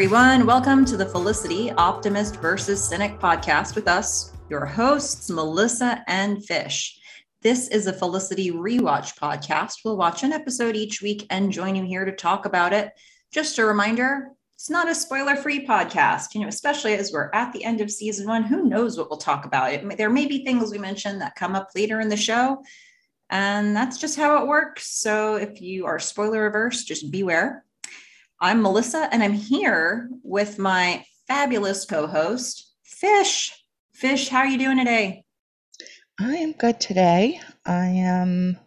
everyone. Welcome to the Felicity Optimist versus Cynic podcast with us, your hosts, Melissa and Fish. This is a Felicity rewatch podcast. We'll watch an episode each week and join you here to talk about it. Just a reminder, it's not a spoiler free podcast, you know, especially as we're at the end of season one. Who knows what we'll talk about? It, there may be things we mentioned that come up later in the show, and that's just how it works. So if you are spoiler averse, just beware. I'm Melissa, and I'm here with my fabulous co host, Fish. Fish, how are you doing today? I am good today. I am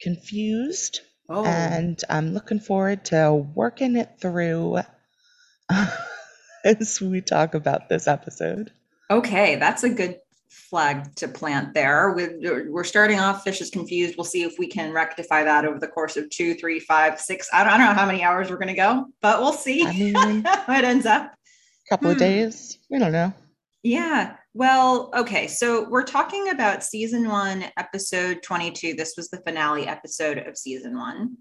confused Oh. And I'm looking forward to working it through as we talk about this episode. Okay, that's a good flag to plant there. We're starting off, Fish is confused. We'll see if we can rectify that over the course of two, three, five, six. I don't, I don't know how many hours we're going to go, but we'll see I mean, how it ends up. A couple hmm. of days. We don't know. Yeah. Well, okay. So we're talking about season one, episode 22. This was the finale episode of season one.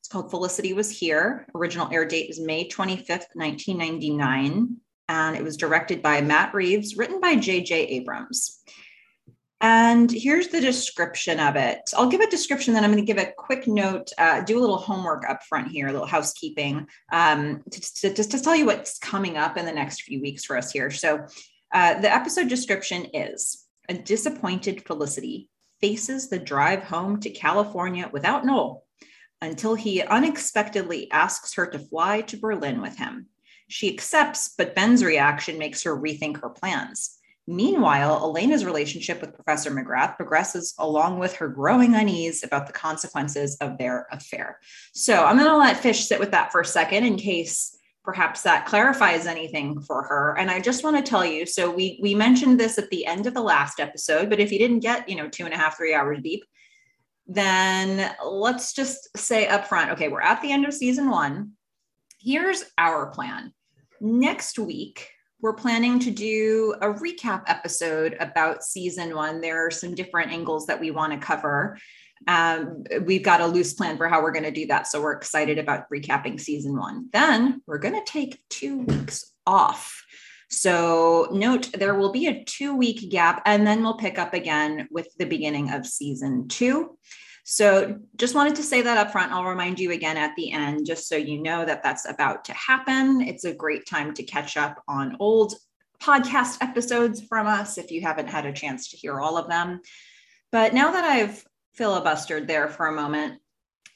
It's called Felicity Was Here. Original air date is May 25th, 1999. And it was directed by Matt Reeves, written by J.J. Abrams. And here's the description of it. I'll give a description, then I'm going to give a quick note, uh, do a little homework up front here, a little housekeeping, um, to, to, just to tell you what's coming up in the next few weeks for us here. So, uh, the episode description is a disappointed Felicity faces the drive home to California without Noel until he unexpectedly asks her to fly to Berlin with him. She accepts, but Ben's reaction makes her rethink her plans. Meanwhile, Elena's relationship with Professor McGrath progresses along with her growing unease about the consequences of their affair. So I'm going to let Fish sit with that for a second in case perhaps that clarifies anything for her. And i just want to tell you so we we mentioned this at the end of the last episode but if you didn't get you know two and a half three hours deep then let's just say up front okay we're at the end of season one. Here's our plan. Next week we're planning to do a recap episode about season one there are some different angles that we want to cover um, we've got a loose plan for how we're going to do that. So we're excited about recapping season one. Then we're going to take two weeks off. So note there will be a two week gap, and then we'll pick up again with the beginning of season two. So just wanted to say that up front. I'll remind you again at the end, just so you know that that's about to happen. It's a great time to catch up on old podcast episodes from us if you haven't had a chance to hear all of them. But now that I've filibustered there for a moment.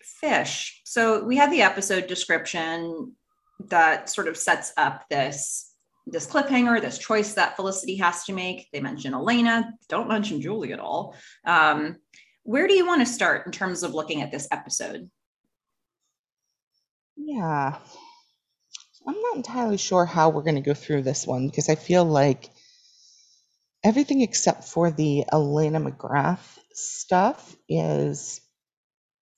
Fish. So we have the episode description that sort of sets up this this cliffhanger, this choice that Felicity has to make. They mention Elena, don't mention Julie at all. Um, where do you want to start in terms of looking at this episode? Yeah, I'm not entirely sure how we're going to go through this one because I feel like everything except for the Elena McGrath stuff is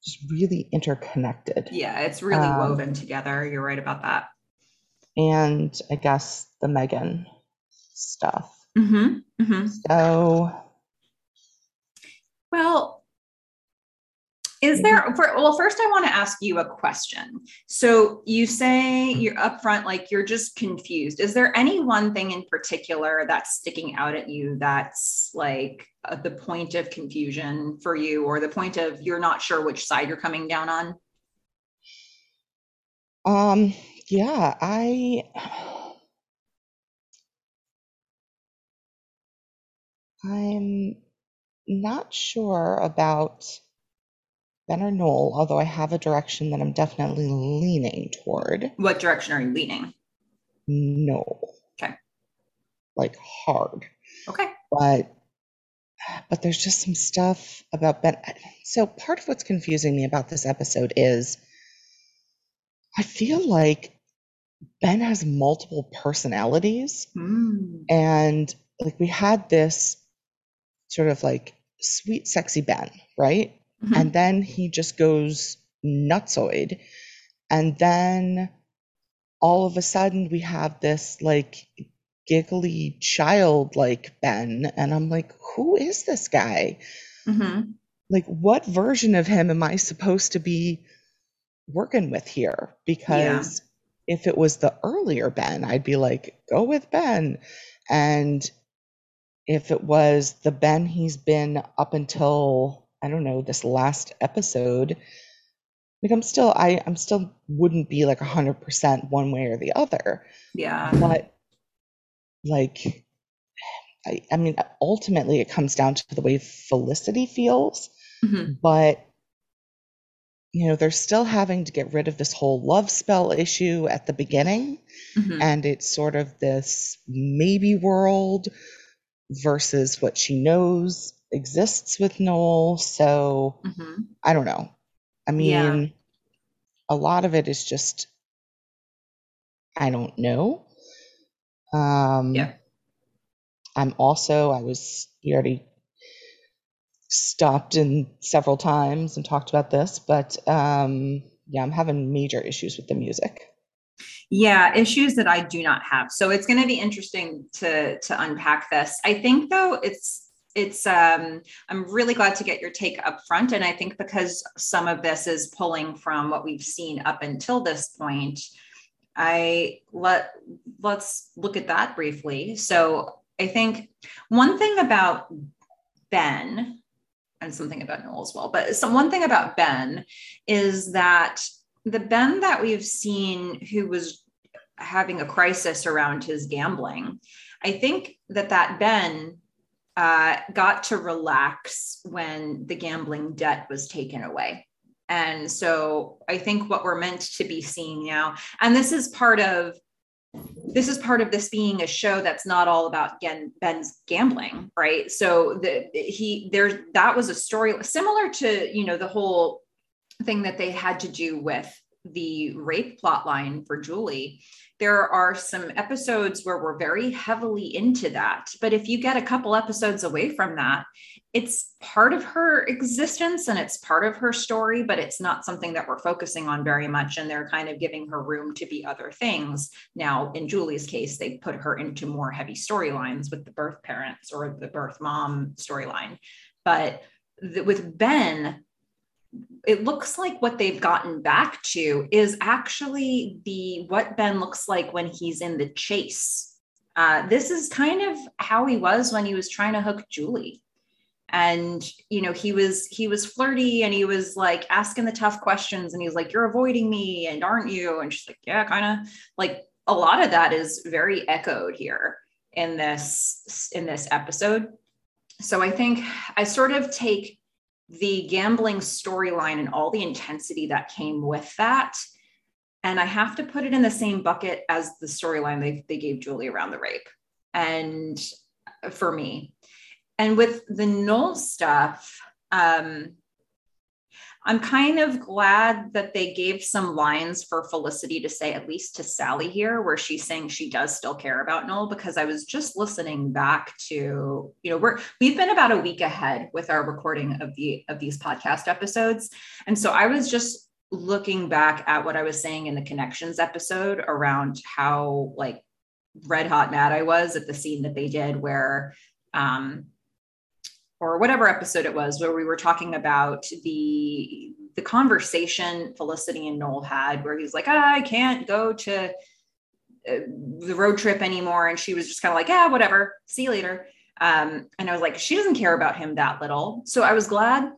just really interconnected. Yeah, it's really um, woven together. You're right about that. And I guess the Meghan stuff. Mm-hmm, mm-hmm. So, well, is there, mm-hmm. for, well, first I want to ask you a question. So you say you're upfront, like you're just confused. Is there any one thing in particular that's sticking out at you that's like uh, the point of confusion for you or the point of you're not sure which side you're coming down on? Um, yeah, I, I'm not sure about Ben or Noel, although I have a direction that I'm definitely leaning toward. What direction are you leaning? Noel. Okay. Like hard. Okay. But but there's just some stuff about Ben. So part of what's confusing me about this episode is I feel like Ben has multiple personalities. Mm. And like we had this sort of like sweet, sexy Ben, right? Mm-hmm. And then he just goes nutsoid. And then all of a sudden we have this like giggly child like Ben. And I'm like, who is this guy? Mm-hmm. Like, what version of him am I supposed to be working with here? Because if it was the earlier Ben, I'd be like, go with Ben. And if it was the Ben he's been up until, I don't know, this last episode, like I'm still, I, I'm still wouldn't be like 100% one way or the other. Yeah. But like, I, I mean, ultimately it comes down to the way Felicity feels. Mhm. But you know, they're still having to get rid of this whole love spell issue at the beginning. Mhm. And it's sort of this maybe world versus what she knows exists with Noel. So Mhm. I don't know. I mean, Yeah. a lot of it is just, I don't know. Um, Yeah. I'm also, I was, you already stopped in several times and talked about this, but um, yeah, I'm having major issues with the music. Yeah, issues that I do not have. So it's going to be interesting to to unpack this. I think though it's it's um I'm really glad to get your take up front and I think because some of this is pulling from what we've seen up until this point, I let let's look at that briefly. So I think one thing about Ben and something about Noel as well, but some one thing about Ben is that the Ben that we've seen who was having a crisis around his gambling, I think that that Ben uh, got to relax when the gambling debt was taken away. And so I think what we're meant to be seeing now, and this is part of this is part of this being a show that's not all about Ben's gambling, right? So the he there's that was a story similar to you know the whole thing that they had to do with the rape plot line for Julie. There are some episodes where we're very heavily into that, but if you get a couple episodes away from that, it's part of her existence and it's part of her story, but it's not something that we're focusing on very much. And they're kind of giving her room to be other things. Now, in Julie's case, they put her into more heavy storylines with the birth parents or the birth mom storyline. But th- with Ben, it looks like what they've gotten back to is actually the what Ben looks like when he's in the chase. Uh, this is kind of how he was when he was trying to hook Julie. And you know he was he was flirty and he was like asking the tough questions and he was like you're avoiding me and aren't you? And she's like yeah kind of like a lot of that is very echoed here in this in this episode. So i think i sort of take the gambling storyline and all the intensity that came with that. And i have to put it in the same bucket as the storyline they, they gave julie around the rape and for me. And with the Noel stuff, um, I'm kind of glad that they gave some lines for Felicity to say, at least to Sally here, where she's saying she does still care about Noel, because I was just listening back to, you know, we're we've been about a week ahead with our recording of the of these podcast episodes. And so I was just looking back at what I was saying in the connections episode around how like red hot mad I was at the scene that they did where um or whatever episode it was where we were talking about the the conversation Felicity and Noel had where he's like, ah, I can't go to uh, the road trip anymore. And she was just kind of like, yeah, whatever. See you later. Um, and I was like, she doesn't care about him that little. So I was glad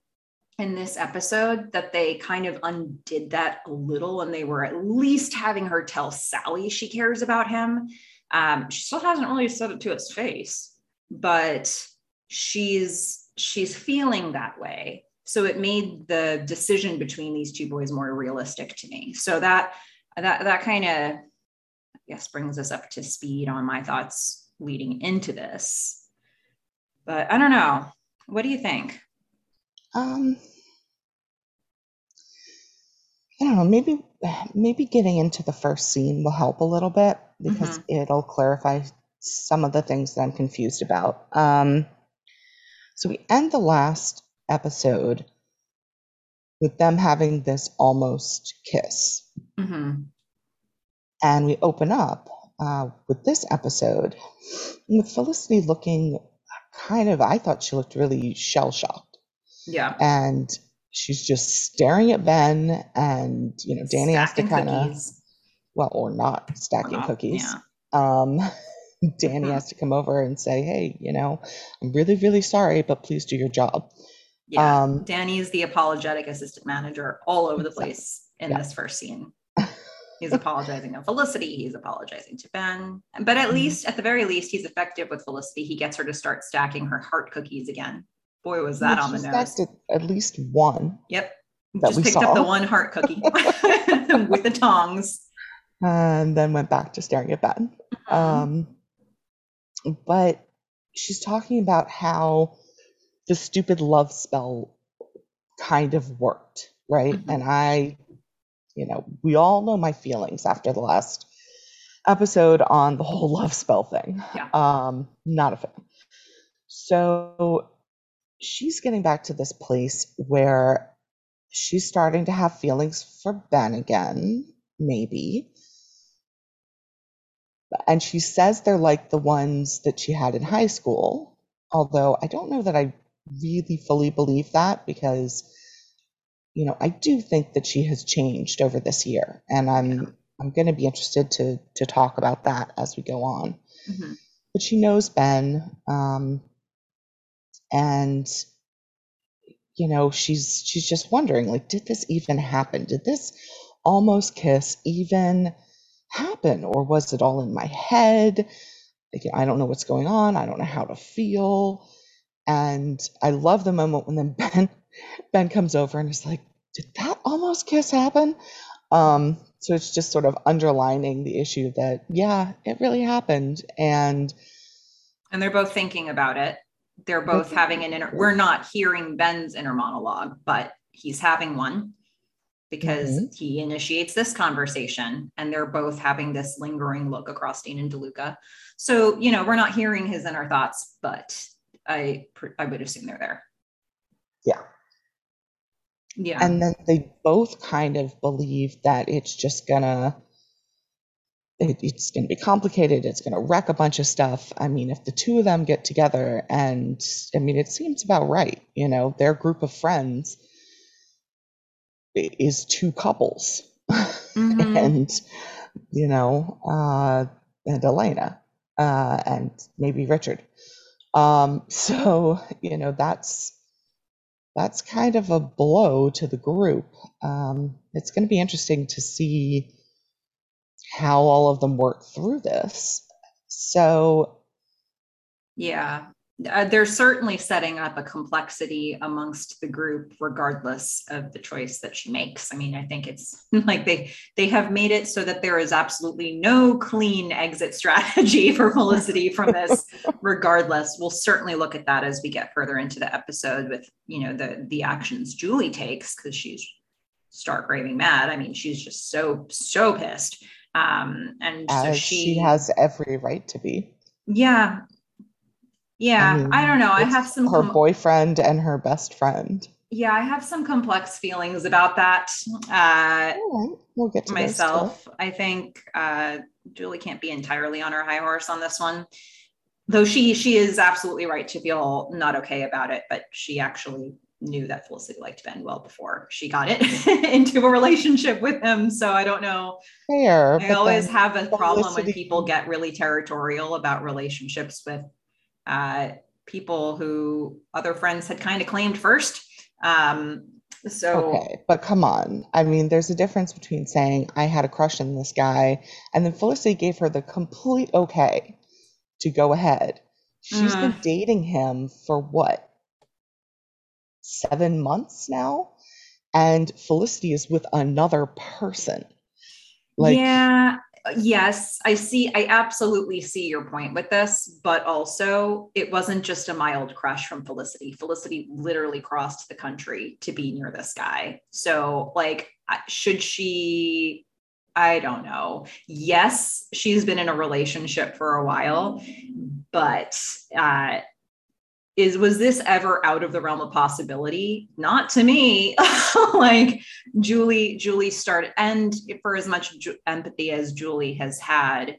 in this episode that they kind of undid that a little and they were at least having her tell Sally she cares about him. Um, she still hasn't really said it to his face, but she's she's feeling that way. So it made the decision between these two boys more realistic to me. So that that that kind of i guess brings us up to speed on my thoughts leading into this. But i don't know. What do you think? Um, I don't know. Maybe maybe getting into the first scene will help a little bit because it'll clarify some of the things that I'm confused about. Um, so we end the last episode with them having this almost kiss, mm-hmm. and we open up uh, with this episode with Felicity looking kind of. I thought she looked really shell shocked. yeah and she's just staring at Ben, and you know, Danny has to kind of well, or not stacking Or not, cookies. yeah. Um, Danny has to come over and say, hey, you know, I'm really, really sorry, but please do your job. Yeah. Um, Danny is the apologetic assistant manager all over the place in Yeah. this first scene. He's apologizing to Felicity. He's apologizing to Ben. But at Mhm. least, at the very least, he's effective with Felicity. He gets her to start stacking her heart cookies again. Boy, was that Well, on the nose. At least one. Yep. that Just we picked up the one heart cookie with the tongs. and then went back to staring at Ben. Mhm. Um, but she's talking about how the stupid love spell kind of worked, right? Mhm. And I, you know, we all know my feelings after the last episode on the whole love spell thing. Yeah. Um, not a fan. So she's getting back to this place where she's starting to have feelings for Ben again, maybe. And she says they're like the ones that she had in high school. Although I don't know that I really fully believe that because, you know, I do think that she has changed over this year. And I'm Yeah. I'm going to be interested to to talk about that as we go on. Mhm. But she knows Ben, um, and you know she's she's just wondering like, did this even happen? Did this almost kiss even happen, or was it all in my head? Like, I don't know what's going on. I don't know how to feel. And I love the moment when then Ben Ben comes over and is like, "Did that almost kiss happen?" Um, so it's just sort of underlining the issue that yeah, it really happened, and And they're both thinking about it. They're They're both having an inner, we're not hearing Ben's inner monologue, but he's having one because Mhm. he initiates this conversation and they're both having this lingering look across Dean and DeLuca. So, you know, we're not hearing his inner thoughts, but I I would assume they're there. yeah. Yeah. And then they both kind of believe that it's just gonna it, it's gonna be complicated. It's gonna wreck a bunch of stuff. I mean, if the two of them get together, and I mean, it seems about right. You know, their group of friends is two couples, Mhm. and you know, uh, and Elena, uh, and maybe Richard. Um, so you know, that's that's kind of a blow to the group. Um, it's going to be interesting to see how all of them work through this. So, Yeah, uh, they're certainly setting up a complexity amongst the group, regardless of the choice that she makes. I mean, I think it's like they they have made it so that there is absolutely no clean exit strategy for Felicity from this. regardless, we'll certainly look at that as we get further into the episode with you know the the actions Julie takes because she's stark raving mad. I mean, she's just so so pissed. Um, and so she, she has every right to be. yeah. Yeah, I, mean, don't know. I have some her com- boyfriend and her best friend. yeah, I have some complex feelings about that. Uh, right, we'll get to myself, I think uh, Julie can't be entirely on her high horse on this one, though she she is absolutely right to feel not okay about it. But she actually knew that Felicity liked Ben well before she got it into a relationship with him. So I don't know. Fair. I always have a problem when people get really territorial about relationships with uh, people who other friends had kind of claimed first. Um, so Okay, but come on. I mean, there's a difference between saying I had a crush on this guy and then Felicity gave her the complete okay to go ahead. She's been Mm. dating him for what? Seven months now? And Felicity is with another person. Like, yeah, yes, I see. I absolutely see your point with this, but also it wasn't just a mild crush from Felicity. Felicity literally crossed the country to be near this guy. So, like, should she? I don't know. Yes, she's been in a relationship for a while, but uh, is was this ever out of the realm of possibility? Not to me. like Julie, Julie started, and for as much ju- empathy as Julie has had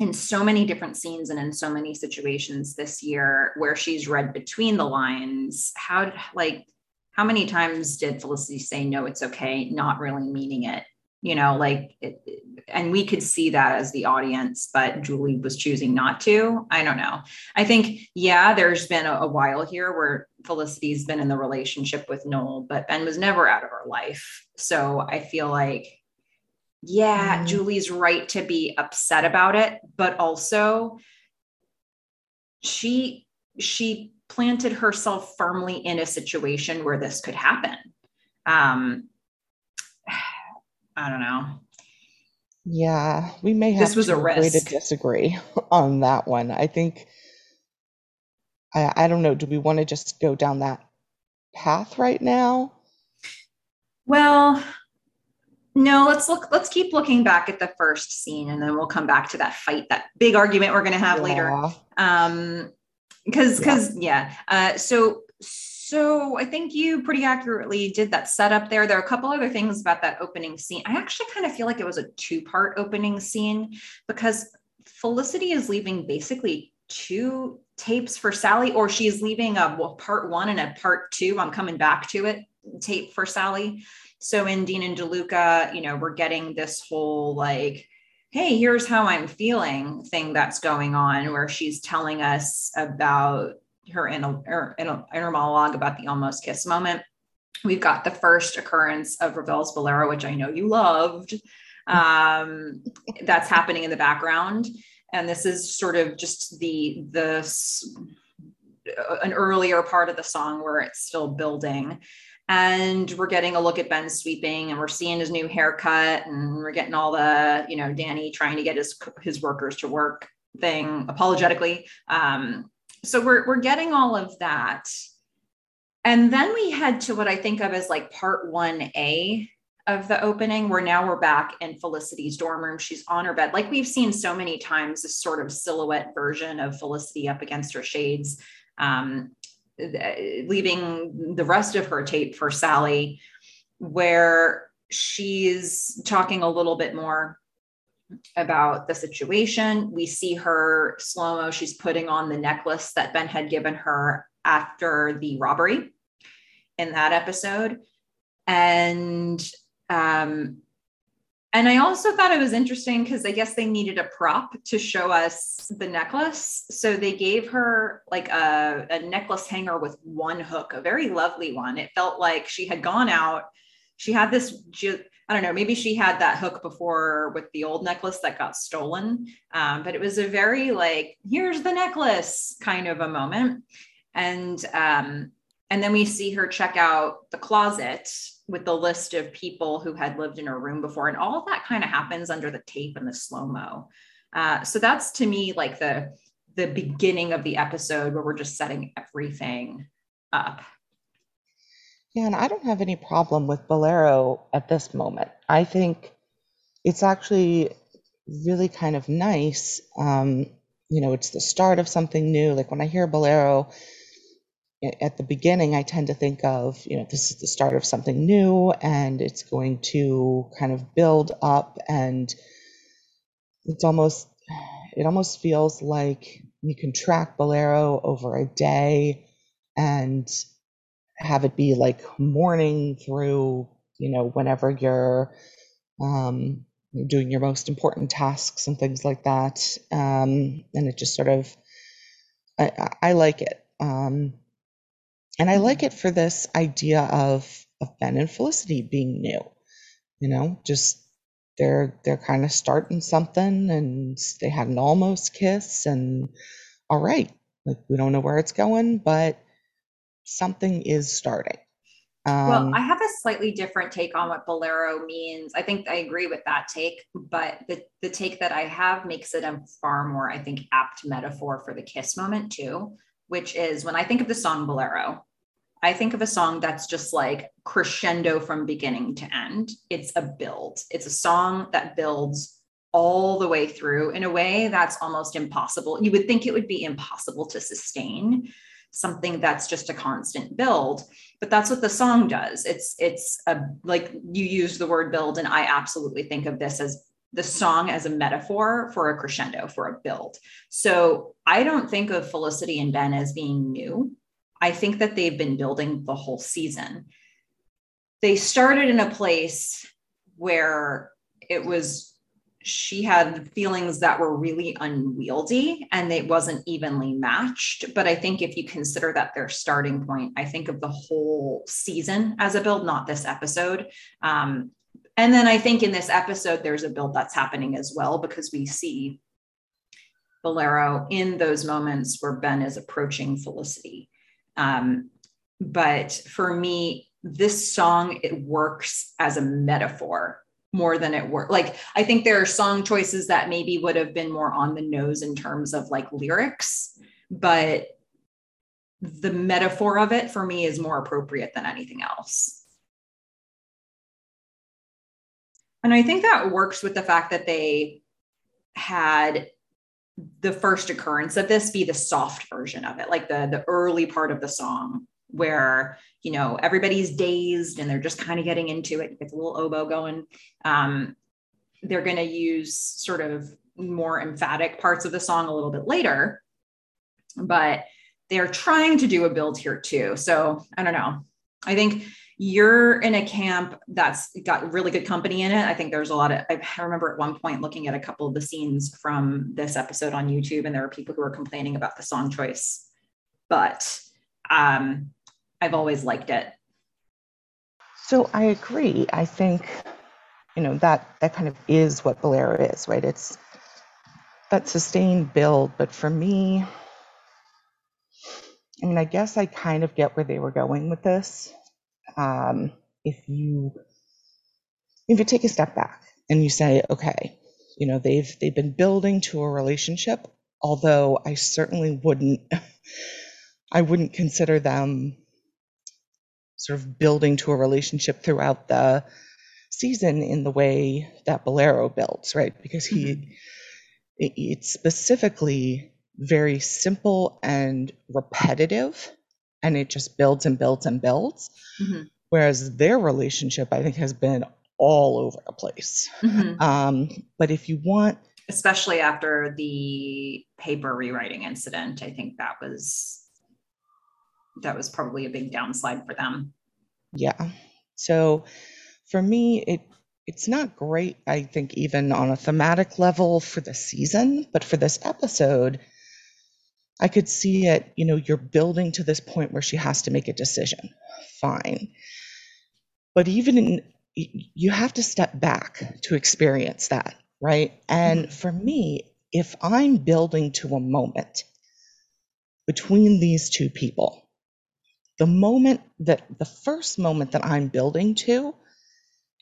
in so many different scenes and in so many situations this year where she's read between the lines, how like how many times did Felicity say no, it's okay, not really meaning it? You know, like, it, and we could see that as the audience, but Julie was choosing not to. I don't know. I think, yeah, there's been a, a while here where Felicity's been in the relationship with Noel, but Ben was never out of her life. So I feel like, yeah, mm. Julie's right to be upset about it, but also she she planted herself firmly in a situation where this could happen. Um, I don't know. Yeah, we may have this was a risk. to disagree on that one. I think I, I don't know. Do we want to just go down that path right now? Well, no, let's look, let's keep looking back at the first scene and then we'll come back to that fight, that big argument we're gonna have yeah. later. Um because because yeah. yeah. Uh so so I think you pretty accurately did that setup there. There are a couple other things about that opening scene. I actually kind of feel like it was a two-part opening scene because Felicity is leaving basically two tapes for Sally, or she's leaving a well, part one and a part two. I'm coming back to it tape for Sally. So in Dean and DeLuca, you know, we're getting this whole like, hey, here's how I'm feeling thing that's going on, where she's telling us about her inner, her inner monologue about the almost kiss moment. We've got the first occurrence of Ravel's Bolero, which I know you loved. Um, that's happening in the background, and this is sort of just the the an earlier part of the song where it's still building and we're getting a look at Ben sweeping and we're seeing his new haircut and we're getting all the, you know, Danny trying to get his his workers to work thing apologetically. Um, so we're we're getting all of that. And then we head to what I think of as like part 1A of the opening, where now we're back in Felicity's dorm room. She's on her bed. Like we've seen so many times, this sort of silhouette version of Felicity up against her shades. Um, leaving the rest of her tape for Sally, where she's talking a little bit more about the situation. We see her slow mo, she's putting on the necklace that Ben had given her after the robbery in that episode. And um, and I also thought it was interesting because I guess they needed a prop to show us the necklace. So they gave her like a, a necklace hanger with one hook, a very lovely one. It felt like she had gone out. She had this, I don't know, maybe she had that hook before with the old necklace that got stolen. Um, but it was a very like, here's the necklace kind of a moment. And um, and then we see her check out the closet with the list of people who had lived in her room before. And all that kind of happens under the tape and the slow mo. Uh, so that's to me like the the beginning of the episode where we're just setting everything up. Yeah, and I don't have any problem with Bolero at this moment. I think it's actually really kind of nice. Um, you know, it's the start of something new. Like when I hear Bolero, at the beginning, I tend to think of, you know, this is the start of something new and it's going to kind of build up and it's almost, it almost feels like you can track Bolero over a day and have it be like morning through, you know, whenever you're um, doing your most important tasks and things like that. Um, and it just sort of, I, I like it. Um, and I like mm-hmm. it for this idea of of Ben and Felicity being new. You know, just they're they're kind of starting something and they had an almost kiss and all right, like we don't know where it's going, but something is starting. Um, well, I have a slightly different take on what bolero means. I think I agree with that take, but the the take that I have makes it a far more, I think, apt metaphor for the kiss moment too which is when I think of the song Bolero, I think of a song that's just like crescendo from beginning to end. It's a build, it's a song that builds all the way through in a way that's almost impossible. You would think it would be impossible to sustain something that's just a constant build but that's what the song does it's it's a like you use the word build and i absolutely think of this as the song as a metaphor for a crescendo, for a build. So I don't think of Felicity and Ben as being new. I think that they've been building the whole season. They started in a place where it was she had feelings that were really unwieldy and it wasn't evenly matched. But I think if you consider that their starting point, I think of the whole season as a build, not this episode. Um, and then I think in this episode, there's a build that's happening as well because we see Bolero in those moments where Ben is approaching Felicity. Um, but for me, this song, it works as a metaphor more than it were. Like I think there are song choices that maybe would have been more on the nose in terms of like lyrics, but the metaphor of it for me is more appropriate than anything else. And I think that works with the fact that they had the first occurrence of this be the soft version of it, like the the early part of the song where you know everybody's dazed and they're just kind of getting into it gets a little oboe going um, they're going to use sort of more emphatic parts of the song a little bit later but they're trying to do a build here too so i don't know i think you're in a camp that's got really good company in it. I think there's a lot of, I remember at one point looking at a couple of the scenes from this episode on YouTube, and there were people who were complaining about the song choice. But um, I've always liked it. So I agree. I think, you know, that that kind of is what Bolero is, right? It's that sustained build. But for me, I mean, I guess I kind of get where they were going with this. Um, if you if you take a step back and you say, okay, you know, they've they've been building to a relationship, although I certainly wouldn't I wouldn't consider them sort of building to a relationship throughout the season in the way that Bolero builds, right? Because he, mm-hmm. it, it's specifically very simple and repetitive, and it just builds and builds and builds. Mm-hmm. Whereas their relationship, I think, has been all over the place. Mm-hmm. Um, but if you want, especially after the paper rewriting incident, I think that was that was probably a big downside for them. Yeah. So for me, it it's not great, I think, even on a thematic level for the season, but for this episode, I could see it, you know, you're building to this point where she has to make a decision. Fine. But even in, you have to step back to experience that, right? And mm-hmm. for me, if I'm building to a moment between these two people, the moment that the first moment that I'm building to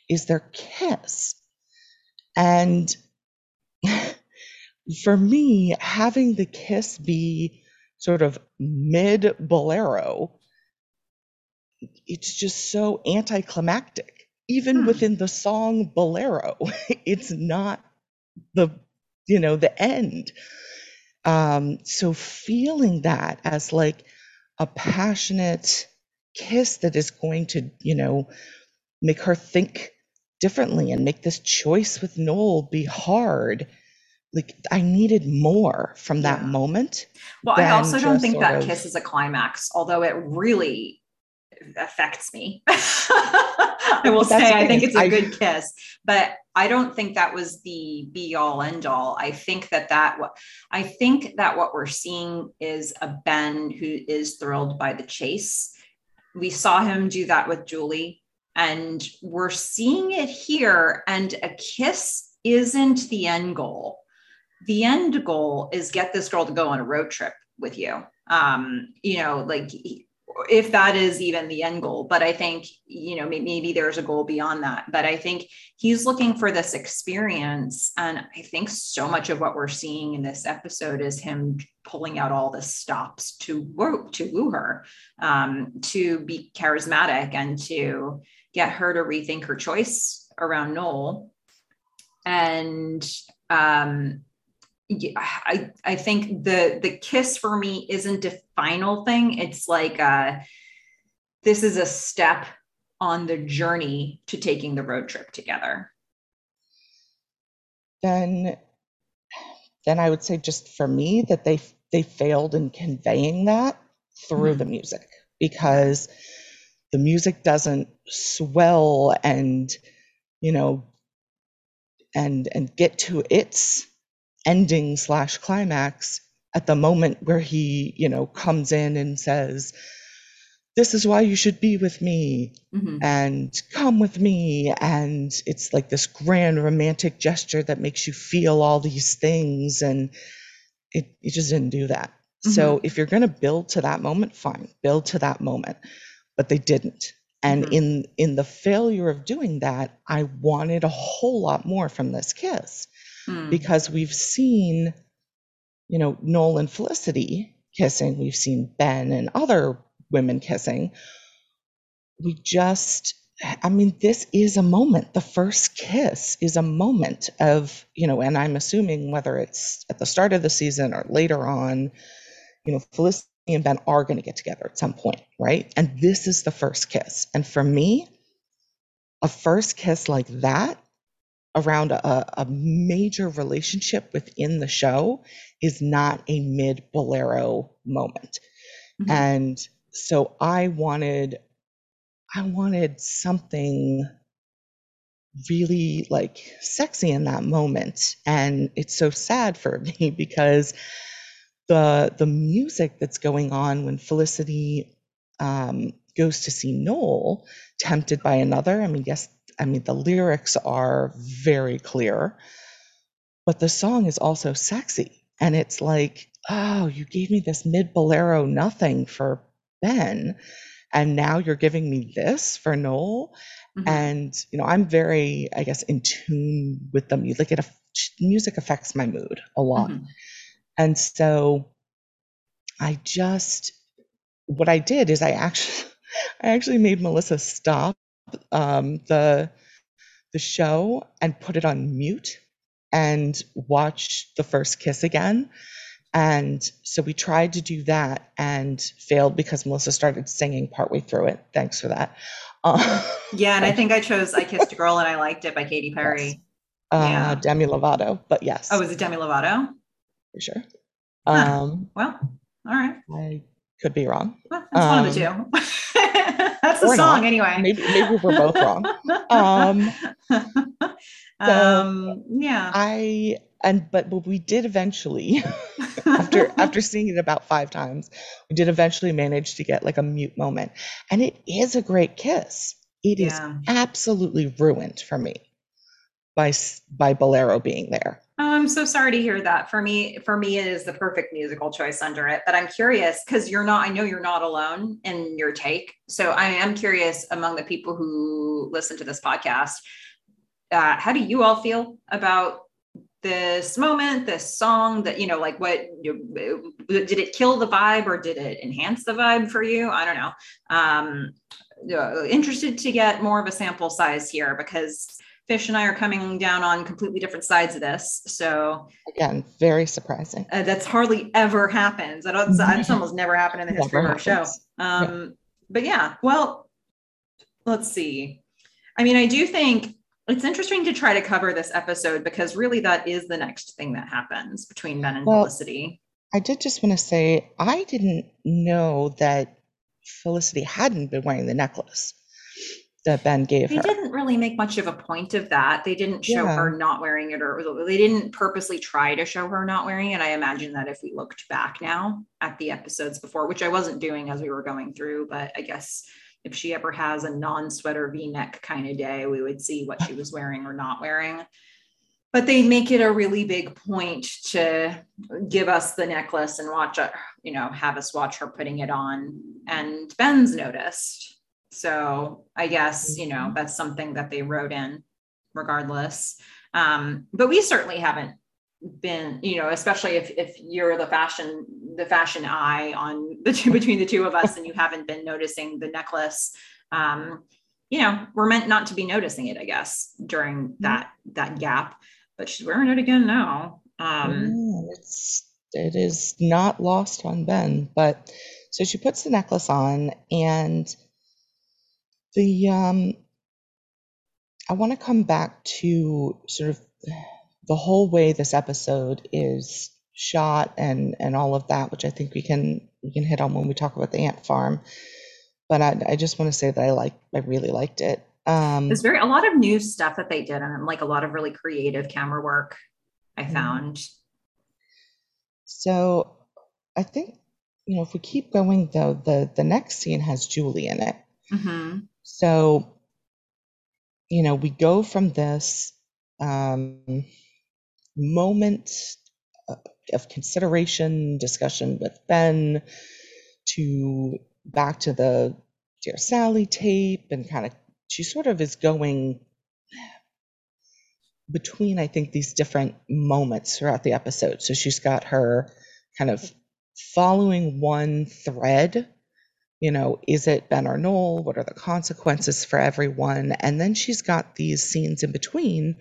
is their kiss. And for me, having the kiss be sort of mid bolero, it's just so anticlimactic. Even hmm. within the song Bolero, it's not the you know the end. Um, so feeling that as like a passionate kiss that is going to, you know, make her think differently and make this choice with Noel be hard. Like I needed more from that yeah. moment. Well, I also don't think that of, kiss is a climax, although it really affects me. I will say I think it's a I, good kiss, but I don't think that was the be all end all. I think that that what I think that what we're seeing is a Ben who is thrilled by the chase. We saw him do that with Julie, and we're seeing it here. And a kiss isn't the end goal. The end goal is get this girl to go on a road trip with you. Um, you know, like if that is even the end goal but i think you know maybe there's a goal beyond that. But i think he's looking for this experience and i think so much of what we're seeing in this episode is him pulling out all the stops to woo to woo her um, to be charismatic and to get her to rethink her choice around noel. And um, I, I think the the kiss for me isn't a final thing. It's like uh, this is a step on the journey to taking the road trip together. Then, then I would say just for me that they they failed in conveying that through mm-hmm. the music because the music doesn't swell and you know and and get to its ending slash climax at the moment where he you know comes in and says this is why you should be with me Mhm. and come with me. And it's like this grand romantic gesture that makes you feel all these things and it, it just didn't do that. So if you're going to build to that moment fine build to that moment. But they didn't. And Mhm. in in the failure of doing that i wanted a whole lot more from this kiss Mm. because we've seen you know noel and felicity kissing we've seen ben and other women kissing. We just i mean this is a moment. The first kiss is a moment of you know and i'm assuming whether it's at the start of the season or later on you know felicity and ben are going to get together at some point right? And this is the first kiss. And for me a first kiss like that around a, a major relationship within the show is not a mid bolero moment Mhm. and so i wanted i wanted something really like sexy in that moment and it's so sad for me because the the music that's going on when felicity um, goes to see noel tempted by another i mean yes i mean the lyrics are very clear but the song is also sexy and it's like oh you gave me this mid bolero nothing for ben and now you're giving me this for noel Mhm. and you know i'm very i guess in tune with the music Like it music affects my mood a lot Mhm. and so i just what i did is i actually i actually made melissa stop um, the the show and put it on mute and watch the first kiss again and so we tried to do that and failed because melissa started singing partway through it thanks for that uh, Yeah, and I think I chose "I Kissed a Girl and I Liked It" by Katy Perry. uh, Yeah. demi lovato but yes Oh, was it Demi Lovato? for sure Huh. um, Well, all right. i could be wrong Well, that's one of the Um, two. that's the song, not. anyway. Maybe- maybe we're both wrong. Um, um, yeah. i and but, but we did eventually after after seeing it about five times we did eventually manage to get like a mute moment and it is a great kiss It is Yeah. absolutely ruined for me by by bolero being there Oh, I'm so sorry to hear that. For me, for me, it is the perfect musical choice under it. But I'm curious because you're not. I know you're not alone in your take. So I am curious among the people who listen to this podcast. Uh, how do you all feel about this moment, this song? That you know, like what did it kill the vibe or did it enhance the vibe for you? I don't know. Um, uh, interested to get more of a sample size here because Fish and I are coming down on completely different sides of this. So again very surprising uh, that's hardly ever happens. I don't, that's almost never happened in the history of Never our show. happens. Um, But yeah, well, let's see. I mean, I do think it's interesting to try to cover this episode because really that is the next thing that happens between Ben and Well, Felicity. i did just want to say i didn't know that felicity hadn't been wearing the necklace that ben gave They her didn't really make much of a point of that. They didn't show Yeah. her not wearing it, or they didn't purposely try to show her not wearing it. I imagine that if we looked back now at the episodes before, which I wasn't doing as we were going through, but I guess if she ever has a non-sweater V-neck kind of day, we would see what she was wearing or not wearing. But they make it a really big point to give us the necklace and watch it, you know, have us watch her putting it on. And Ben's noticed. So I guess, you know, that's something that they wrote in regardless. Um, but we certainly haven't been, you know, especially if if you're the fashion, the fashion eye on the two between the two of us and you haven't been noticing the necklace. Um, you know, we're meant not to be noticing it, I guess, during that that gap. But she's wearing it again now. Um, Yeah, it's it is not lost on Ben. But so she puts the necklace on, and the um, I want to come back to sort of the whole way this episode is shot and and all of that, which I think we can we can hit on when we talk about the ant farm. But I, I just want to say that I like I really liked it. Um, There's very a lot of new stuff that they did, and like a lot of really creative camera work. I Mhm. found. so I think, you know, if we keep going though, the the next scene has Julie in it. Mhm. So, you know, we go from this um, moment of of consideration, discussion with Ben, to back to the Dear Sally tape, and kind of she sort of is going between, I think, these different moments throughout the episode. So she's got her kind of following one thread. You know, is it Ben or Noel? What are the consequences for everyone? And then she's got these scenes in between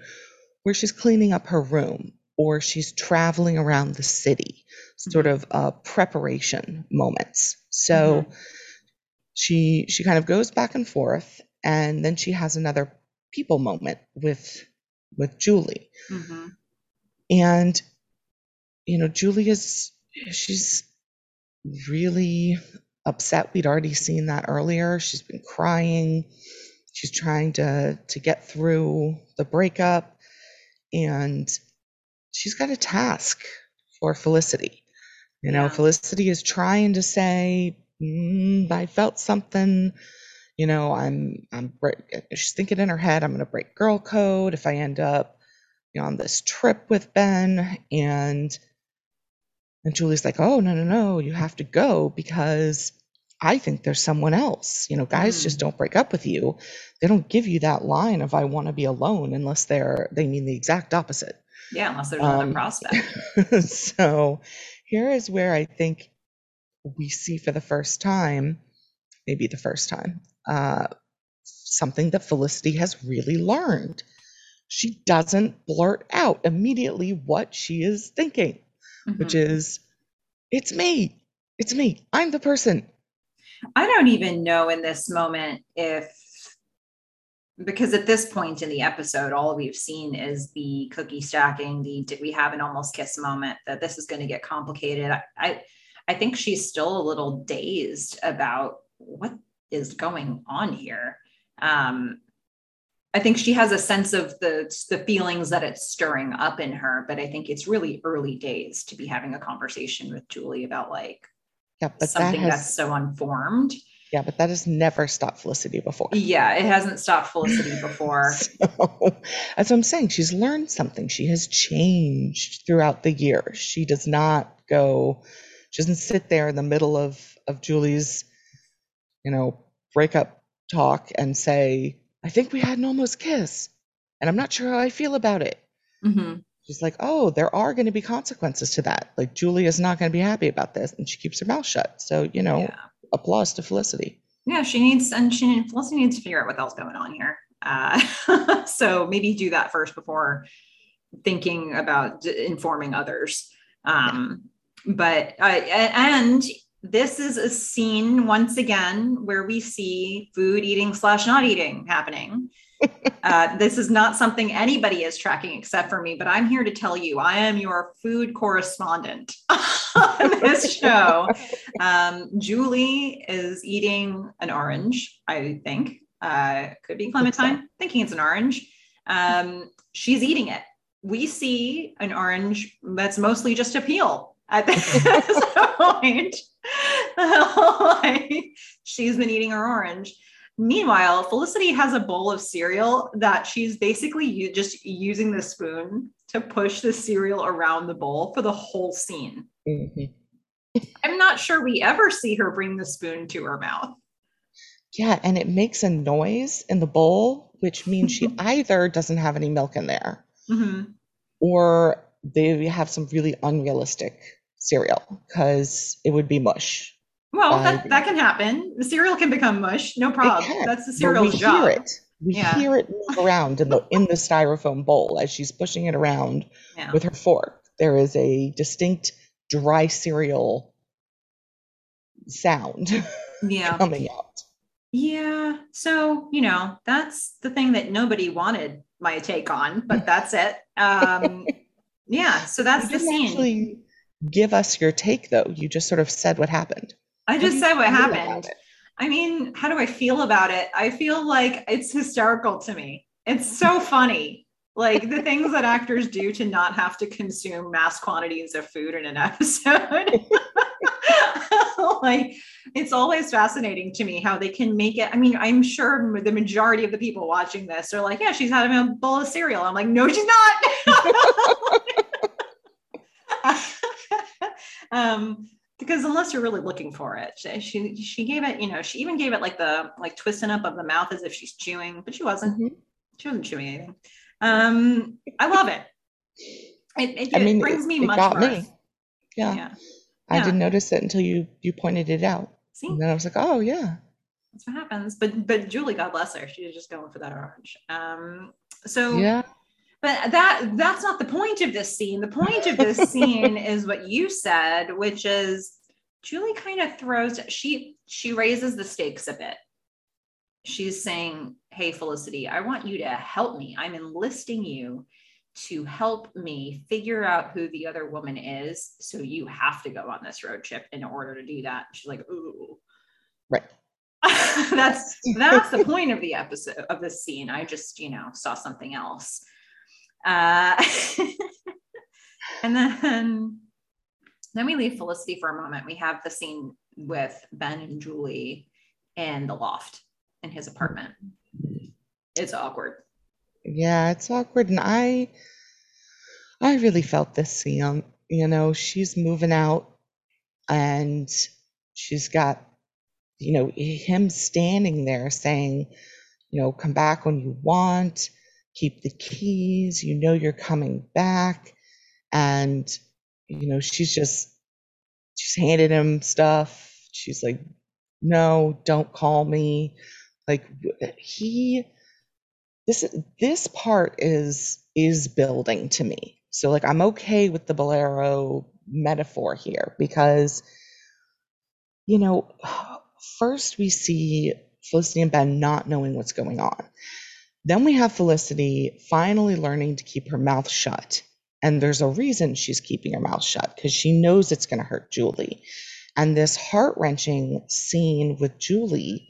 where she's cleaning up her room or she's traveling around the city, sort of uh, preparation moments. So she she kind of goes back and forth, and then she has another people moment with with Julie. Mhm. And, you know, Julie is, she's really upset. We'd already seen that earlier. She's been crying. She's trying to, to get through the breakup. And she's got a task for Felicity. You know, Yeah. Felicity is trying to say, mm, I felt something you know i'm i'm break, she's thinking in her head i'm going to break girl code if i end up you know on this trip with ben and and julie's like oh no no no you have to go because i think there's someone else you know guys Mm. just don't break up with you they don't give you that line of i want to be alone unless they're they mean the exact opposite Yeah, unless there's another Um, prospect. so here is where I think we see for the first time, maybe the first time, uh, something that Felicity has really learned. She doesn't blurt out immediately what she is thinking, which Mhm. is, it's me. It's me. I'm the person. I don't even know in this moment if because at this point in the episode, all we've seen is the cookie stacking, the did we have an almost kiss moment that this is going to get complicated. I, I I think she's still a little dazed about what is going on here. Um I think she has a sense of the the feelings that it's stirring up in her, but I think it's really early days to be having a conversation with Julie about like Yeah, but that something that's so unformed. yeah, but that has never stopped Felicity before. Yeah, it hasn't stopped Felicity before. So, as I'm saying, she's learned something. She has changed throughout the year. She does not go, she doesn't sit there in the middle of of Julie's, you know, breakup talk and say, "I think we had an almost kiss, and I'm not sure how I feel about it." Mhm. She's like, "Oh, there are going to be consequences to that. Like Julie is not going to be happy about this," and she keeps her mouth shut. So, you know, Yeah. applause to Felicity. Yeah, she needs and she Felicity needs to figure out what the hell's going on here. Uh, so maybe do that first before thinking about d- informing others. Um, But uh, and this is a scene once again where we see food eating slash not eating happening. uh, this is not something anybody is tracking except for me, but I'm here to tell you I am your food correspondent on this show. Um, Julie is eating an orange, I think. Uh, could be clementine. Thinking it's an orange. Um, she's eating it. We see an orange that's mostly just a peel at this point. like, she's been eating her orange. Meanwhile, Felicity has a bowl of cereal that she's basically u- just using the spoon to push the cereal around the bowl for the whole scene. Mhm. I'm not sure we ever see her bring the spoon to her mouth. Yeah, and it makes a noise in the bowl, which means she either doesn't have any milk in there Mhm. or they have some really unrealistic cereal because it would be mush. Well, that, that can happen. The cereal can become mush, no problem. That's the cereal's we job. hear it. We Yeah. hear it move around in the in the styrofoam bowl as she's pushing it around Yeah. with her fork. There is a distinct dry cereal sound yeah. coming out. Yeah. So, you know, that's the thing that nobody wanted my take on, but that's it. Um, yeah. So that's you the didn't scene. actually give us your take though. You just sort of said what happened. I just said what happened. I mean, how do I feel about it? I feel like it's hysterical to me. It's so funny. Like the things that actors do to not have to consume mass quantities of food in an episode. like it's always fascinating to me how they can make it. I mean, I'm sure the majority of the people watching this are like, yeah, she's having a bowl of cereal. I'm like, no, she's not. um, because unless you're really looking for it, she she gave it, you know, she even gave it like the like twisting up of the mouth as if she's chewing, but she wasn't. Mm-hmm. She wasn't chewing anything. Um, I love it. It, it, I mean, it brings me it, much Me. Yeah. yeah. I yeah. didn't notice it until you you pointed it out. See? And then I was like, oh yeah. That's what happens. But but Julie, God bless her, she was just going for that orange. Um, so yeah. But that that's not the point of this scene. The point of this scene is what you said, which is Julie kind of throws she she raises the stakes a bit. She's saying, "Hey Felicity, I want you to help me. I'm enlisting you to help me figure out who the other woman is. So you have to go on this road trip in order to do that." She's like, "Ooh." Right. that's that's the point of the episode of this scene. I just, you know, saw something else. Uh, and then then we leave Felicity for a moment. We have the scene with Ben and Julie in the loft in his apartment. It's awkward. Yeah, it's awkward. And I I really felt this scene. You know, she's moving out and she's got, you know, him standing there saying, you know, come back when you want keep the keys, you know you're coming back. And, you know, she's just, she's handed him stuff. She's like, no, don't call me. Like he, this, this part is, is building to me. So like, I'm okay with the bolero metaphor here because, you know, first we see Felicity and Ben not knowing what's going on. Then we have Felicity finally learning to keep her mouth shut. And there's a reason she's keeping her mouth shut because she knows it's going to hurt Julie. And this heart wrenching scene with Julie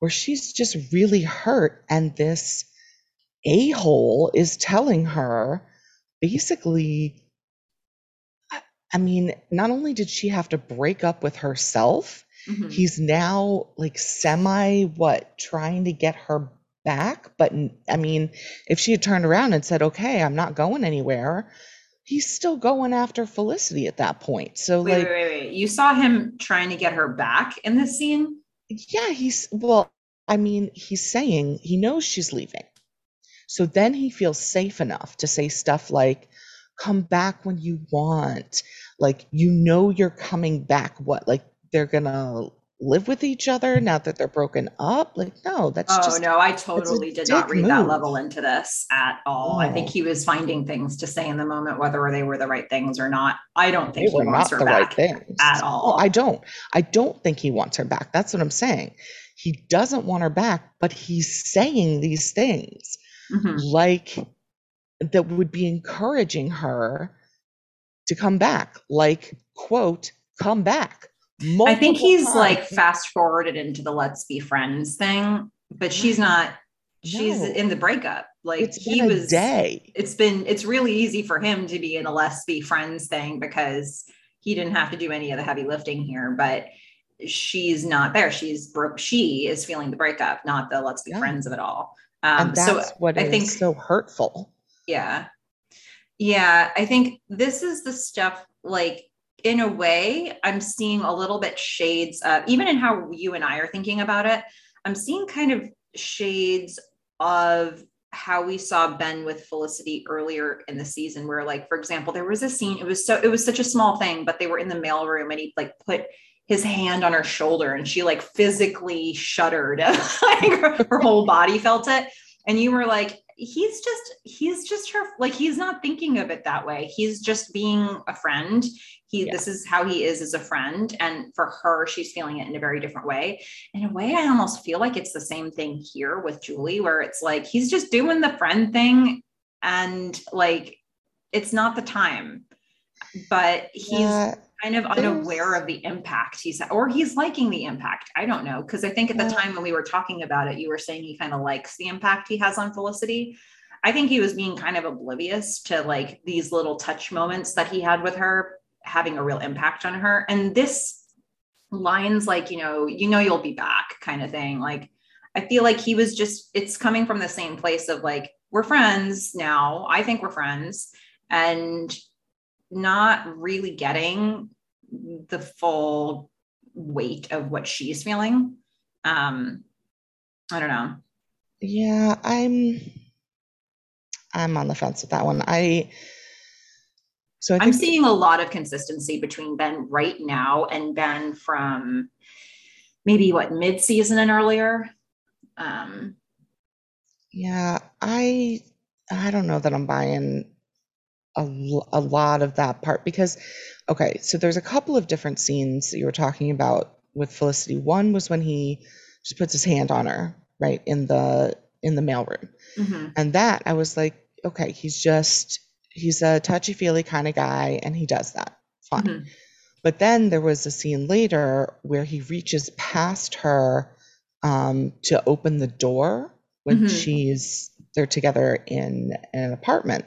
where she's just really hurt. And this a hole is telling her basically, I mean, not only did she have to break up with herself, mm-hmm. he's now like semi what trying to get her back. But I mean, if she had turned around and said, okay, I'm not going anywhere, he's still going after Felicity at that point. So, wait, like, wait, wait, wait. You saw him trying to get her back in this scene? Yeah, he's, well, I mean, he's saying he knows she's leaving. So then he feels safe enough to say stuff like, come back when you want. Like, you know, you're coming back. What? Like, they're gonna live with each other now that they're broken up? Like no that's oh just, no i totally did not read move. that level into this at all. I think he was finding things to say in the moment whether they were the right things or not. I don't think they he wants her back right at all. Oh, i don't i don't think he wants her back. That's what i'm saying. He doesn't want her back but he's saying these things mm-hmm. like that would be encouraging her to come back like quote come back I think he's times. like fast forwarded into the let's be friends thing, but she's not. She's no. in the breakup. Like it's he was day. It's been it's really easy for him to be in a let's be friends thing because he didn't have to do any of the heavy lifting here, but she's not there. She's broke. She is feeling the breakup, not the let's be yeah. friends of it all. Um, and that's so what I think so hurtful. Yeah. Yeah. I think this is the stuff like in a way, I'm seeing a little bit shades of, even in how you and I are thinking about it, I'm seeing kind of shades of how we saw Ben with Felicity earlier in the season, where, like, for example, there was a scene, it was so, it was such a small thing, but they were in the mailroom and he like put his hand on her shoulder and she like physically shuddered, like her, her whole body felt it. And you were like, he's just he's just her like he's not thinking of it that way he's just being a friend he yeah. this is how he is as a friend and for her she's feeling it in a very different way in a way i almost feel like it's the same thing here with julie where it's like he's just doing the friend thing and like it's not the time but he's yeah. kind of unaware of the impact he's or he's liking the impact. I don't know. Cause I think at the time when we were talking about it, you were saying he kind of likes the impact he has on Felicity. I think he was being kind of oblivious to like these little touch moments that he had with her having a real impact on her. And this lines like, you know, you know, you'll be back kind of thing. Like, I feel like he was just, it's coming from the same place of like, we're friends now. I think we're friends. And not really getting the full weight of what she's feeling. Um, I don't know. Yeah, I'm I'm on the fence with that one. I so I am seeing a lot of consistency between Ben right now and Ben from maybe what mid season and earlier. Um, yeah, I I don't know that I'm buying a, a lot of that part because okay, so there's a couple of different scenes that you were talking about with Felicity. One was when he just puts his hand on her, right, in the in the mailroom. Mm-hmm. And that I was like, okay, he's just he's a touchy-feely kind of guy and he does that. Fine. Mm-hmm. But then there was a scene later where he reaches past her um, to open the door when mm-hmm. she's they're together in, in an apartment.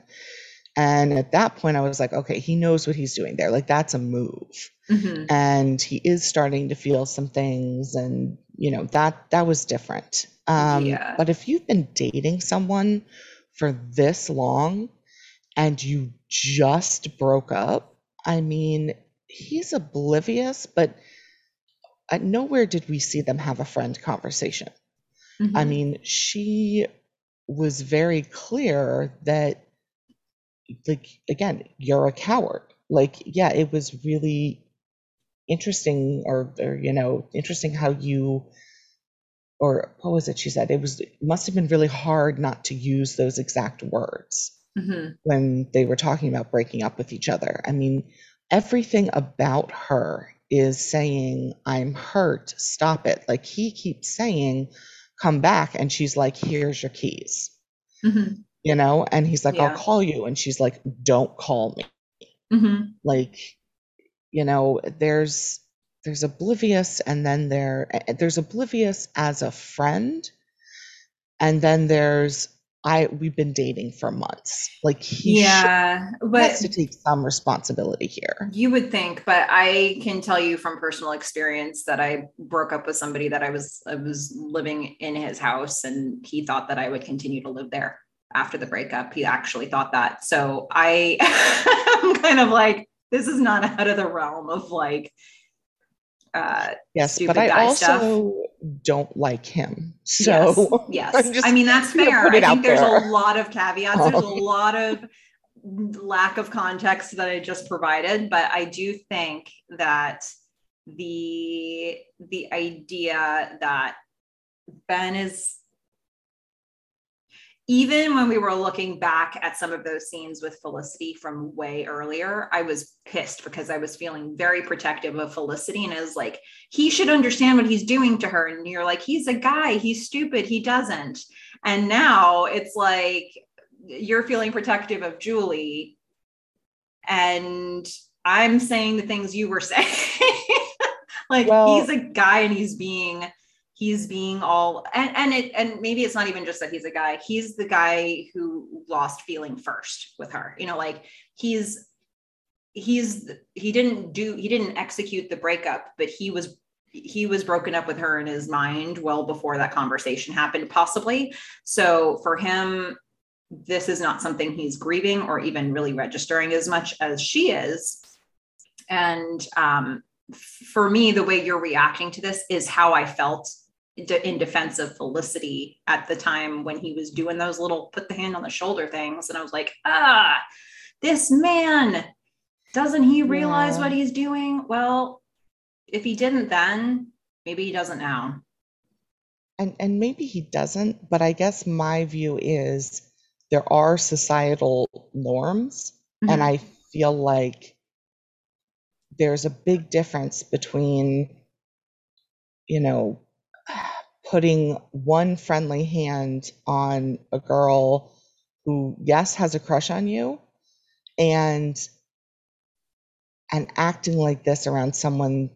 And at that point, I was like, okay, he knows what he's doing there. Like, that's a move. Mm-hmm. And he is starting to feel some things. And, you know, that that was different. Um, yeah. But if you've been dating someone for this long and you just broke up, I mean, he's oblivious, but at nowhere did we see them have a friend conversation. Mm-hmm. I mean, she was very clear that like again you're a coward like yeah it was really interesting or, or you know interesting how you or what was it she said it was it must have been really hard not to use those exact words mm-hmm. when they were talking about breaking up with each other i mean everything about her is saying i'm hurt stop it like he keeps saying come back and she's like here's your keys mm-hmm you know and he's like yeah. i'll call you and she's like don't call me mm-hmm. like you know there's there's oblivious and then there eh, there's oblivious as a friend and then there's i we've been dating for months like he yeah but has to take some responsibility here you would think but i can tell you from personal experience that i broke up with somebody that i was i was living in his house and he thought that i would continue to live there after the breakup. He actually thought that. So I am kind of like, this is not out of the realm of like, uh, yes, but I also stuff. don't like him. So yes, yes. I mean that's fair. I think there's there. a lot of caveats. Oh. There's a lot of lack of context that I just provided, but I do think that the the idea that Ben is even when we were looking back at some of those scenes with Felicity from way earlier, I was pissed because I was feeling very protective of Felicity. And I was like, he should understand what he's doing to her. And you're like, he's a guy, he's stupid, he doesn't. And now it's like, you're feeling protective of Julie. And I'm saying the things you were saying. like, well, he's a guy and he's being he's being all and and it and maybe it's not even just that he's a guy he's the guy who lost feeling first with her you know like he's he's he didn't do he didn't execute the breakup but he was he was broken up with her in his mind well before that conversation happened possibly. So for him this is not something he's grieving or even really registering as much as she is. And um, for me the way you're reacting to this is how i felt in defense of Felicity at the time when he was doing those little put the hand on the shoulder things. And I was like, ah, this man, doesn't he realize yeah. what he's doing? Well, if he didn't then, maybe he doesn't now. And and maybe he doesn't, but I guess my view is there are societal norms mm-hmm. and I feel like there's a big difference between you know putting one friendly hand on a girl who, yes, has a crush on you, and and acting like this around someone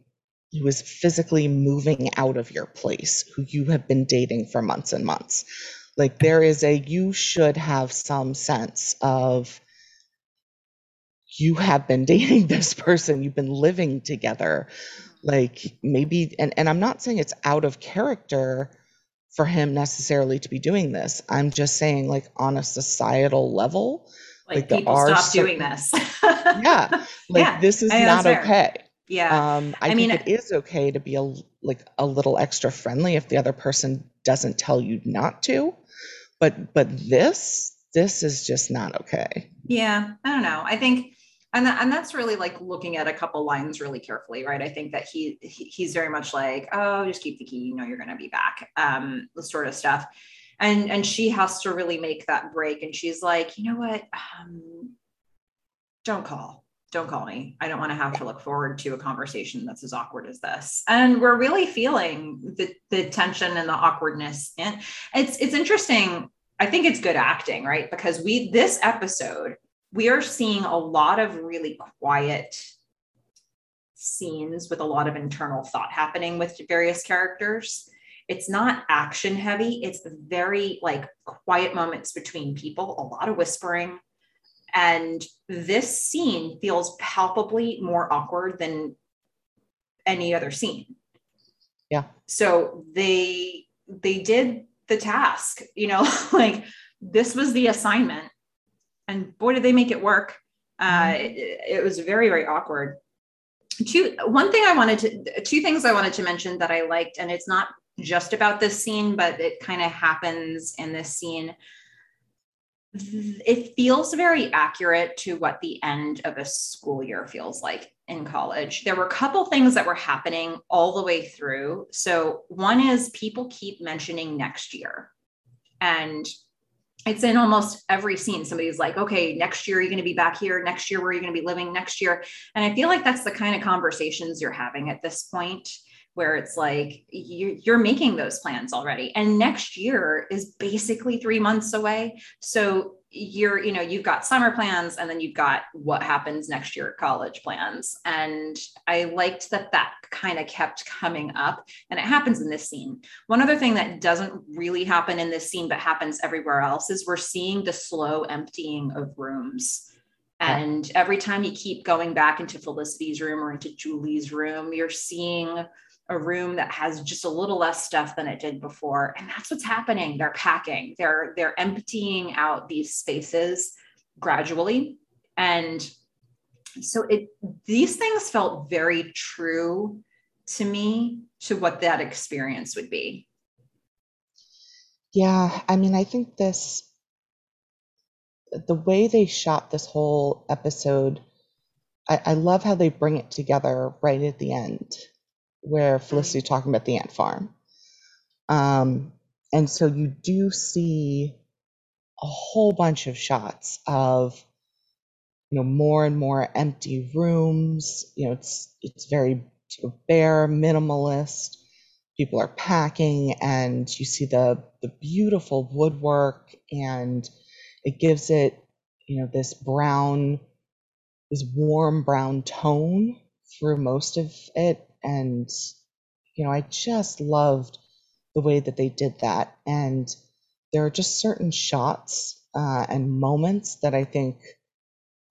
who is physically moving out of your place, who you have been dating for months and months. Like there is a, you should have some sense of, you have been dating this person, you've been living together. Like maybe, and, and I'm not saying it's out of character for him necessarily to be doing this. I'm just saying, like, on a societal level, Like, Like, people stop doing this. yeah, like Yeah, this is not okay. Yeah. Um, I, I think mean- it is okay to be a like a little extra friendly if the other person doesn't tell you not to, but but this this is just not okay. Yeah, I don't know. I think, and that, and that's really like looking at a couple lines really carefully, right? I think that he, he he's very much like, oh, just keep the key. You know, you're going to be back. Um, the sort of stuff, and and she has to really make that break, and she's like, you know what? Um, don't call. Don't call me. I don't want to have to look forward to a conversation that's as awkward as this. And we're really feeling the the tension and the awkwardness. And it's it's interesting I think it's good acting, right? Because we this episode, we are seeing a lot of really quiet scenes with a lot of internal thought happening with various characters. It's not action heavy, it's very like quiet moments between people, a lot of whispering. And this scene feels palpably more awkward than any other scene. Yeah. So they they did the task, you know, like this was the assignment. And boy, did they make it work. Uh, it, it was very, very awkward. Two, one thing I wanted to, two things I wanted to mention that I liked, and it's not just about this scene, but it kind of happens in this scene. It feels very accurate to what the end of a school year feels like in college. There were a couple things that were happening all the way through. So, one is people keep mentioning next year. And it's in almost every scene. Somebody's like, okay, next year you're going to be back here. Next year, where are you going to be living next year? And I feel like that's the kind of conversations you're having at this point where it's like you, you're making those plans already. And next year is basically three months away. So you're, you know, you've got summer plans and then you've got what happens next year at college plans. And I liked that that kind of kept coming up and it happens in this scene. One other thing that doesn't really happen in this scene, but happens everywhere else is we're seeing the slow emptying of rooms. And every time you keep going back into Felicity's room or into Julie's room, you're seeing a room that has just a little less stuff than it did before and that's what's happening. They're packing. They're they're emptying out these spaces gradually. And so it these things felt very true to me to what that experience would be. Yeah, I mean, I think this, the way they shot this whole episode, I, I love how they bring it together right at the end, where Felicity's talking about the ant farm. Um, and so you do see a whole bunch of shots of, you know, more and more empty rooms. You know, it's it's very bare, minimalist people are packing and you see the the beautiful woodwork and it gives it you know this brown this warm brown tone through most of it and you know i just loved the way that they did that. And there are just certain shots uh, and moments that i think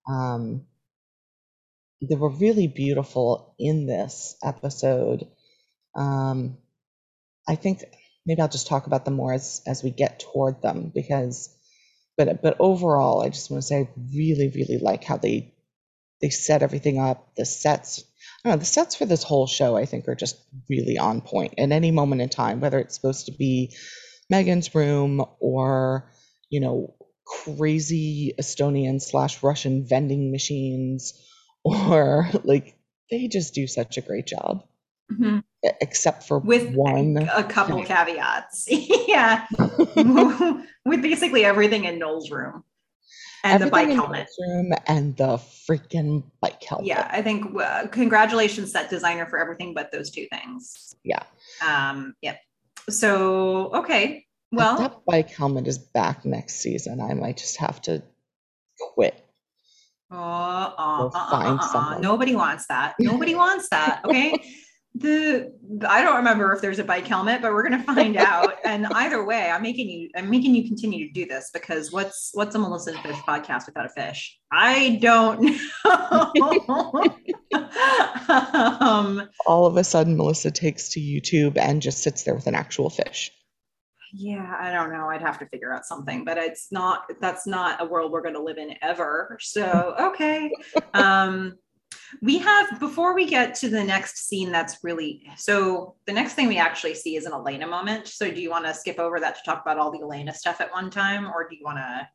um, that were really beautiful in this episode. Um, I think maybe I'll just talk about them more as as we get toward them because but but overall I just want to say I really really like how they they set everything up the sets know the sets for this whole show I think are just really on point at any moment in time whether it's supposed to be Meghan's room or you know crazy Estonian slash Russian vending machines or like they just do such a great job. Mhm. e- except for with one a couple caveats. Yeah. With basically everything in noel's room and the bike helmet room and the freaking bike helmet. yeah i think uh, congratulations set designer for everything but those two things Yeah. um yep so okay If well that bike helmet is back next season, I might just have to quit Oh, uh, uh, uh, uh, uh. someone. Nobody wants that. Nobody wants that. Okay. The I don't remember if there's a bike helmet, but we're gonna find out. And either way, I'm making you I'm making you continue to do this because what's what's a Melissa Fish podcast without a fish? I don't know. um, All of a sudden, Melissa takes to YouTube and just sits there with an actual fish. yeah, I don't know. I'd have to figure out something, but it's not that's not a world we're gonna live in ever. So okay. Um we have before we get to the next scene that's really so the next thing we actually see is an elena moment so do you want to skip over that to talk about all the elena stuff at one time or do you want to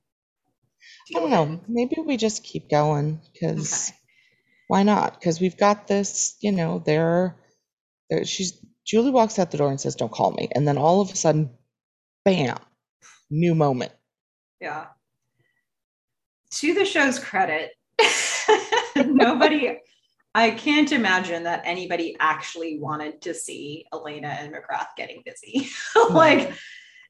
I don't know. Maybe we just keep going because Okay. why not? Because we've got this, you know, there, there. She's Julie walks out the door and says, "Don't call me," and then all of a sudden, bam, new moment. yeah to the show's credit nobody i can't imagine that anybody actually wanted to see elena and mcgrath getting busy like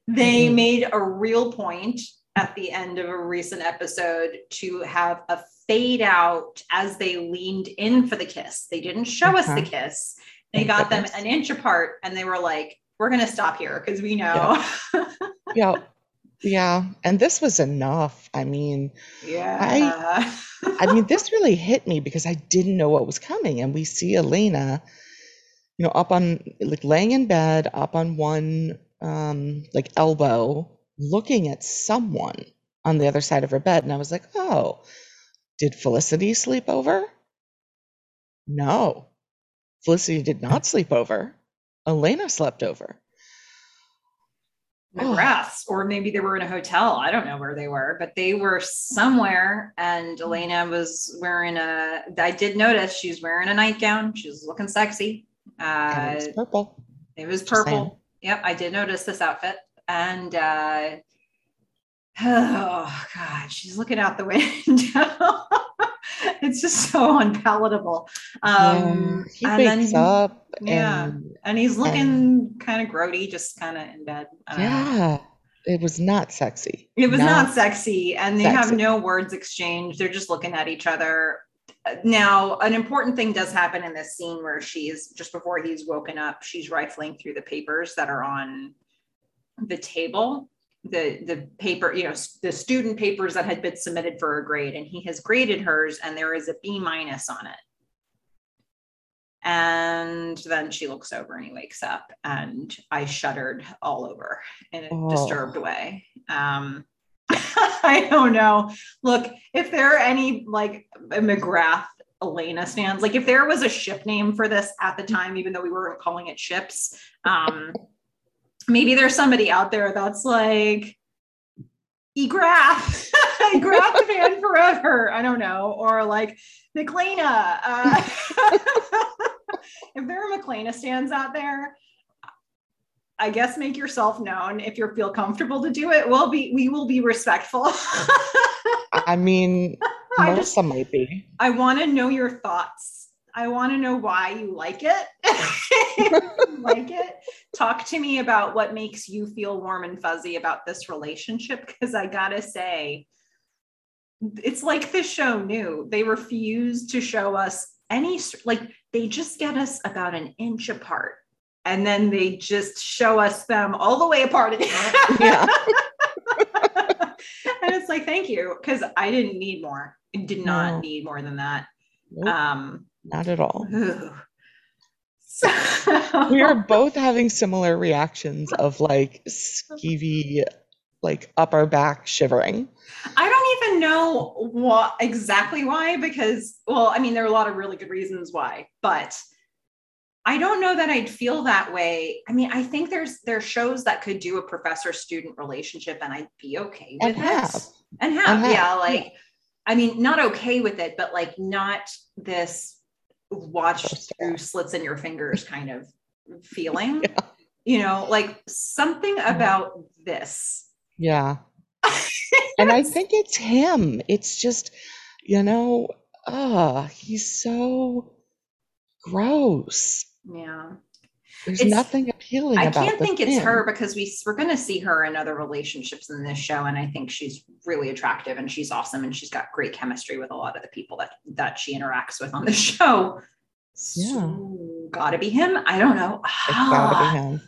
they Mhm. made a real point at the end of a recent episode to have a fade out as they leaned in for the kiss. They didn't show us the Uh-huh. kiss. They Thank got them an inch apart and they were like, we're going to stop here because we know. Yeah, yeah, and this was enough. I mean, Yeah. I mean, this really hit me because I didn't know what was coming. And we see Elena, you know, up on like laying in bed, up on one um like elbow, looking at someone on the other side of her bed. And I was like, oh, did Felicity sleep over? No. Felicity did not sleep over. Elena slept over. McGrath's, or maybe they were in a hotel. I don't know where they were, but they were somewhere. And Hmm. Elena was wearing a, I did notice she was wearing a nightgown. She was looking sexy. Uh, it was purple. It was purple. Yep, I did notice this outfit. And uh oh god, she's looking out the window. it's just so unpalatable. Um yeah, he and wakes then up yeah. and he's looking kind of grody, just kind of in bed. Don't know. yeah, it was not sexy. It was not sexy, and they have no words exchanged. They're just looking at each other. Now, an important thing does happen in this scene where she's just before he's woken up, she's rifling through the papers that are on the table. The the paper, you know, the student papers that had been submitted for a grade, and he has graded hers, and there is a B minus on it. And then she looks over and he wakes up, and I shuddered all over in a Oh. disturbed way. Um, I don't know. Look, if there are any like McGrath Elena stands, like if there was a ship name for this at the time, even though we weren't calling it ships, um, maybe there's somebody out there that's like Egrath, Egrath fan forever. I don't know, or like McLeana. Uh, if there are McLeana stands out there, I guess make yourself known if you feel comfortable to do it. We'll be we will be respectful. I mean, I just Melissa might be. I want to know your thoughts. I want to know why you like it. like it. Talk to me about what makes you feel warm and fuzzy about this relationship because I got to say it's like the show knew. They refuse to show us any like they just get us about an inch apart and then they just show us them all the way apart again. Yeah. and it's like thank you because I didn't need more. I did not No. need more than that. Nope, Um not at all. So, We are both having similar reactions of like skeevy, like upper back shivering. I don't even know what exactly why, because well, I mean, there are a lot of really good reasons why, but I don't know that I'd feel that way. I mean, I think there's there's shows that could do a professor student relationship and I'd be okay with And it. have. And have, And have, yeah, like I mean, not okay with it, but like not this watch First of through slits in your fingers kind of feeling. Yeah. You know, like something about this. Yeah. And I think it's him. It's just, you know, ah, he's so gross. Yeah. There's It's- nothing appealing I can't think it's her because we we're going to see her in other relationships in this show, and I think she's really attractive and she's awesome and she's got great chemistry with a lot of the people that that she interacts with on the show. Yeah. So, gotta be him. I don't know. It's gotta be him.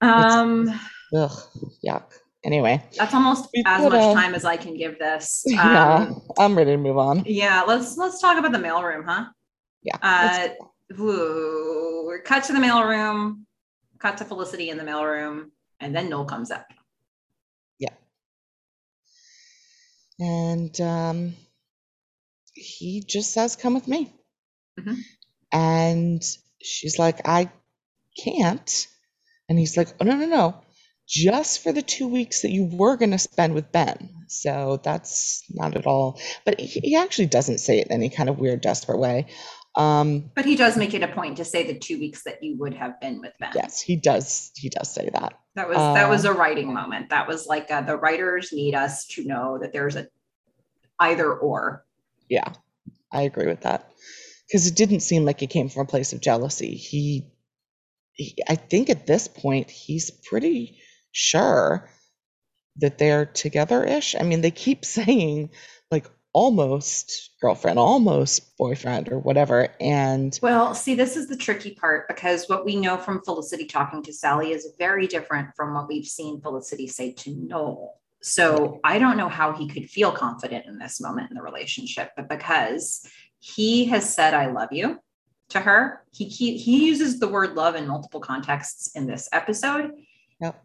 Um, Ugh, yuck. Anyway, that's almost as much time as I can give this. yeah, Um, I'm ready to move on. yeah. Let's let's talk about the mailroom, huh? Yeah. Uh, we're cut to the mailroom, cut to Felicity in the mailroom, and then Noel comes up. Yeah. And um, he just says, "Come with me," Mhm. and she's like, "I can't," and he's like, "Oh no, no, no." Just for the two weeks that you were going to spend with Ben. So that's not at all. But he, he actually doesn't say it in any kind of weird, desperate way. Um, But he does make it a point to say the two weeks that you would have been with Ben. yes, he does. He does say that. That was that was Uh, a writing moment. That was like uh, the writers need us to know that there's a either or. Yeah, I agree with that. Because it didn't seem like it came from a place of jealousy. He, he, I think at this point, he's pretty sure that they're together ish. I mean, they keep saying almost girlfriend, almost boyfriend, or whatever. And Well, see, this is the tricky part because what we know from Felicity talking to Sally is very different from what we've seen Felicity say to Noel. So I don't know how he could feel confident in this moment in the relationship, but because he has said "I love you" to her, he he, he uses the word love in multiple contexts in this episode. yep,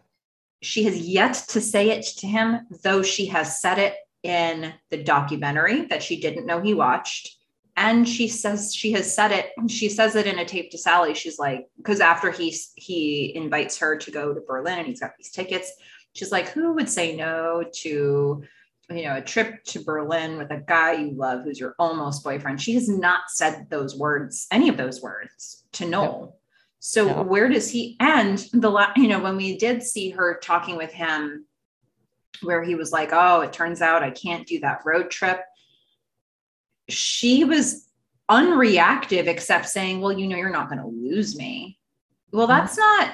she has yet to say it to him, though she has said it in the documentary that she didn't know he watched. And she says she has said it. She says it in a tape to Sally. She's like, because after he he invites her to go to Berlin and he's got these tickets, she's like, who would say no to, you know, a trip to Berlin with a guy you love who's your almost boyfriend? She has not said those words, any of those words, to Noel. So No. where does he and the la- you know when we did see her talking with him where he was like oh it turns out I can't do that road trip she was unreactive except saying well you know you're not going to lose me well Mhm. that's not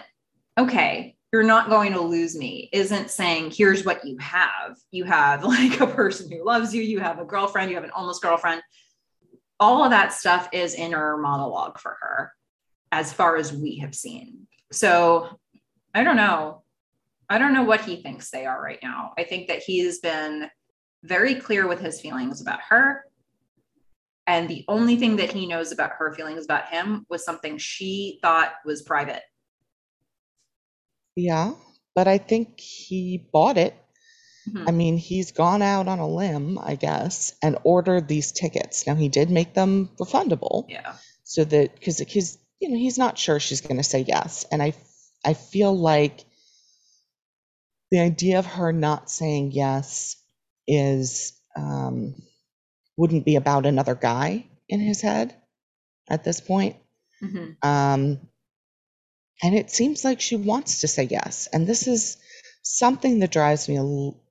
okay you're not going to lose me isn't saying here's what you have you have like a person who loves you you have a girlfriend you have an almost girlfriend all of that stuff is inner monologue for her as far as we have seen. So I don't know. I don't know what he thinks they are right now. I think that he's been very clear with his feelings about her. And the only thing that he knows about her feelings about him was something she thought was private. yeah. But I think he bought it. Mhm. I mean, he's gone out on a limb, I guess, and ordered these tickets. Now he did make them refundable. Yeah. so that because he's you know he's not sure she's going to say yes and i i feel like the idea of her not saying yes is um wouldn't be about another guy in his head at this point. Mhm. um and it seems like she wants to say yes. And this is something that drives me a l-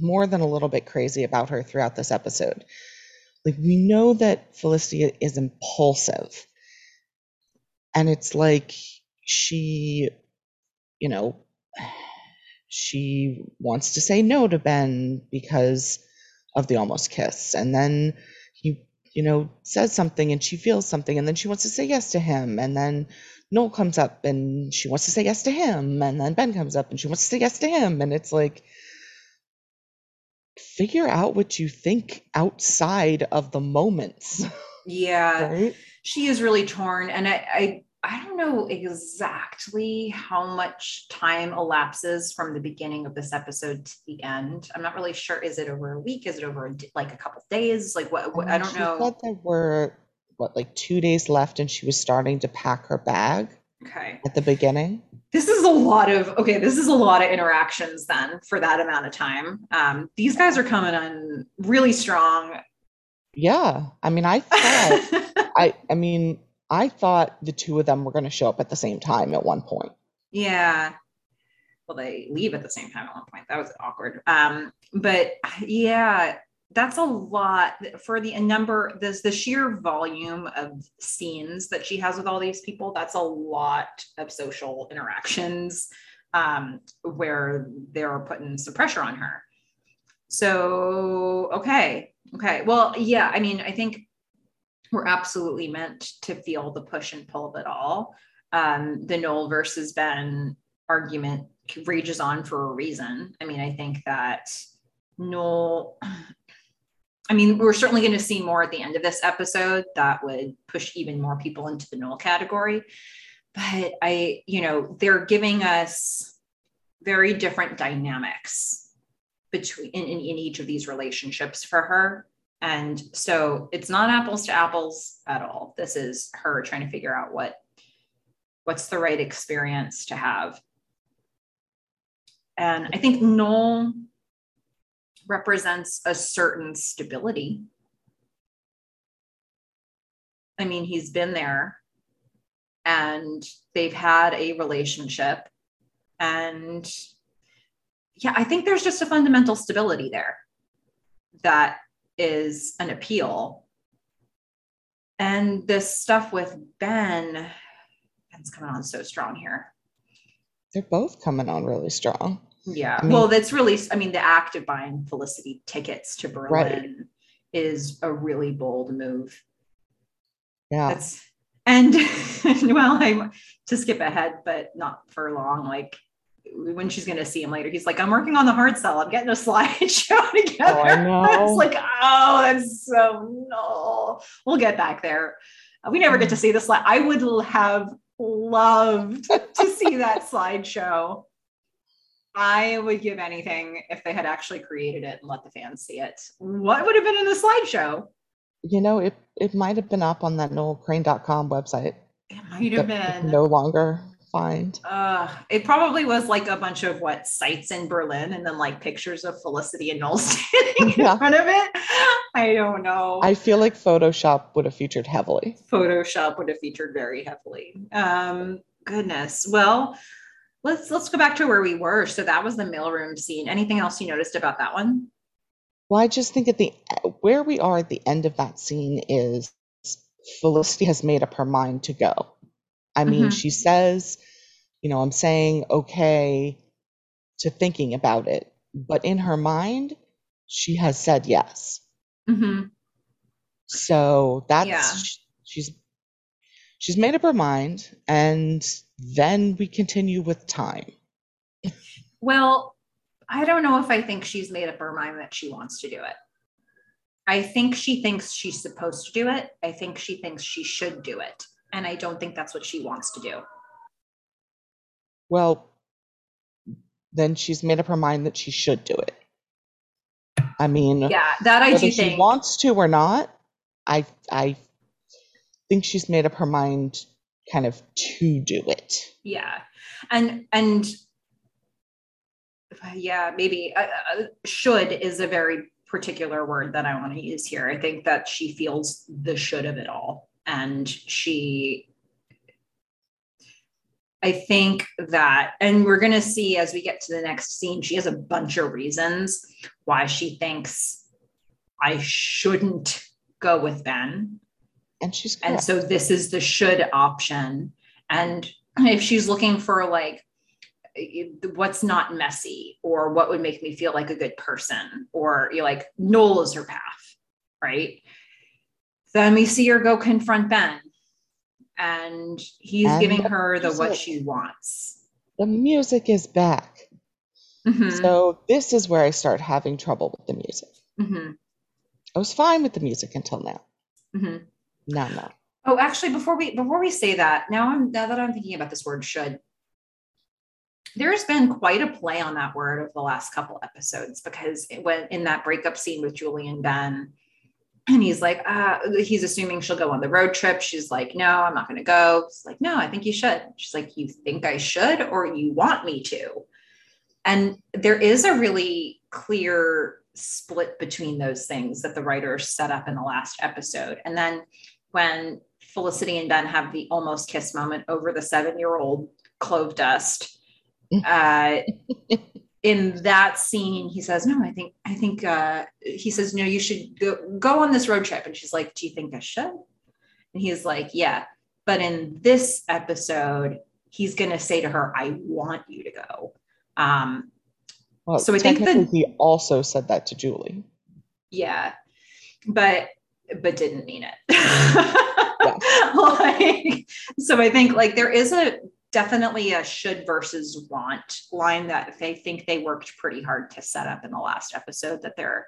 more than a little bit crazy about her throughout this episode. Like we know that felicity is impulsive. And it's like she you know she wants to say no to ben because of the almost kiss. And then he you know says something and she feels something and then she wants to say yes to him. And then noel comes up and she wants to say yes to him. And then ben comes up and she wants to say yes to him. And it's like figure out what you think outside of the moments. Yeah. right? She is really torn. And I, I i don't know exactly how much time elapses from the beginning of this episode to the end. I'm not really sure is it over a week? Is it over a like a couple days? Like what, what i don't she know. said there were what like two days left and she was starting to pack her bag okay. at the beginning? This is a lot of okay this is a lot of interactions then for that amount of time. Um these guys are coming on really strong. Yeah. I mean i thought i i mean i thought the two of them were going to show up at the same time at one point Yeah. Well, they leave at the same time at one point. That was awkward. Um, but yeah, that's a lot for the number there's the sheer volume of scenes that she has with all these people that's a lot of social interactions um, where they're putting some pressure on her so okay okay well yeah i mean i think we're absolutely meant to feel the push and pull of it all um, the noel versus ben argument rages on for a reason i mean i think that noel I mean, we're certainly going to see more at the end of this episode that would push even more people into the Noel category. But I, you know, they're giving us very different dynamics between in, in, in each of these relationships for her. And so it's not apples to apples at all. This is her trying to figure out what what's the right experience to have. And I think Noel represents a certain stability. I mean, he's been there and they've had a relationship. And yeah, I think there's just a fundamental stability there that is an appeal. And this stuff with Ben, Ben's coming on so strong here. They're both coming on really strong. Yeah. I mean, well, that's really, I mean, the act of buying Felicity tickets to Berlin right. is a really bold move. Yeah. That's, and well, I'm to skip ahead, but not for long. Like when she's going to see him later, he's like, I'm working on the hard sell. I'm getting a slideshow together. Oh, I know. It's like, oh, that's so no. We'll get back there. We never get to see the slide. I would have loved to see that slideshow. I would give anything if they had actually created it and let the fans see it. What would have been in the slideshow? You know, it, it might have been up on that noelcrane.com website. It might have been. No longer find. Uh, it probably was like a bunch of what sites in Berlin and then like pictures of Felicity and Noel standing yeah. in front of it. I don't know. I feel like Photoshop would have featured heavily. Photoshop would have featured very heavily. Um, goodness. Well, let's let's go back to where we were. So that was the mailroom scene. Anything else you noticed about that one? Well, I just think at the where we are at the end of that scene is Felicity has made up her mind to go. I mean, mm-hmm. she says, you know, I'm saying okay to thinking about it, but in her mind, she has said yes. Mm-hmm. So that's yeah. she's she's made up her mind, and then we continue with time. Well, I don't know if I think she's made up her mind that she wants to do it. I think she thinks she's supposed to do it. I think she thinks she should do it. And I don't think that's what she wants to do. Well, then she's made up her mind that she should do it. I mean, yeah, that I do she think. wants to or not, I I think she's made up her mind kind of to do it. Yeah. And, and, yeah, maybe uh, uh, should is a very particular word that I want to use here. I think that she feels the should of it all. And she, I think that, and we're going to see as we get to the next scene, she has a bunch of reasons why she thinks I shouldn't go with Ben. And she's correct. and so this is the should option. And if she's looking for like what's not messy or what would make me feel like a good person or you're like Noel is her path, right? Then we see her go confront Ben and he's and giving her the what she wants. The music is back. Mm-hmm. So this is where I start having trouble with the music. Mm-hmm. I was fine with the music until now. Mm-hmm. No, no. Oh, actually, before we before we say that, now I'm now that I'm thinking about this word should. There's been quite a play on that word over the last couple episodes because it went in that breakup scene with Julie and Ben, and he's like, uh, he's assuming she'll go on the road trip. She's like, no, I'm not going to go. He's like, no, I think you should. She's like, you think I should, or you want me to? And there is a really clear split between those things that the writers set up in the last episode. And then when Felicity and Ben have the almost kiss moment over the seven year old clove dust, uh, in that scene, he says, "No, I think I think uh, he says, no, you should go go on this road trip." And she's like, "Do you think I should?" And he's like, "Yeah." But in this episode, he's going to say to her, "I want you to go." Um, Well, So I think that- he also said that to Julie. yeah, but but didn't mean it. like, so I think like there is a definitely a should versus want line that they think they worked pretty hard to set up in the last episode that they're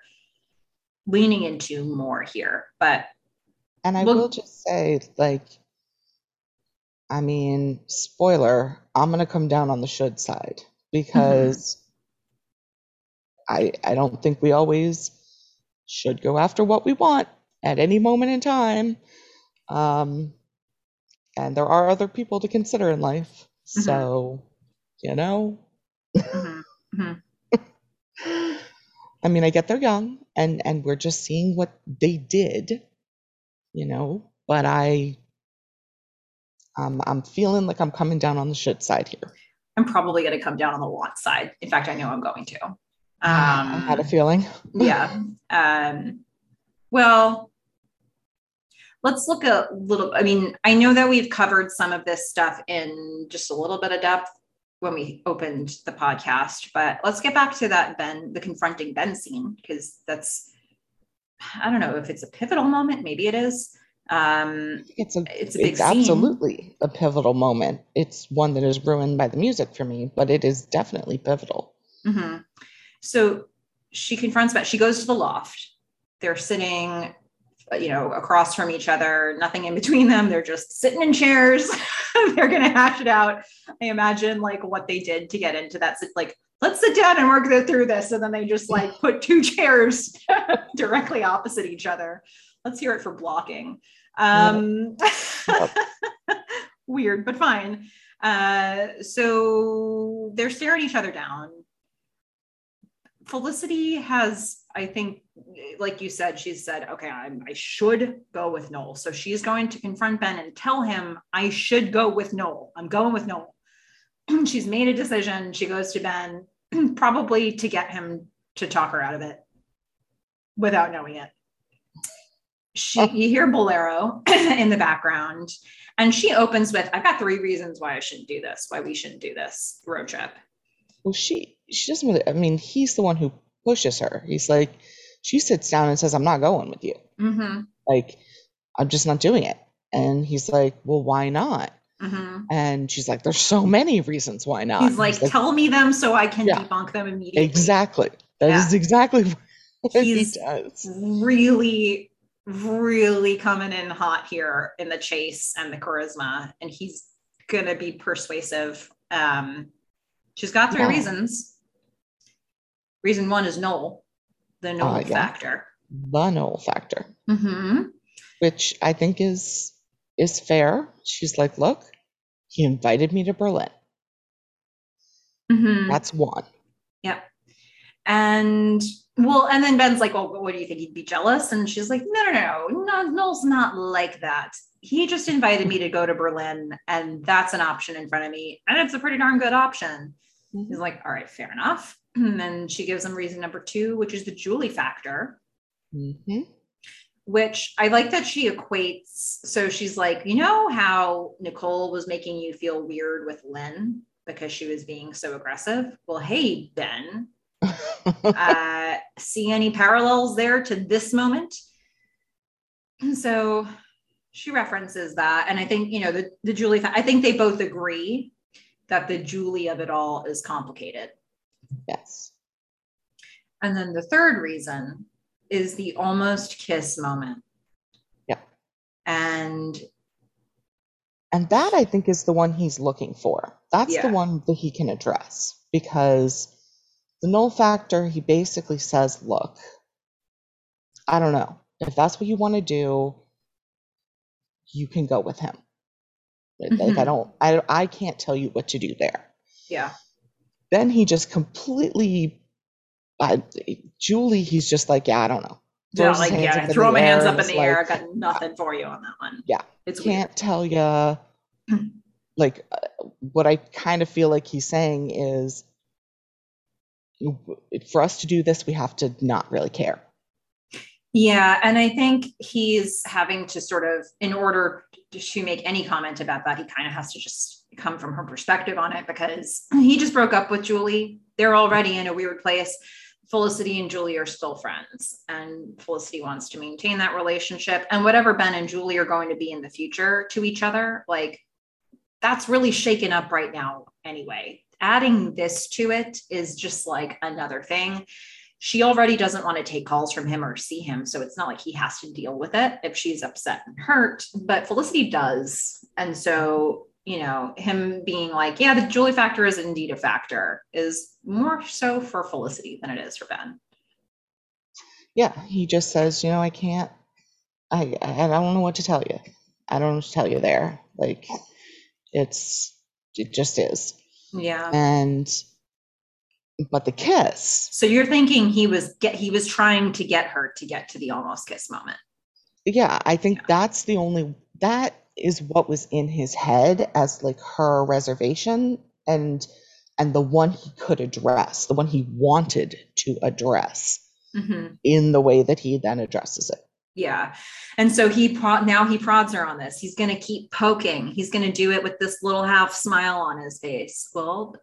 leaning into more here. But And I will just say, like, I mean, spoiler, I'm gonna come down on the should side because I I don't think we always should go after what we want at any moment in time. Um, and there are other people to consider in life. Mhm. So, you know, mhm, mhm. I mean, I get they're young and and we're just seeing what they did, you know, but I um, I'm feeling like I'm coming down on the shit side here. I'm probably going to come down on the want side. In fact, I know I'm going to. Um, I had a feeling. yeah. Um, well, let's look a little. I mean, I know that we've covered some of this stuff in just a little bit of depth when we opened the podcast, but let's get back to that Ben, the confronting Ben scene, because that's, I don't know if it's a pivotal moment. Maybe it is. Um, It's a it's a big it's scene. absolutely a pivotal moment. It's one that is ruined by the music for me, but it is definitely pivotal. hmm So she confronts Ben. She goes to the loft. They're sitting, you know, across from each other, nothing in between them. They're just sitting in chairs. They're going to hash it out. I imagine like what they did to get into that. Like, let's sit down and work th- through this. And then they just like put two chairs directly opposite each other. Let's hear it for blocking. Um, weird, but fine. Uh, so they're staring each other down. Felicity has, I think, like you said, she said, okay, I'm, I should go with Noel. So she's going to confront Ben and tell him I should go with Noel. I'm going with Noel. she's made a decision. She goes to Ben, probably to get him to talk her out of it without knowing it. She, oh. you hear Bolero in the background, and she opens with, I've got three reasons why I shouldn't do this, why we shouldn't do this road trip. Well, she she doesn't really. I mean, he's the one who pushes her. He's like, she sits down and says, "I'm not going with you. Mm-hmm. Like, I'm just not doing it." And he's like, "Well, why not?" Mm-hmm. And she's like, "There's so many reasons why not." He's like, tell me them so I can Yeah. debunk them immediately. exactly. That is Yeah. exactly what He's- he does. Really, really coming in hot here in the chase and the charisma, and he's gonna be persuasive. Um, she's got three Yeah. reasons. Reason one is Noel, the Noel Ah, yeah. factor. The Noel factor, Mm-hmm. which I think is is fair. She's like, "Look, he invited me to Berlin. Mm-hmm. That's one." Yeah. And well, and then Ben's like, Well, what do you think? He'd be jealous? And she's like, No, no, no, no, Noel's not like that. He just invited me to go to Berlin, and that's an option in front of me. And it's a pretty darn good option. He's like, All right, fair enough. And then she gives them reason number two, which is the Julie factor, hmm which I like that she equates. So she's like, You know how Nicole was making you feel weird with Lynn because she was being so aggressive? Well, hey, Ben, uh, see any parallels there to this moment? And so she references that. And I think, you know, the, the Julie, I think they both agree that the Julie of it all is complicated. Yes. And then the third reason is the almost kiss moment. Yeah. And And that I think is the one he's looking for. That's Yeah. the one that he can address because the Noel factor, he basically says, look, I don't know. If that's what you want to do, you can go with him. Like mm-hmm. I don't I I can't tell you what to do there. yeah, Then he just completely I, Julie, he's just like, yeah, I don't know. his like, yeah, throw my hands up in the air. I like, got nothing for you on that one. Yeah, It's can't tell you like uh, what i kind of feel like he's saying is for us to do this, we have to not really care. Yeah. And I think he's having to sort of, in order to make any comment about that, he kind of has to just come from her perspective on it because he just broke up with Julie. They're already in a weird place. Felicity and Julie are still friends, and Felicity wants to maintain that relationship. And whatever Ben and Julie are going to be in the future to each other, like that's really shaken up right now, anyway. Adding this to it is just like another thing. She already doesn't want to take calls from him or see him. So it's not like he has to deal with it if she's upset and hurt, but Felicity does. And so you know, him being like, yeah, the Julie factor is indeed a factor is more so for Felicity than it is for Ben. Yeah, he just says, you know, I can't, I, I don't know what to tell you. I don't know what to tell you there. Like, it's, it just is. Yeah. And, but the kiss. So you're thinking he was get he was trying to get her to get to the almost kiss moment. Yeah, I think yeah. that's the only that is what was in his head as like her reservation and and the one he could address the one he wanted to address mm-hmm. in the way that he then addresses it yeah. And so he pro- now he prods her on this. He's going to keep poking. He's going to do it with this little half smile on his face. Well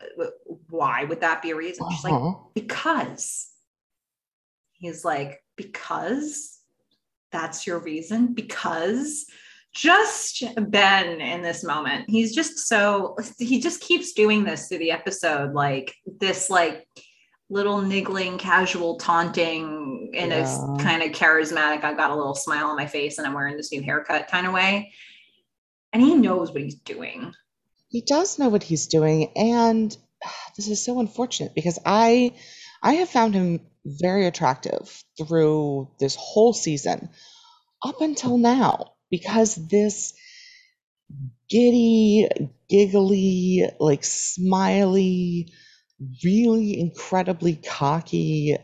why would that be a reason? Uh-huh. she's like uh-huh. because. He's like because? That's your reason? Because? Just Ben in this moment. He's just so he just keeps doing this through the episode, like this like little niggling, casual taunting in yeah. a kind of charismatic, I've got a little smile on my face and I'm wearing this new haircut kind of way. And he knows what he's doing. He does know what he's doing. And this is so unfortunate because I I have found him very attractive through this whole season up until now because this giddy, giggly, like smiley, really incredibly cocky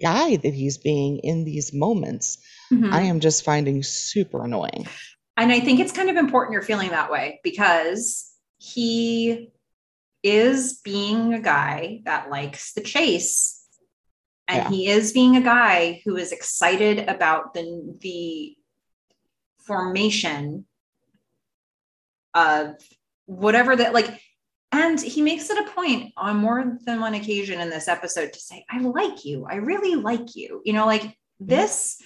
guy that he's being in these moments, mm-hmm. I am just finding super annoying. And I think it's kind of important you're feeling that way because he is being a guy that likes the chase. And yeah. he is being a guy who is excited about the the formation of whatever that like and he makes it a point on more than one occasion in this episode to say i like you. I really like you. You know like mm-hmm. this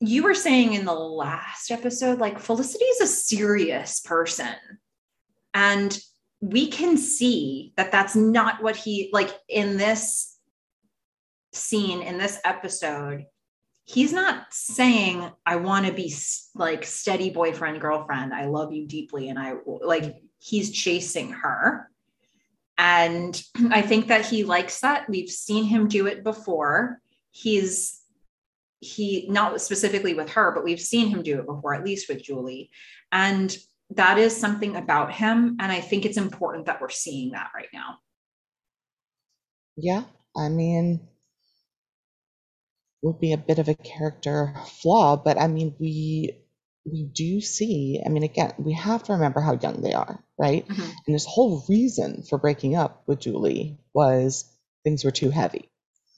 you were saying in the last episode like felicity is a serious person. And we can see that that's not what he like in this scene in this episode he's not saying i want to be like steady boyfriend girlfriend. I love you deeply and i like he's chasing her. And i think that he likes that. We've seen him do it before. He's he not specifically with her but we've seen him do it before at least with julie. And that is something about him. And i think it's important that we're seeing that right now. Yeah i mean would be a bit of a character flaw, but I mean, we we do see. I mean, again, we have to remember how young they are, right? Mm-hmm. And this whole reason for breaking up with Julie was things were too heavy.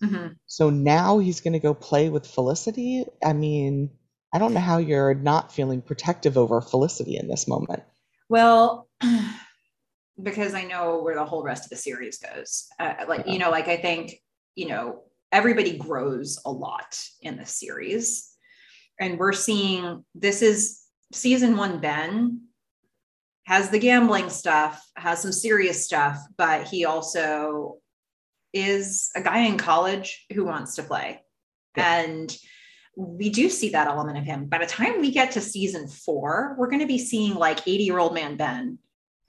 Mm-hmm. So now he's going to go play with Felicity. I mean, I don't know how you're not feeling protective over Felicity in this moment. Well, because I know where the whole rest of the series goes. Uh, like, yeah. you know, like I think, you know, everybody grows a lot in this series. And we're seeing this is season one, Ben has the gambling stuff, has some serious stuff, but he also is a guy in college who wants to play. Yeah. And we do see that element of him. By the time we get to season four, we're going to be seeing like 80 year old man Ben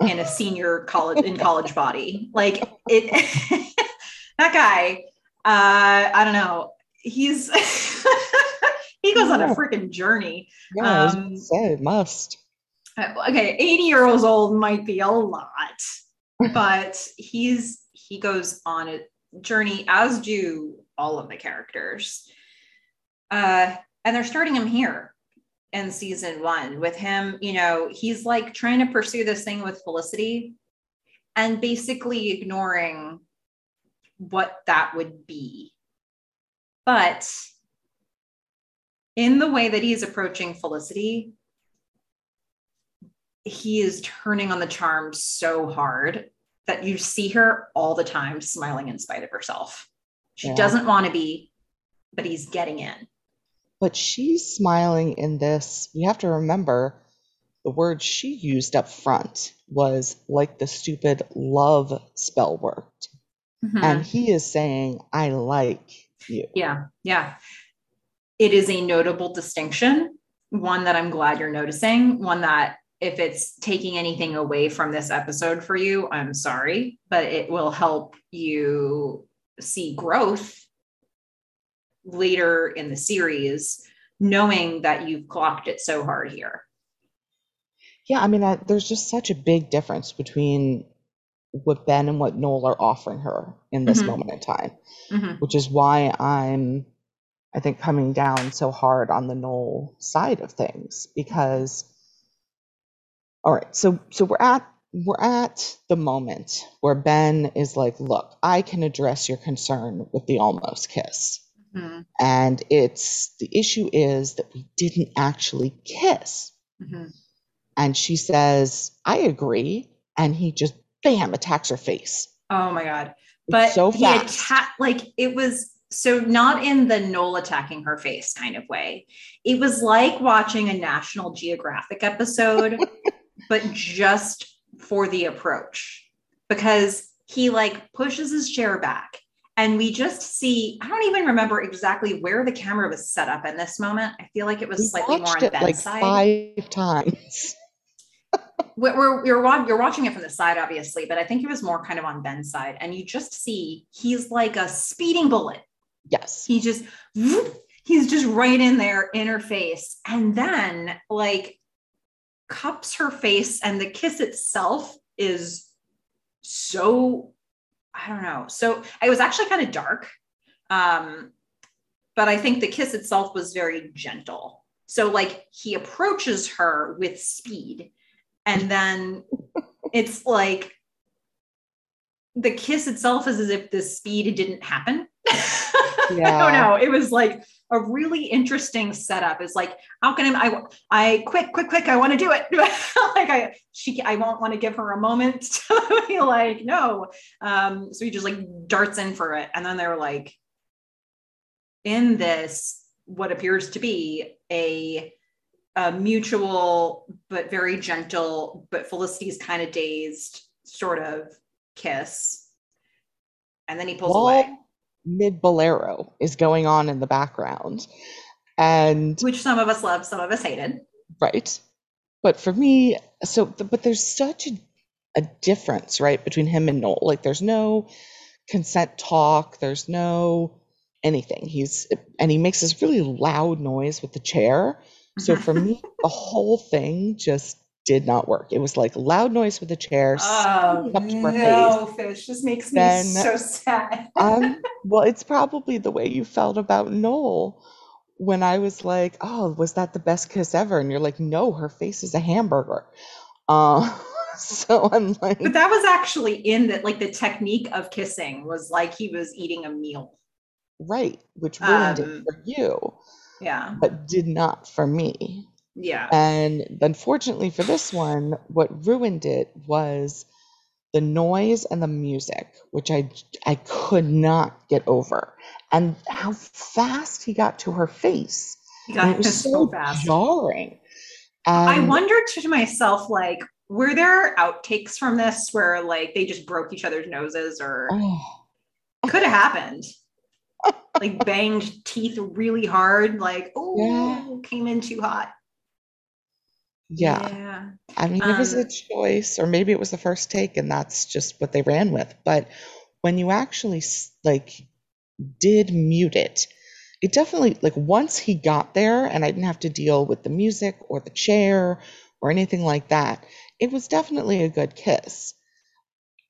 in a senior college in college body. Like it, that guy uh, I don't know. He's he goes on a freaking journey. Yeah, um, say must. Okay, 80 years old might be a lot, but he's he goes on a journey, as do all of the characters. Uh, and they're starting him here in season one with him. You know, he's like trying to pursue this thing with Felicity and basically ignoring what that would be. But in the way that he's approaching Felicity, he is turning on the charm so hard that you see her all the time smiling in spite of herself. She yeah. doesn't want to be, but he's getting in. But she's smiling in this. We have to remember the word she used up front was like the stupid love spell worked. Mm-hmm. And he is saying, I like you. Yeah. Yeah. It is a notable distinction, one that I'm glad you're noticing, one that if it's taking anything away from this episode for you, I'm sorry, but it will help you see growth later in the series, knowing that you've clocked it so hard here. Yeah, I mean, I, there's just such a big difference between what Ben and what Noel are offering her in this mm-hmm. moment in time, mm-hmm. which is why I'm, I think, coming down so hard on the Noel side of things because. All right, so so we're at we're at the moment where Ben is like, "Look, I can address your concern with the almost kiss." Mm-hmm. And it's the issue is that we didn't actually kiss. Mm-hmm. And she says, I agree. And he just bam attacks her face. Oh my God. But it's so he attacked like it was so not in the Noel attacking her face kind of way. It was like watching a National Geographic episode, but just for the approach. Because he like pushes his chair back and we just see i don't even remember exactly where the camera was set up in this moment i feel like it was we slightly more on ben's like side five times we're, we're, you're, you're watching it from the side obviously but i think it was more kind of on ben's side and you just see he's like a speeding bullet yes he just he's just right in there in her face and then like cups her face and the kiss itself is so I don't know. So it was actually kind of dark. Um, but I think the kiss itself was very gentle. So like he approaches her with speed and then it's like the kiss itself is as if the speed didn't happen. Yeah. I don't know. It was like a really interesting setup. Is like how can I I, I quick quick quick I want to do it. Like I she I won't want to give her a moment to be like no. Um so he just like darts in for it. And then they're like in this what appears to be a a mutual but very gentle but Felicity's kind of dazed sort of kiss. And then he pulls well, away mid bolero is going on in the background. And which some of us loved, some of us hated. Right. But for me, so, but there's such a, a difference, right, between him and Noel. Like, there's no consent talk, there's no anything. He's, and he makes this really loud noise with the chair. So mm-hmm. for me, the whole thing just did not work. It was like loud noise with the chair. Oh no, fish! This makes me then, so sad. um, well, it's probably the way you felt about Noel when I was like, "Oh, was that the best kiss ever?" And you're like, "No, her face is a hamburger." Uh, so I'm like, but that was actually in that like the technique of kissing was like he was eating a meal, right? Which ruined um, it for you, yeah, but did not for me. Yeah. And unfortunately for this one, what ruined it was the noise and the music, which I I could not get over, and how fast he got to her face. He got it was so, so fast, jarring. I wondered to myself, like, were there outtakes from this where like they just broke each other's noses, or oh. could have happened? like banged teeth really hard, like oh, yeah. came in too hot. Yeah. Yeah. I mean, it was a um choice, or maybe it was the first take, and that's just what they ran with. But when you actually like did mute it, it definitely like once he got there, and I didn't have to deal with the music or the chair or anything like that. It was definitely a good kiss.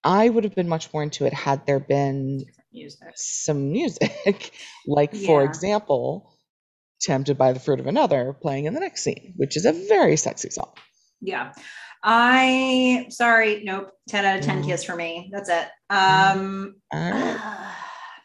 I would have been much more into it had there been music. some music, like for example tempted by the fruit of another playing in the next scene, which is a very sexy song. Yeah. I sorry, nope. 10 out of 10 mm. kiss for me. That's it. Um right.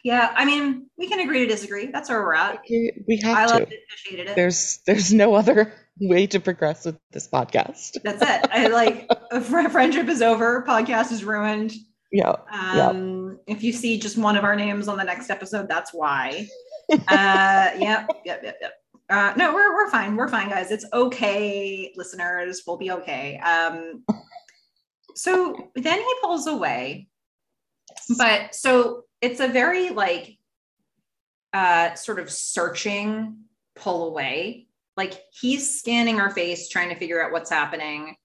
Yeah, I mean, we can agree to disagree. That's where we're at. We we have I to. loved it, appreciated it. There's there's no other way to progress with this podcast. That's it. I like a friendship is over. Podcast is ruined. Yeah. Yeah. Um, if you see just one of our names on the next episode, that's why. Uh, yep, yep, yep, yep. Uh, no, we're we're fine. We're fine, guys. It's okay, listeners. We'll be okay. Um, so then he pulls away, but so it's a very like uh sort of searching pull away. Like he's scanning her face, trying to figure out what's happening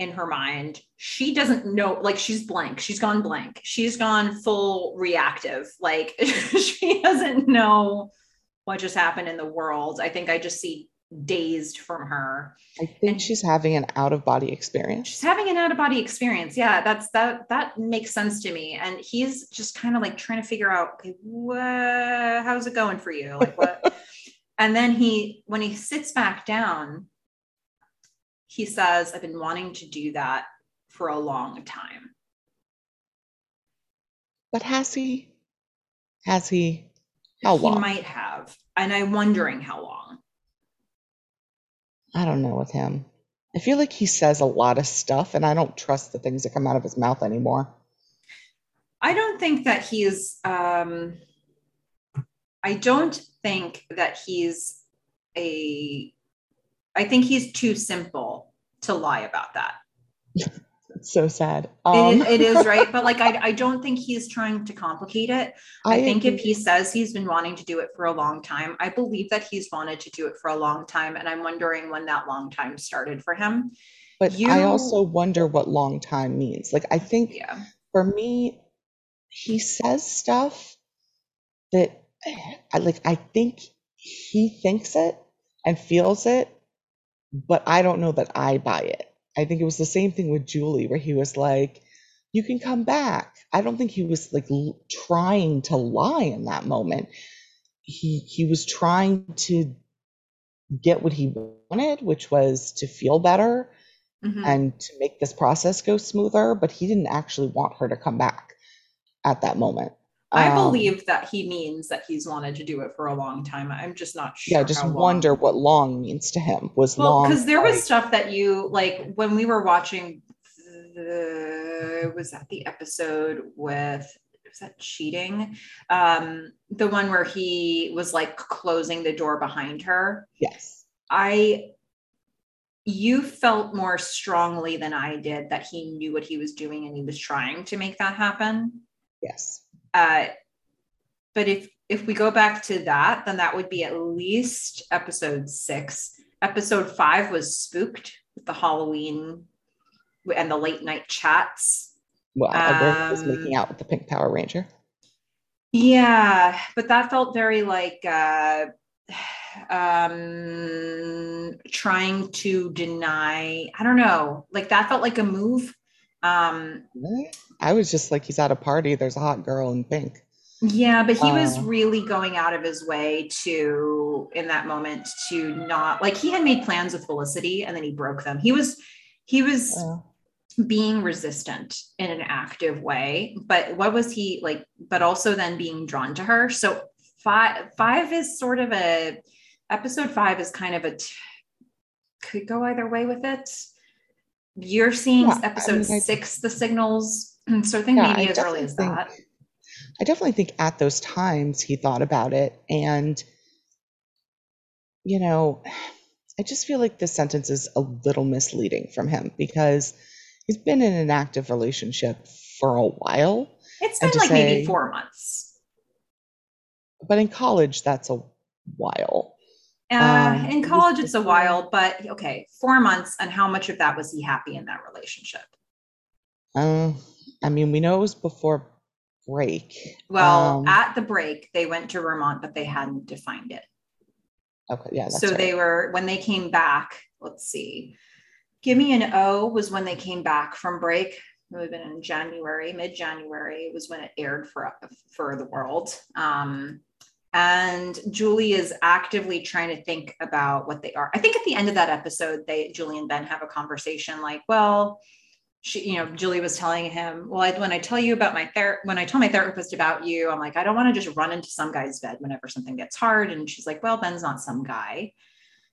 in her mind. She doesn't know, like she's blank. She's gone blank. She's gone full reactive. Like she doesn't know what just happened in the world. I think I just see dazed from her. I think she's having an out of body experience. She's having an out of body experience. Yeah, that's that that makes sense to me. And he's just kind of like trying to figure out, okay, what, how's it going for you? Like what? and then he, when he sits back down, he says, I've been wanting to do that for a long time. But has he? Has he? How long? he might have. And I'm wondering how long. I don't know with him. I feel like he says a lot of stuff, and I don't trust the things that come out of his mouth anymore. I don't think that he's um I don't think that he's a I think he's too simple to lie about that. It's so sad. It- Um, it is right, but like I, I don't think he's trying to complicate it. I, think if he says he's been wanting to do it for a long time, I believe that he's wanted to do it for a long time, and I'm wondering when that long time started for him. but I also wonder what long time means. Like, I think Yeah, for me, he says stuff that I like. I think he thinks it and feels it, but I don't know that I buy it. I think it was the same thing with Julie, where he was like, "You can come back." I don't think he was like l- trying to lie in that moment. He he was trying to get what he wanted, which was to feel better Mhm. and to make this process go smoother, but he didn't actually want her to come back at that moment. I Um, believe that he means that he's wanted to do it for a long time. I'm just not sure. Yeah, just wonder what long means to him. Was Well, long because there was stuff that you like when we were watching. The, was that the episode with? Was that cheating? Um, the one where he was like closing the door behind her. yes, I, you felt more strongly than I did that he knew what he was doing and he was trying to make that happen. yes, Uh, but if if we go back to that, then that would be at least episode six. Episode five was spooked with the Halloween and the late night chats. well, was Um, making out with the Pink Power Ranger. Yeah, but that felt very like uh um trying to deny, I don't know, like that felt like a move. Um? I was just like, he's at a party. There's a hot girl in pink. Yeah, but he was Uh. really going out of his way to, in that moment, to not like he had made plans with Felicity and then he broke them. He was, he was Uh, being resistant in an active way, but what was he like? But also then being drawn to her. So five, five is sort of a episode five is kind of a t- could go either way with it. You're seeing Yeah, I episode mean, I- six, the signals. So I think yeah, maybe I as early as think- that. I definitely think at those times he thought about it. And, you know, I just feel like this sentence is a little misleading from him because he's been in an active relationship for a while. It's been like maybe four months. But in college, that's a while. Uh, Um, in college, it's a while, but okay, four months. And how much of that was he happy in that relationship? Uh, I mean, we know it was before break. Well, Um, at the break, they went to Vermont, but they hadn't defined it. okay, yeah, that's so right. they were, when they came back, let's see, Give Me an O was when they came back from break. It would have been in January, mid January it was when it aired for, for the world. Um, and Julie is actively trying to think about what they are. I think at the end of that episode, they Julie and Ben have a conversation like, well, she, you know, Julie was telling him, well, I, when I tell you about my ther- when I tell my therapist about you, I'm like, I don't want to just run into some guy's bed whenever something gets hard. And she's like, well, Ben's not some guy.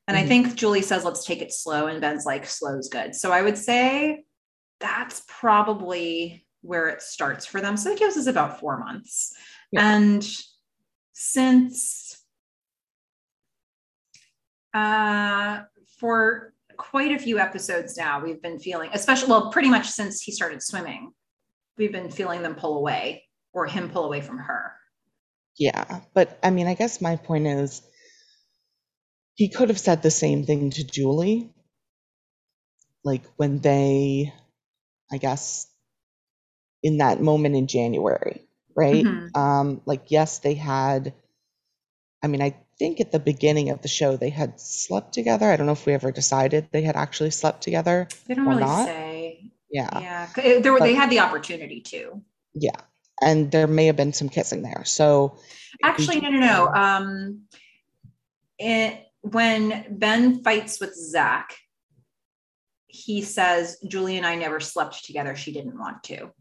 And mm-hmm. I think Julie says, let's take it slow. And Ben's like, slow's good. So I would say that's probably where it starts for them. So it gives us about four months. Yeah. And since uh, for quite a few episodes now, we've been feeling, especially, well, pretty much since he started swimming, we've been feeling them pull away or him pull away from her. Yeah. But I mean, I guess my point is he could have said the same thing to Julie. Like when they, I guess, in that moment in January, right? Mm-hmm. Um, like, yes, they had, I mean, I think at the beginning of the show they had slept together. I don't know if we ever decided they had actually slept together. They don't really not. say. Yeah. Yeah. There, but, they had the opportunity to. Yeah. And there may have been some kissing there. So actually, no, no, no. Um, it, when Ben fights with Zach, he says, Julie and I never slept together. She didn't want to.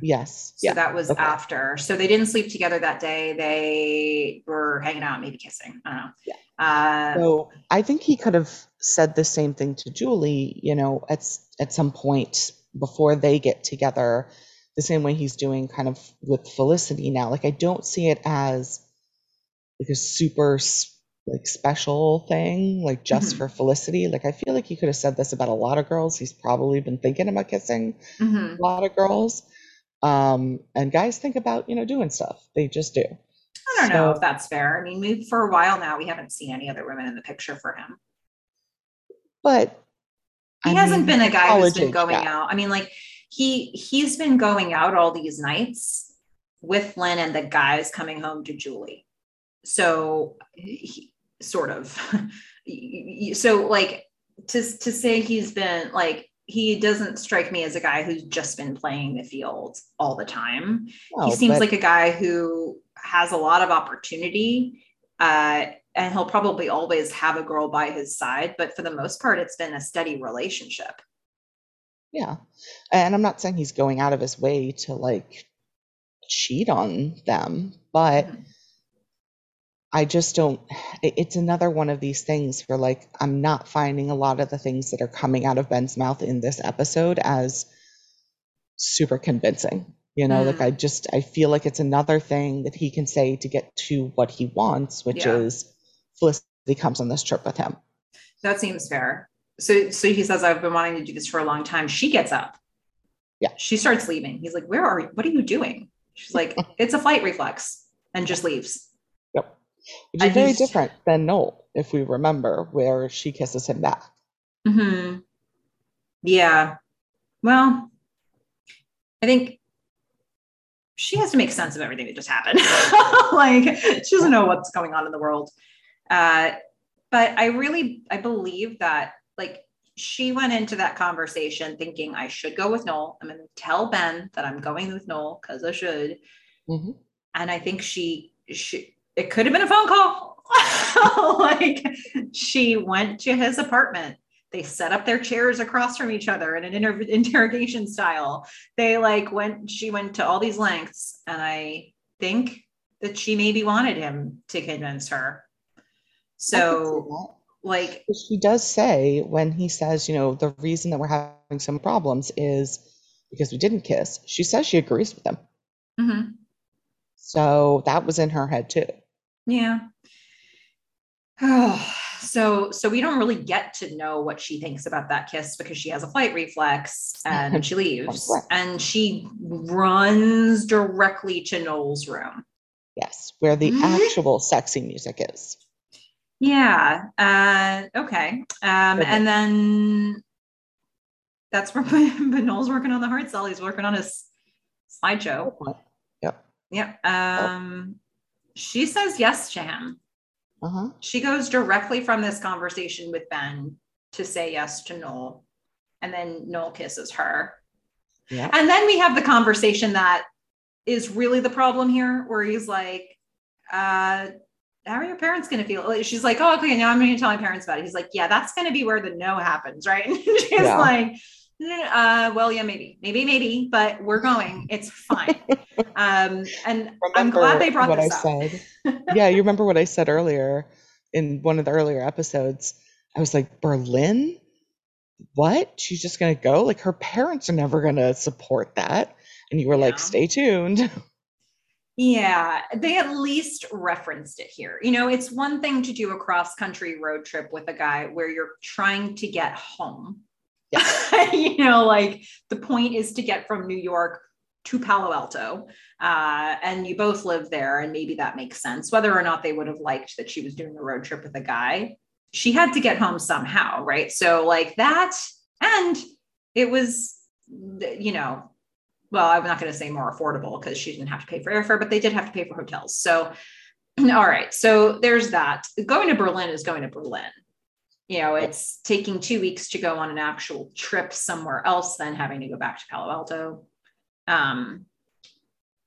Yes. So yeah. that was okay. after. So they didn't sleep together that day. They were hanging out, maybe kissing. I don't know. Yeah. Uh, so I think he could have said the same thing to Julie, you know, at at some point before they get together, the same way he's doing kind of with Felicity now. Like I don't see it as like a super like special thing, like just mm-hmm. for Felicity. Like I feel like he could have said this about a lot of girls. He's probably been thinking about kissing mm-hmm. a lot of girls. Um, and guys think about, you know, doing stuff. They just do. I don't so, know if that's fair. I mean, we, for a while now, we haven't seen any other women in the picture for him. But he I hasn't mean, been a guy who's been going out. I mean, like he he's been going out all these nights with Lynn and the guys coming home to Julie. So he, sort of. so like to to say he's been like he doesn't strike me as a guy who's just been playing the field all the time. he seems but- like a guy who has a lot of opportunity. Uh, and he'll probably always have a girl by his side, but for the most part, it's been a steady relationship. Yeah. And I'm not saying he's going out of his way to like cheat on them, but mm-hmm. I just don't, it's another one of these things where like I'm not finding a lot of the things that are coming out of Ben's mouth in this episode as super convincing. You know, mm. like I just, I feel like it's another thing that he can say to get to what he wants, which yeah. is Felicity comes on this trip with him. That seems fair. So, so he says, I've been wanting to do this for a long time. She gets up. Yeah. She starts leaving. He's like, Where are you? What are you doing? She's like, It's a flight reflex and just leaves which is very different than Noel, if we remember, where she kisses him back. Hmm. Yeah. Well, I think she has to make sense of everything that just happened. like she doesn't know what's going on in the world. Uh, but I really I believe that like she went into that conversation thinking I should go with Noel. I'm going to tell Ben that I'm going with Noel because I should. Mm-hmm. And I think she she it could have been a phone call. like she went to his apartment. They set up their chairs across from each other in an inter- interrogation style. They like went, she went to all these lengths. And I think that she maybe wanted him to convince her. So, like, she does say when he says, you know, the reason that we're having some problems is because we didn't kiss, she says she agrees with him. Mm-hmm. So that was in her head too. Yeah. Oh, so so we don't really get to know what she thinks about that kiss because she has a flight reflex and she leaves and she runs directly to Noel's room. Yes, where the mm-hmm. actual sexy music is. Yeah. Uh, okay. Um, okay. And then that's where but Noel's working on the hard sell. He's working on his slideshow. Yep. Yep. Um, she says yes to him. Uh-huh. She goes directly from this conversation with Ben to say yes to Noel. And then Noel kisses her. Yeah. And then we have the conversation that is really the problem here, where he's like, uh, how are your parents going to feel? She's like, oh, okay, now I'm going to tell my parents about it. He's like, yeah, that's going to be where the no happens, right? And she's yeah. like, uh, well, yeah, maybe, maybe, maybe, but we're going. It's fine. Um, and I'm glad they brought what this I up. said. yeah, you remember what I said earlier in one of the earlier episodes? I was like, Berlin? What? She's just gonna go? Like her parents are never gonna support that. And you were Yeah. like, stay tuned. Yeah, they at least referenced it here. You know, it's one thing to do a cross country road trip with a guy where you're trying to get home. you know, like the point is to get from New York to Palo Alto. Uh, and you both live there, and maybe that makes sense. Whether or not they would have liked that she was doing a road trip with a guy, she had to get home somehow, right? So, like that, and it was, you know, well, I'm not going to say more affordable because she didn't have to pay for airfare, but they did have to pay for hotels. So, all right. So there's that. Going to Berlin is going to Berlin. You know, it's taking two weeks to go on an actual trip somewhere else, then having to go back to Palo Alto. Um,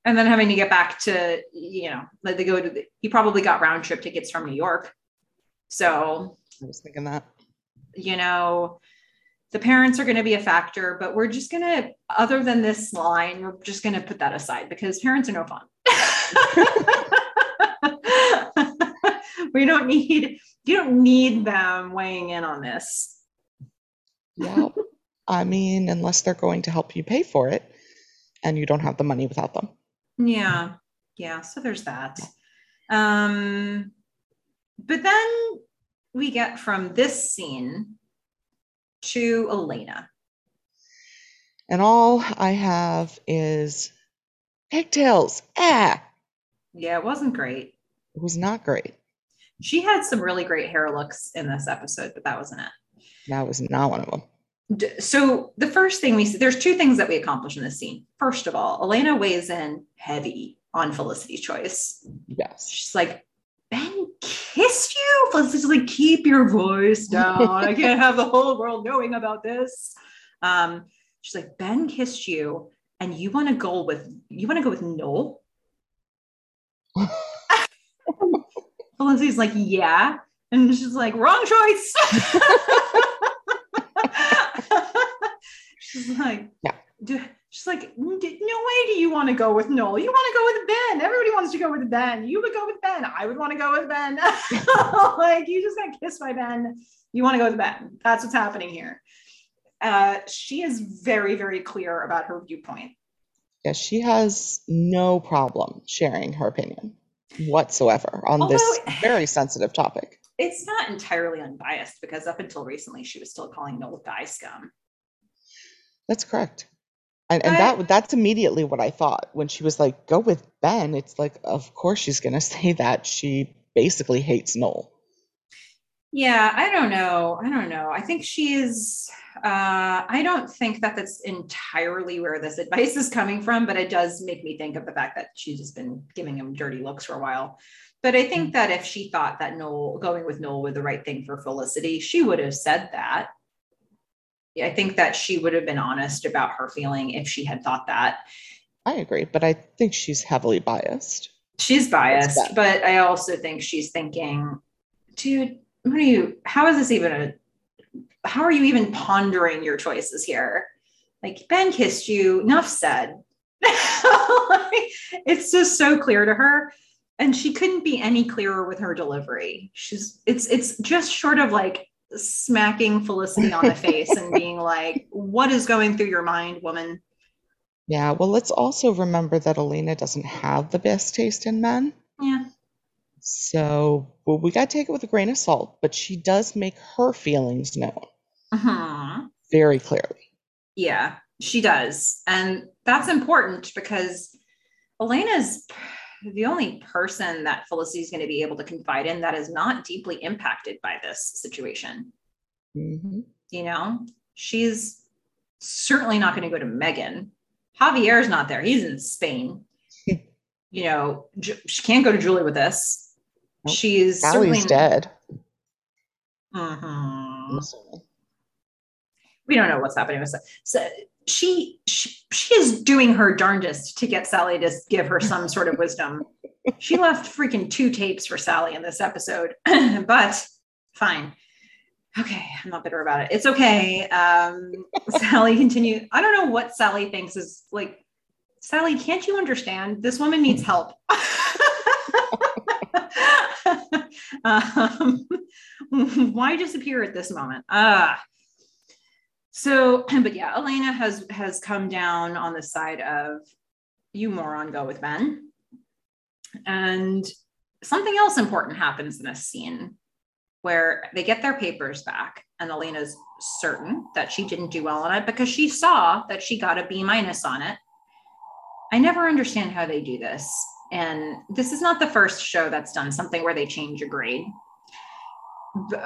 and then having to get back to, you know, like they go to the, he probably got round trip tickets from New York. So, I was thinking that. you know, the parents are going to be a factor, but we're just going to, other than this line, we're just going to put that aside because parents are no fun. we don't need, you don't need them weighing in on this. Yeah. I mean, unless they're going to help you pay for it and you don't have the money without them. Yeah. Yeah. So there's that. Um, but then we get from this scene to Elena. And all I have is pigtails. Ah, Yeah, it wasn't great. it was not great. She had some really great hair looks in this episode, but that wasn't it. That was not one of them. So the first thing we see, there's two things that we accomplish in this scene. First of all, Elena weighs in heavy on Felicity's choice. Yes. She's like, Ben kissed you? Felicity's like, keep your voice down. I can't have the whole world knowing about this. Um, she's like, Ben kissed you, and you want to go with you want to go with Noel? Felicity's like, yeah. And she's like, wrong choice. she's like, Yeah. do, she's like, no way do you want to go with Noel. You want to go with Ben. Everybody wants to go with Ben. You would go with Ben. I would want to go with Ben. like, you just got kissed by Ben. You want to go with Ben. That's what's happening here. Uh, she is very, very clear about her viewpoint. Yeah, she has no problem sharing her opinion whatsoever on this very sensitive topic. It's not entirely unbiased because up until recently, she was still calling Noel guy scum. That's correct. And, and that that's immediately what I thought when she was like, "Go with Ben." It's like, of course she's gonna say that. She basically hates Noel. Yeah, I don't know. I don't know. I think she is. Uh, I don't think that that's entirely where this advice is coming from, but it does make me think of the fact that she's just been giving him dirty looks for a while. But I think that if she thought that Noel going with Noel was the right thing for Felicity, she would have said that. I think that she would have been honest about her feeling if she had thought that. I agree, but I think she's heavily biased. She's biased, but I also think she's thinking, dude, what are you, how is this even a, how are you even pondering your choices here? Like, Ben kissed you, enough said. It's just so clear to her. And she couldn't be any clearer with her delivery. She's, it's, it's just short of like smacking Felicity on the face and being like, what is going through your mind, woman? Yeah, well, let's also remember that Elena doesn't have the best taste in men. Yeah. So well, we got to take it with a grain of salt, but she does make her feelings known Mhm. very clearly. Yeah, she does. And that's important because Elena's the only person that Felicity's going to be able to confide in that is not deeply impacted by this situation. hmm You know, she's certainly not going to go to Meghan. Javier's not there, he's in Spain. you know, she can't go to Julie with this. She's certainly dead. Mhm. We don't know what's happening with so she, she she is doing her darndest to get Sally to give her some sort of wisdom. She left freaking two tapes for Sally in this episode, but fine. Okay, I'm not bitter about it. It's okay. Um, Sally continued. I don't know what Sally thinks is like, Sally, can't you understand? This woman needs help. um, why disappear at this moment? Ah. So, but yeah, Elena has has come down on the side of you moron, go with Ben. And something else important happens in this scene where they get their papers back and Elena's certain that she didn't do well on it because she saw that she got a B minus on it. I never understand how they do this. And this is not the first show that's done something where they change a grade.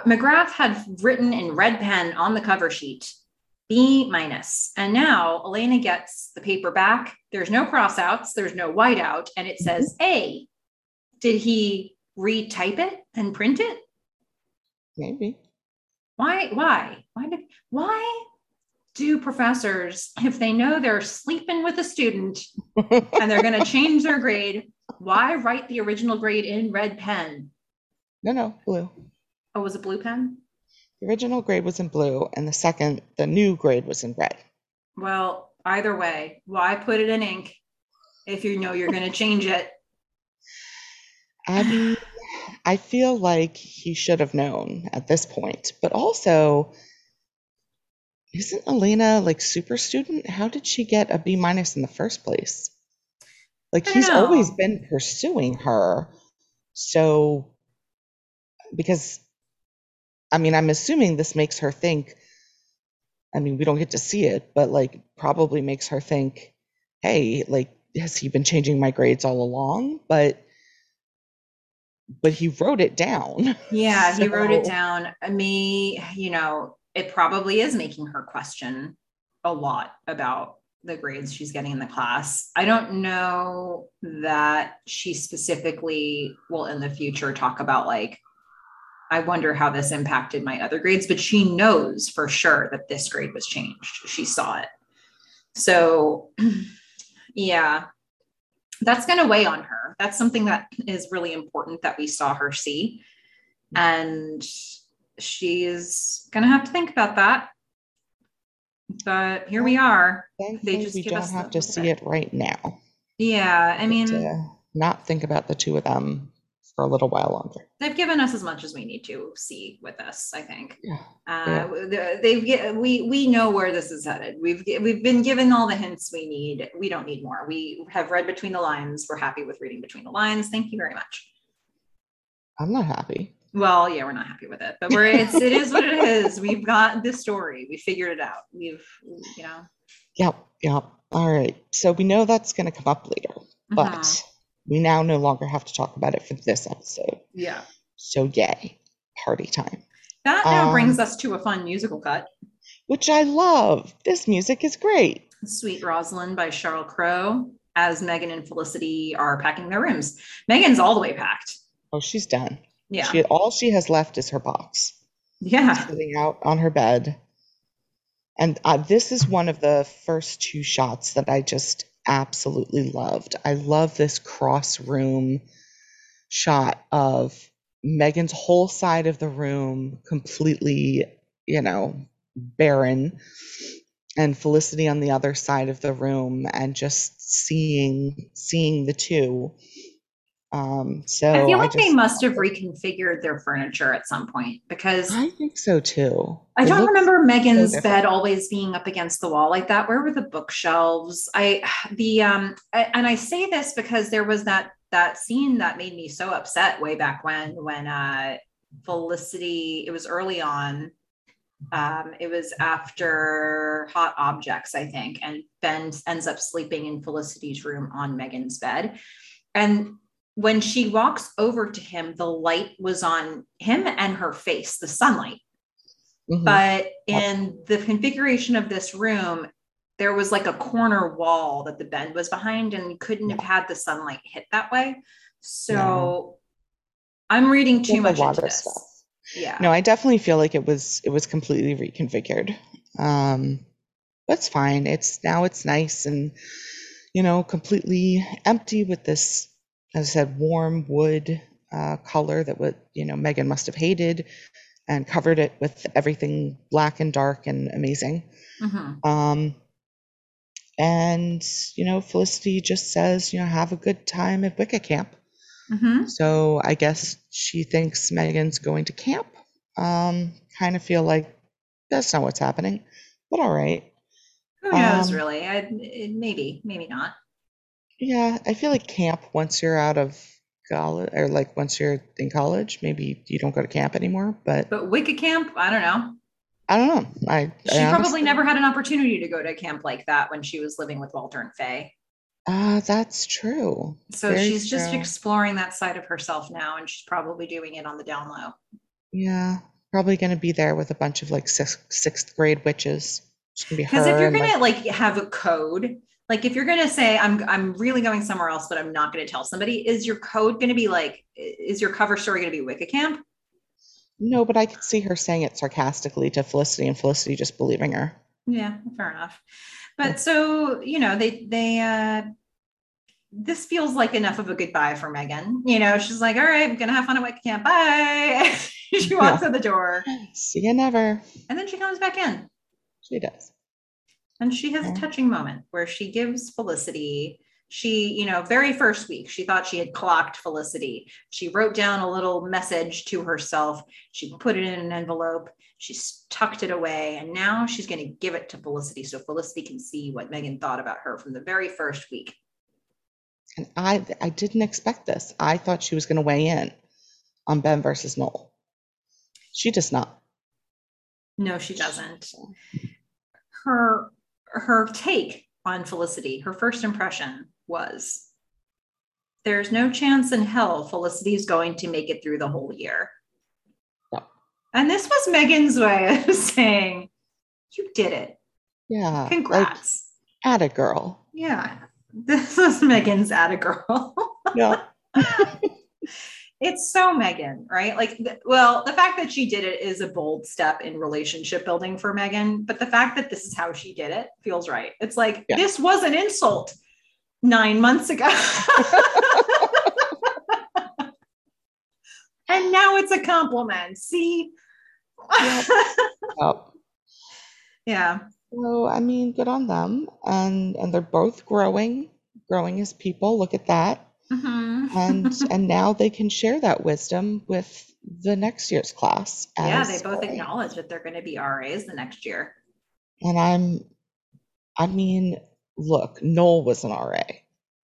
McGrath had written in red pen on the cover sheet B minus. And now Elena gets the paper back. There's no crossouts, there's no whiteout, and it says mm-hmm. A. Did he retype it and print it? Maybe. Why? Why? Why did why do professors, if they know they're sleeping with a student and they're gonna change their grade, why write the original grade in red pen? No, no, blue. Oh, was it blue pen? The original grade was in blue, and the second, the new grade was in red. Well, either way, why put it in ink if you know you're going to change it? I mean, I feel like he should have known at this point, but also, isn't Elena like super student? How did she get a B minus in the first place? Like I he's don't always been pursuing her. So, because I mean, I'm assuming this makes her think, I mean, we don't get to see it, but like probably makes her think, hey, like, has he been changing my grades all along? But but he wrote it down. Yeah, he wrote it down. I mean, you know, it probably is making her question a lot about the grades she's getting in the class. I don't know that she specifically will in the future talk about like, I wonder how this impacted my other grades, but she knows for sure that this grade was changed. She saw it. So, yeah, that's going to weigh on her. That's something that is really important that we saw her see. And she's going to have to think about that. But here we are. They just we give don't us have to see bit. it right now. Yeah, I mean, uh, not think about the two of them for a little while longer. they've given us as much as we need to see with this, I think. Yeah. Uh, the- they've we we know where this is headed. We've we've been given all the hints we need. We don't need more. We have read between the lines. We're happy with reading between the lines. Thank you very much. I'm not happy. Well, yeah, we're not happy with it, but we're it's it is what it is. We've got the story. We figured it out. We've you know. Yep, yep. All right. So we know that's going to come up later, but Mhm. we now no longer have to talk about it for this episode. yeah, So yay, party time. that now brings Um, us to a fun musical cut. Which I love. This music is great. Sweet Rosalyn by Sheryl Crow as Meghan and Felicity are packing their rooms. Meghan's all the way packed. Oh, she's done. Yeah. She all she has left is her box yeah. sitting out on her bed. And uh, this is one of the first two shots that I just absolutely loved. I love this cross room shot of Meghan's whole side of the room completely, you know, barren, and Felicity on the other side of the room, and just seeing seeing the two. Um, so I feel like they just- must have reconfigured their furniture at some point because I think so too. I It don't remember Meghan's different. bed always being up against the wall like that. Where were the bookshelves? I the um I- and I say this because there was that that scene that made me so upset way back when when uh Felicity it was early on um it was after hot objects i think and ben ends up sleeping in felicity's room on meghan's bed and when she walks over to him the light was on him and her face the sunlight Mhm. but in the configuration of this room there was like a corner wall that the bed was behind and couldn't have had the sunlight hit that way so i'm reading too much into this stuff. yeah No, I definitely feel like it was it was completely reconfigured. Um, that's fine. It's now it's nice and you know completely empty with this, as I said, warm wood uh, color that would you know Meghan must have hated, and covered it with everything black and dark and amazing. Mhm. Um, and, you know, Felicity just says, you know, have a good time at Wicca Camp. Mhm. So I guess she thinks Meghan's going to camp. Um, kind of feel like that's not what's happening, but all right. Who knows, Um, really? I, maybe, maybe not. Yeah, I feel like camp once you're out of college or like once you're in college, maybe you don't go to camp anymore. But But Wicca camp, I don't know. I don't know. I, I She probably never had an opportunity to go to a camp like that when she was living with Walter and Faye. Ah, that's true. So Very she's just true. exploring that side of herself now, and she's probably doing it on the down low. Yeah, probably going to be there with a bunch of like sixth, sixth grade witches. Be. Because if you're gonna like, like have a code, like if you're gonna say I'm I'm really going somewhere else, but I'm not gonna tell somebody, is your code gonna be like is your cover story gonna be Wicca camp? no, but I could see her saying it sarcastically to Felicity, and Felicity just believing her. Yeah, fair enough. But so, you know, they they uh this feels like enough of a goodbye for Meghan. You know, she's like, all right, I'm gonna have fun at Wicca Camp. Bye. she walks out the door See you never. and then she comes back in. She does. And she has a touching moment where she gives Felicity, she, you know, very first week, she thought she had clocked Felicity. She wrote down a little message to herself. She put it in an envelope. She tucked it away. And now she's going to give it to Felicity so Felicity can see what Meghan thought about her from the very first week. And I, I didn't expect this. I thought she was going to weigh in on Ben versus Noel. She does not. No, she doesn't. Her her take on Felicity, her first impression was there's no chance in hell Felicity is going to make it through the whole year. No. And this was Meghan's way of saying, You did it. Yeah. Like, Congrats. at a girl. yeah. This was Meghan's at a girl. Yeah. it's so Meghan, right? Like, th- well, the fact that she did it is a bold step in relationship building for Meghan, but the fact that this is how she did it feels right. It's like, Yeah. this was an insult nine months ago. and now it's a compliment. See? Yep. Oh. yeah. So I mean, good on them, and and they're both growing, growing as people. Look at that, Mhm. and and now they can share that wisdom with the next year's class. yeah, they both RA. acknowledge that they're going to be RAs the next year. And I'm, I mean, look, Noel was an RA,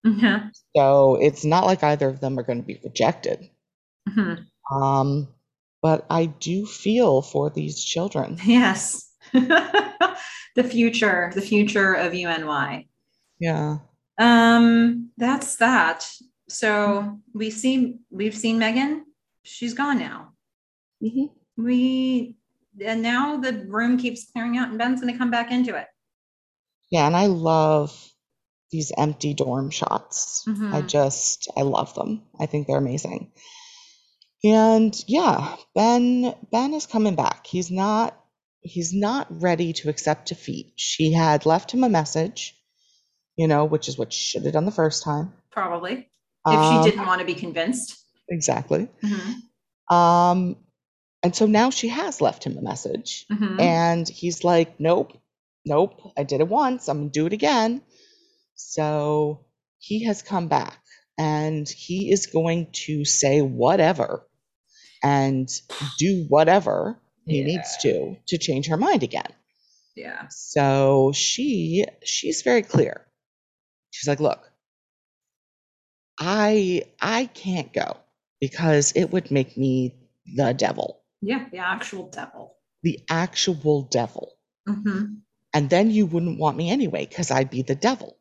Mhm. so it's not like either of them are going to be rejected. Mhm. Um, but I do feel for these children. Yes. the future, the future of UNY. Yeah. Um, that's that. So we see we've seen Meghan. She's gone now. hmm We and now the room keeps clearing out and Ben's gonna come back into it. Yeah, and I love these empty dorm shots. I Mhm. just, I love them. I think they're amazing. And yeah, Ben Ben is coming back. He's not he's not ready to accept defeat. She had left him a message, you know, which is what she should have done the first time. Probably. If Um, she didn't want to be convinced. Exactly. Mhm. Um, and so now she has left him a message. Mhm. And he's like, nope, nope, I did it once, I'm gonna do it again. So he has come back and he is going to say whatever and do whatever he needs to to change her mind again. yeah. So she she's very clear. She's like, look, I I can't go because it would make me the devil, Yeah, the actual devil. the actual devil. Mhm. And then you wouldn't want me anyway because I'd be the devil.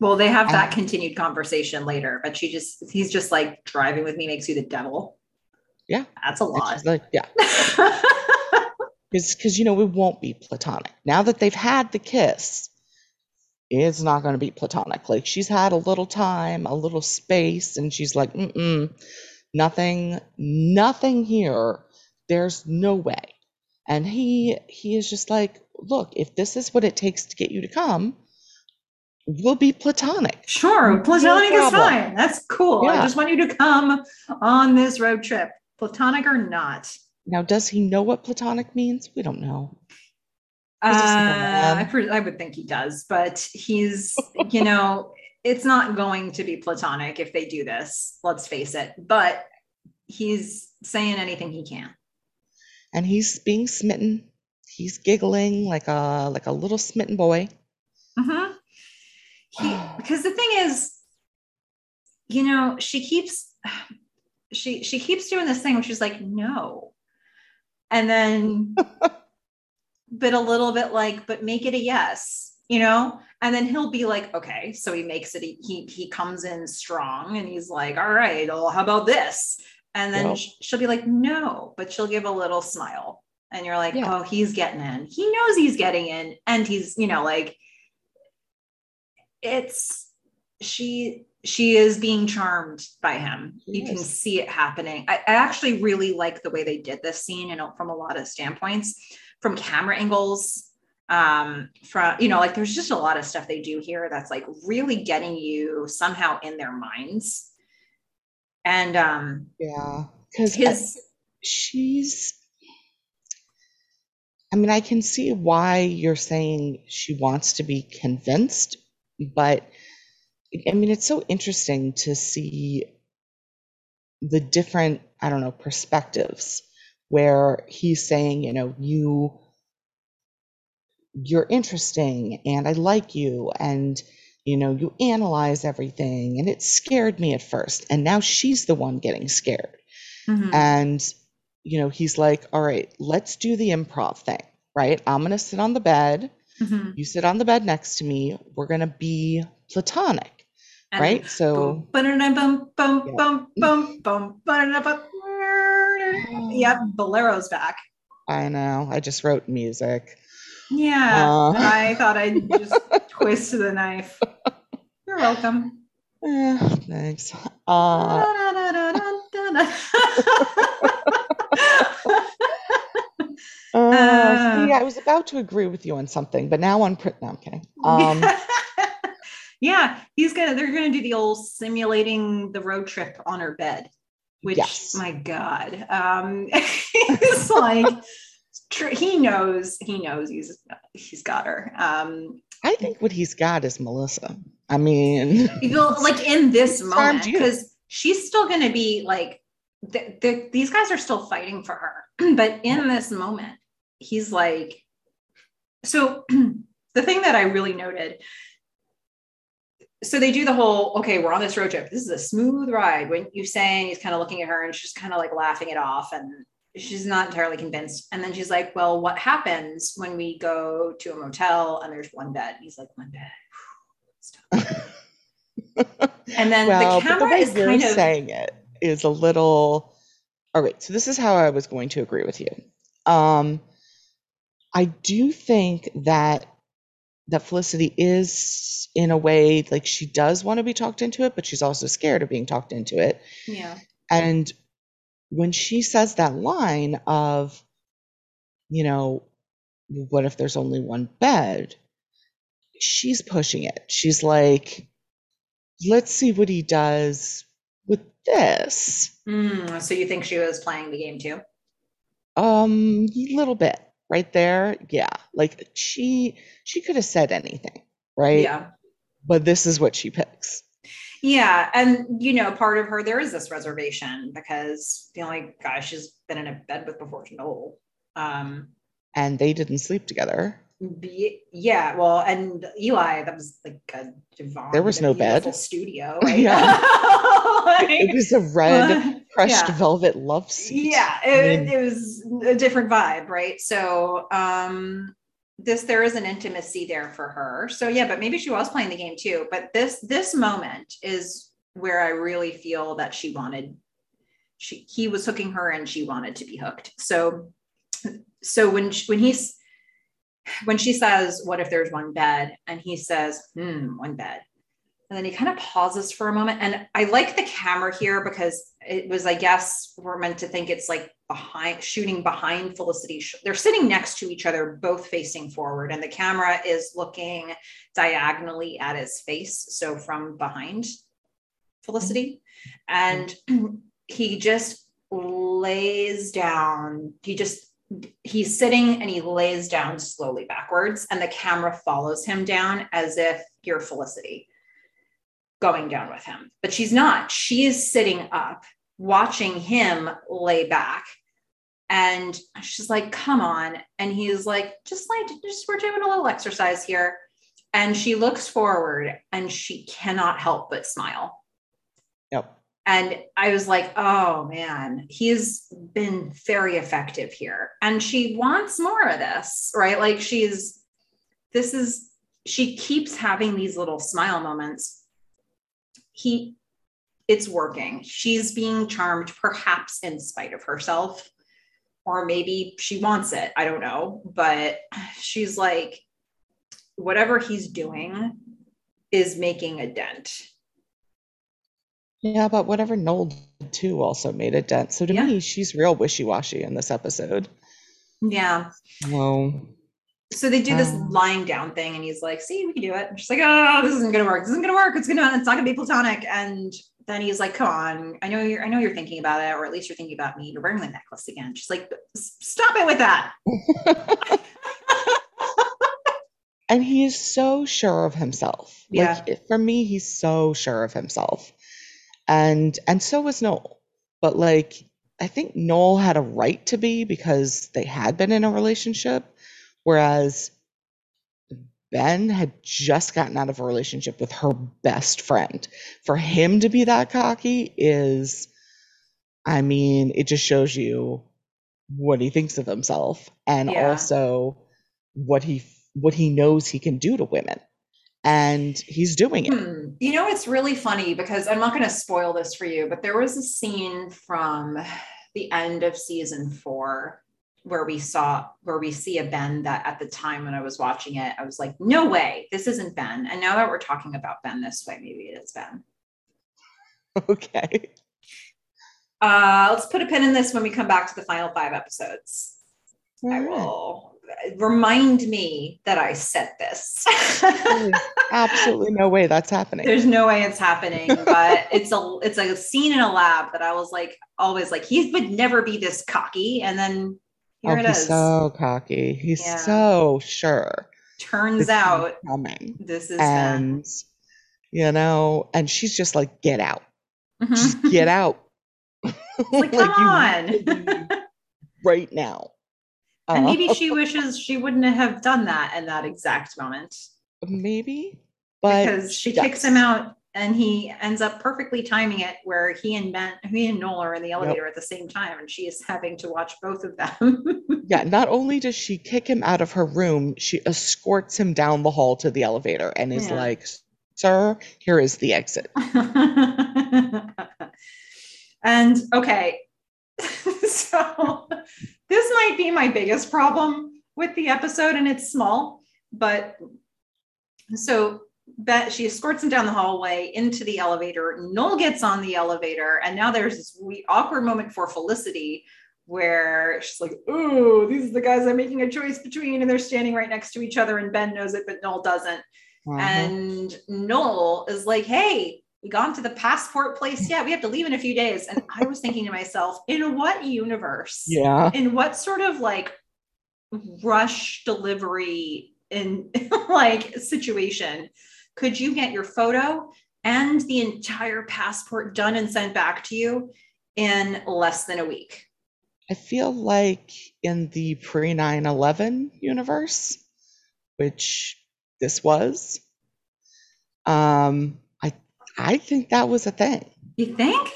Well, they have that Um, continued conversation later, but she just he's just like driving with me makes you the devil. Yeah. That's a And lot. like, yeah, because you know it won't be platonic now that they've had the kiss. It's not going to be platonic. Like she's had a little time, a little space, and she's like, mm mm, nothing, nothing here. There's no way. And he he is just like, look, if this is what it takes to get you to come, we'll be platonic. Sure, No platonic is fine. That's cool. I just want you to come on this road trip, platonic or not. Now, does he know what platonic means? We don't know. Uh, I, I would think he does, but he's, you know, it's not going to be platonic if they do this. Let's face it. But he's saying anything he can. And he's being smitten. He's giggling like a like a little smitten boy. Mm-hmm. He, because the thing is, you know, she keeps she she keeps doing this thing where she's like, no. And then but a little bit like, but make it a yes, you know? And then he'll be like, okay. So he makes it, he he comes in strong and he's like, all right, well, how about this? And then she'll be like, no, but she'll give a little smile. And you're like, yeah. oh, he's getting in. He knows he's getting in. And he's, you know, like it's she she is being charmed by him. Yes. You can see it happening. I, I, actually really like the way they did this scene, you know, from a lot of standpoints, from camera angles, um, from you know, like there's just a lot of stuff they do here that's like really getting you somehow in their minds. And um, yeah, because his she's. I mean, I can see why you're saying she wants to be convinced, but I mean, it's so interesting to see the different, I don't know, perspectives where he's saying, you know, you you're interesting and I like you and you know, you analyze everything and it scared me at first and now she's the one getting scared. Mm-hmm. And you know, he's like, "All right, let's do the improv thing." Right? I'm going to sit on the bed. Mm-hmm. You sit on the bed next to me. We're going to be platonic and right? So boom, boom, boom, boom, boom, boom, Yep, Bolero's back. I know. I just wrote music. Yeah, uh, I thought I'd just twist the knife. You're welcome. Yeah, thanks. Uh, uh, yeah, I was about to agree with you on something, but now on print. No, I'm kidding. Um, yeah, he's gonna. They're gonna do the old simulating the road trip on her bed, which yes. my God, um, it's like he knows. He knows he's he's got her. Um, I think what he's got is Melissa. I mean, like in this moment, because she's still going to be like, the, the, these guys are still fighting for her. but in this moment, he's like, so the thing that I really noted so they do the whole okay we're on this road trip. This is a smooth ride. When you saying he's kind of looking at her and she's kind of like laughing it off and she's not entirely convinced. And then she's like well what happens when we go to a motel and there's one bed? He's like one bed. And then well, the camera the is you're kind of saying it is a little all right so this is how i was going to agree with you. Um i do think that that Felicity is in a way like she does want to be talked into it, but she's also scared of being talked into it. Yeah. And when she says that line of, you know, what if there's only one bed? She's pushing it. She's like, let's see what he does with this. Mm, so you think she was playing the game too? Um, a little bit right there yeah like she she could have said anything right? Yeah. But this is what she picks. Yeah and you know part of her there is this reservation because the only guy she's been in a bed with before is noel um and they didn't sleep together. be, yeah well and eli that was like a divine there was no bed. studio right? yeah. Like, it was a red crushed yeah. velvet love seat. Yeah, it, I mean, it was a different vibe, right? So um this there is an intimacy there for her. So yeah, but maybe she was playing the game too. But this this moment is where I really feel that she wanted she he was hooking her and she wanted to be hooked. So so when she, when he's when she says, "What if there's one bed?" and he says, "Hmm, one bed," and then he kind of pauses for a moment and i like the camera here because it was i guess we're meant to think it's like behind shooting behind felicity they're sitting next to each other both facing forward and the camera is looking diagonally at his face so from behind felicity and he just lays down. He just he's sitting and he lays down slowly backwards and the camera follows him down as if you're Felicity going down with him. But she's not. She is sitting up watching him lay back. And she's like, come on. And he's like, just like, just we're doing a little exercise here. And she looks forward and she cannot help but smile. Yep. And I was like, oh man, he's been very effective here. And she wants more of this, right? Like she's, this is, she keeps having these little smile moments. He, it's working. She's being charmed, perhaps in spite of herself, or maybe she wants it. I don't know. But she's like, whatever he's doing is making a dent yeah, but whatever Noel did too also made a dent. So to Yeah. me, she's real wishy washy in this episode. Yeah. Well, So they do this Um. lying down thing, and he's like, "See, we can do it." She's like, "Oh, this isn't gonna work. This isn't gonna work. It's gonna. It's not gonna be platonic." And then he's like, "Come on, I know you're. I know you're thinking about it, or at least you're thinking about me. You're wearing the necklace again." She's like, "Stop it with that." and he is so sure of himself. Yeah. Like for me, he's so sure of himself. And and so was Noel. But like I think Noel had a right to be because they had been in a relationship, whereas Ben had just gotten out of a relationship with her best friend. For him to be that cocky is, I mean, it just shows you what he thinks of himself and Yeah. also what he what he knows he can do to women. And he's doing it. Hmm. You know, it's really funny because I'm not going to spoil this for you, but there was a scene from the end of season four where we saw where we see a Ben that at the time when I was watching it, I was like, no way, this isn't Ben. And now that we're talking about Ben this way, maybe it is Ben. Okay. Uh, let's put a pin in this when we come back to the final five episodes. I will remind me that I said this. Absolutely no way that's happening. There's no way it's happening, but it's a it's like a scene in a lab that I was like always like he would never be this cocky, and then here oh, it he's is. so cocky. He's Yeah. so sure. Turns out coming. this is. And you know, and she's just like, get out. Mhm. Just get out. like, come on. need to leave right now. and Uh, maybe she wishes she wouldn't have done that in that exact moment maybe. But because she kicks him out and he ends up perfectly timing it where he and Ben, he and Noel are in the elevator at the same time and she is having to watch both of them. Yeah, not only does she kick him out of her room, she escorts him down the hall to the elevator and is Yeah. like, Sir, here is the exit. and okay, so this might be my biggest problem with the episode, and it's small, but so Bet she escorts him down the hallway into the elevator. Noel gets on the elevator, and now there's this we awkward moment for Felicity where she's like, "Ooh, these are the guys I'm making a choice between," and they're standing right next to each other, and Ben knows it, but Noel doesn't. Uh-huh. And Noel is like, hey, we gone to the passport place yet? We have to leave in a few days. And I was thinking to myself, in what universe? yeah. In what sort of like rush delivery in like situation could you get your photo and the entire passport done and sent back to you in less than a week? I feel like in the pre 9 11 universe, which this was, um, I I think that was a thing. You think?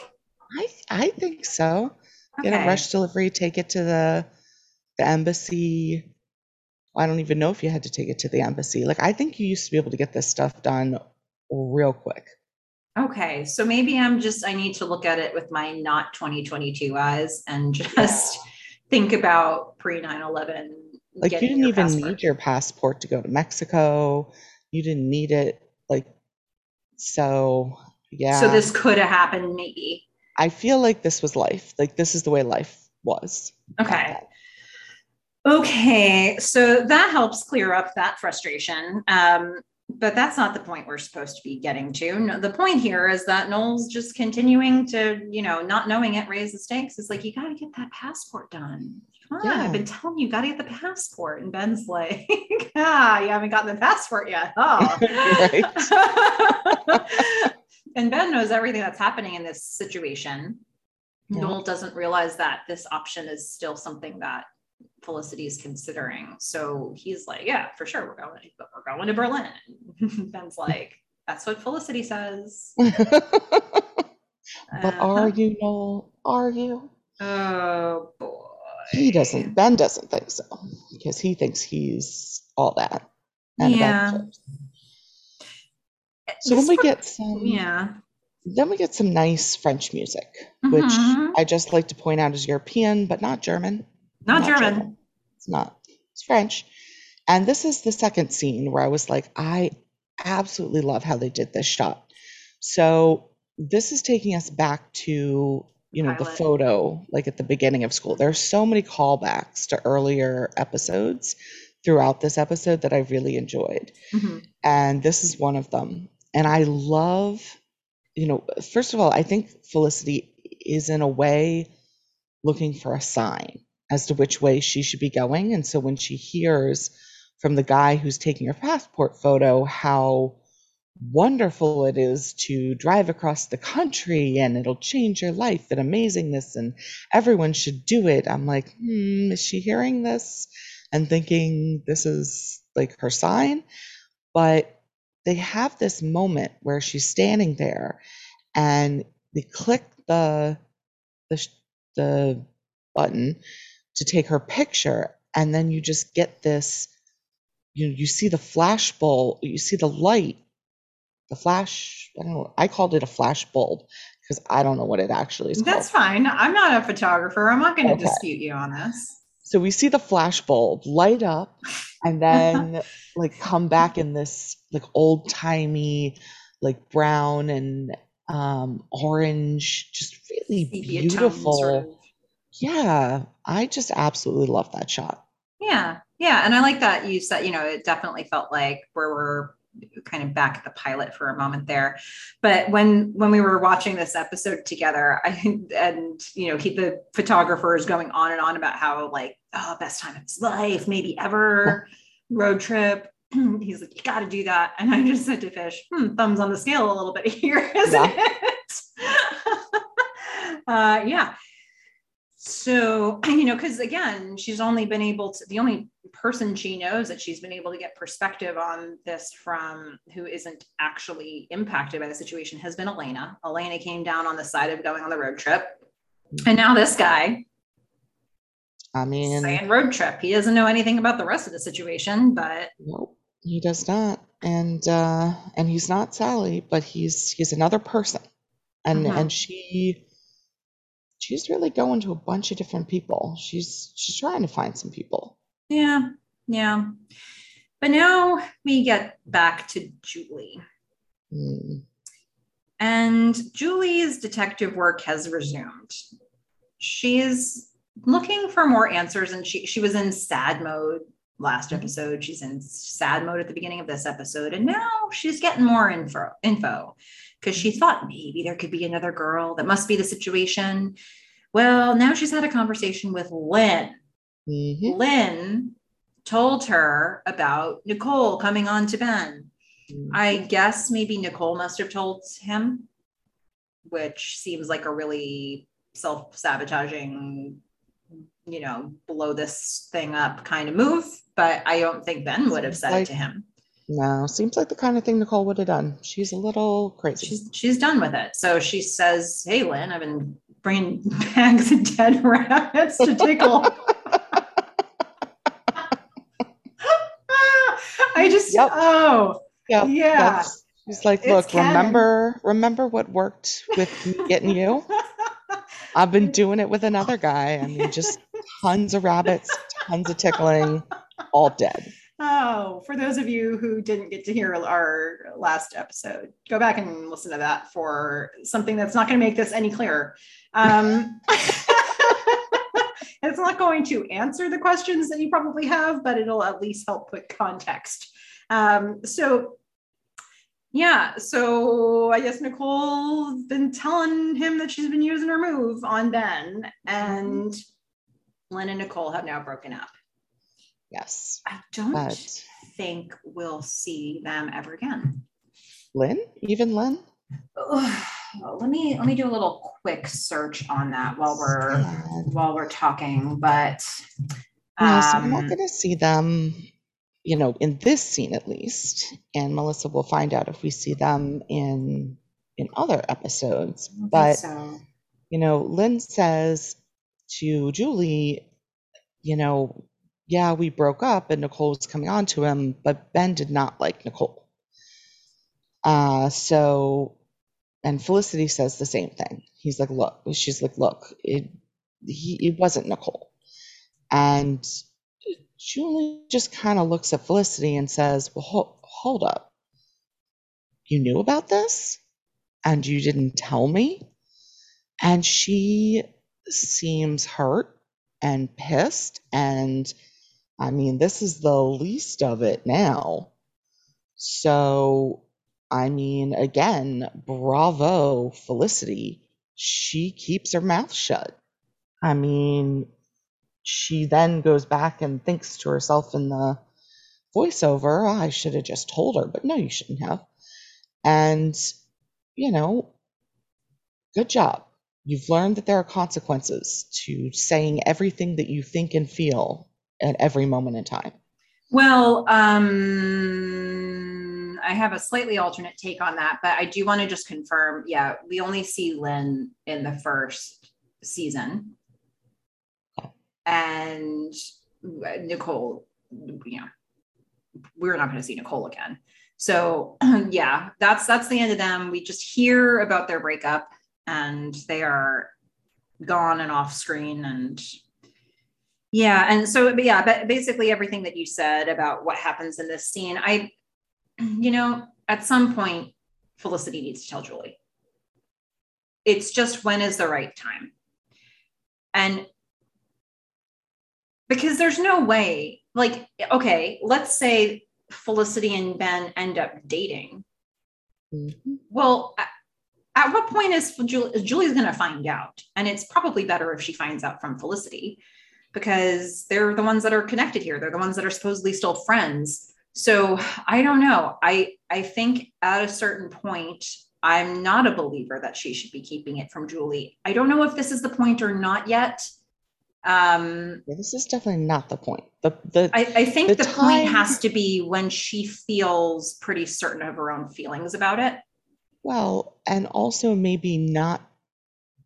I I think so. Get a rush delivery, take it to the the embassy. I don't even know if you had to take it to the embassy. Like I think you used to be able to get this stuff done real quick. Okay, so maybe I'm just I need to look at it with my not 2022 eyes and just think about pre 9/11. Like you didn't even passport. need your passport to go to Mexico. You didn't need it like so yeah. So this could have happened maybe. I feel like this was life. Like this is the way life was. Okay. Okay, so that helps clear up that frustration. Um, but that's not the point we're supposed to be getting to. No, the point here is that Noel's just continuing to, you know, not knowing it, raise the stakes. It's like, you got to get that passport done. Come on, yeah. I've been telling you, you got to get the passport. And Ben's like, ah, you haven't gotten the passport yet. Oh. and Ben knows everything that's happening in this situation. Yeah. Noel doesn't realize that this option is still something that Felicity is considering. So he's like, yeah, for sure, we're going, but we're going to Berlin. Ben's like, that's what Felicity says. but uh, are you, Noel? Are you? Oh boy. He doesn't. Ben doesn't think so because he thinks he's all that. yeah. So when we get some, yeah, then we get some nice French music, mm-hmm. which I just like to point out is European, but not German. Not, not German. German. It's not. It's French. And this is the second scene where I was like, I absolutely love how they did this shot. So this is taking us back to you know Pilot. the photo like at the beginning of school there's so many callbacks to earlier episodes throughout this episode that i really enjoyed mm-hmm. and this is one of them and i love you know first of all i think felicity is in a way looking for a sign as to which way she should be going. And so when she hears from the guy who's taking her passport photo how wonderful it is to drive across the country and it'll change your life and amazingness and everyone should do it. I'm like, hmm, is she hearing this and thinking this is like her sign? But they have this moment where she's standing there and they click the the, the button to take her picture and then you just get this you know you see the flash bulb you see the light the flash i don't know i called it a flash bulb because i don't know what it actually is that's called. fine i'm not a photographer i'm not going to okay. dispute you on this so we see the flash bulb light up and then like come back in this like old timey like brown and um orange just really beautiful sort of yeah, I just absolutely love that shot. Yeah. Yeah. And I like that you said, you know, it definitely felt like where we're kind of back at the pilot for a moment there. But when when we were watching this episode together, I and you know, keep the photographer is going on and on about how like, oh, best time of his life, maybe ever, road trip. He's like, you got to do that. And I just said to Fish, hmm, thumbs on the scale a little bit here, isn't yeah. it? uh, yeah so you know because again she's only been able to the only person she knows that she's been able to get perspective on this from who isn't actually impacted by the situation has been elena. Elena came down on the side of going on the road trip. And now this guy i mean saying road trip. He doesn't know anything about the rest of the situation but nope he does not. And uh and he's not sally but he's he's another person. And mm-hmm. and she she's really going to a bunch of different people. She's she's trying to find some people. Yeah, yeah. But now we get back to Julie. Mm. And Julie's detective work has resumed. She's looking for more answers, and she she was in sad mode last episode. She's in sad mode at the beginning of this episode, and now she's getting more info. Info because she thought maybe there could be another girl that must be the situation. Well, now she's had a conversation with Lynn. Mm-hmm. Lynn told her about Nicole coming on to Ben. Mm-hmm. I guess maybe Nicole must have told him, which seems like a really self sabotaging, you know, blow this thing up kind of move. But I don't think Ben would have said like, it to him. No, seems like the kind of thing Nicole would have done. She's a little crazy. She's she's done with it. So she says, "Hey, Lynn, I've been bringing bags of dead rabbits to tickle." I just yep. oh yep. yeah. She's like, look, remember remember what worked with me getting you? I've been doing it with another guy. I mean, just tons of rabbits, tons of tickling, all dead. Oh, for those of you who didn't get to hear our last episode, go back and listen to that for something that's not going to make this any clearer. Um, it's not going to answer the questions that you probably have, but it'll at least help put context. Um, so Yeah, so I guess Nicole's been telling him that she's been using her move on Ben, and Lynn and Nicole have now broken up. Yes. I don't But think we'll see them ever again. Lynn, even Lynn? Ugh, let me let me do a little quick search on that while we're Sad. while we're talking. But Yeah, so we're not um, going to see them, you know, in this scene at least. And Melissa will find out if we see them in in other episodes. I don't think But so. you know, Lynn says to Julie, you know, yeah, we broke up and Nicole was coming on to him, but Ben did not like Nicole. Uh, so, and Felicity says the same thing. He's like, look, she's like, look, it, he, it wasn't Nicole. And Julie just kind of looks at Felicity and says, well, hold, hold up. You knew about this and you didn't tell me? And she seems hurt and pissed. And I mean, this is the least of it now. So, I mean, again, bravo, Felicity. She keeps her mouth shut. I mean, she then goes back and thinks to herself in the voiceover, "Oh, I should have just told her, but no, you shouldn't have. And, you know, good job. You've learned that there are consequences to saying everything that you think and feel at every moment in time. Well, um, I have a slightly alternate take on that, but I do want to just confirm. Yeah, we only see Lynn in the first season, and Nicole. You know, we're not going to see Nicole again. So yeah, that's that's the end of them. We just hear about their breakup, and they are gone and off screen, and yeah, and so but yeah, but basically everything that you said about what happens in this scene, I, you know, at some point, Felicity needs to tell Julie. It's just when is the right time, and because there's no way, like, okay, let's say Felicity and Ben end up dating. Mhm. Well, at, at what point is Julie, Julie's going to find out? And it's probably better if she finds out from Felicity because they're the ones that are connected here. They're the ones that are supposedly still friends. So I don't know. I I think at a certain point, I'm not a believer that she should be keeping it from Julie. I don't know if this is the point or not yet. Um, Yeah, this is definitely not the point. The the I, I think The the, point has to be when she feels pretty certain of her own feelings about it. well, and also maybe not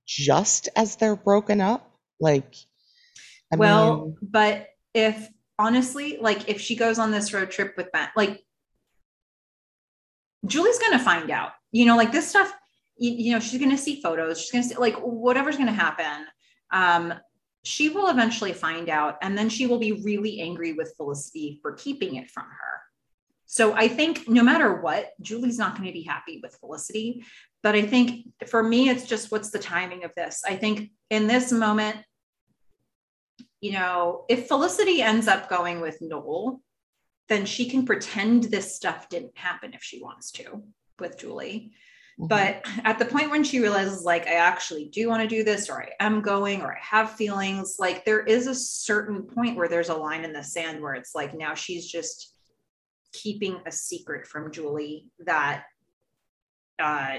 just as they're broken up. Like, I well, mean, but if honestly, like if she goes on this road trip with Ben, like Julie's gonna find out. You know, like this stuff. You, you know, she's gonna see photos. She's gonna see like whatever's gonna happen. Um, she will eventually find out, and then she will be really angry with Felicity for keeping it from her. So I think no matter what, Julie's not going to be happy with Felicity. But I think for me, it's just what's the timing of this? I think in this moment, you know, if Felicity ends up going with Noel, then she can pretend this stuff didn't happen if she wants to with Julie. mhm. But at the point when she realizes, like, I actually do want to do this, or I am going, or I have feelings, like, there is a certain point where there's a line in the sand where it's like now she's just keeping a secret from Julie that uh,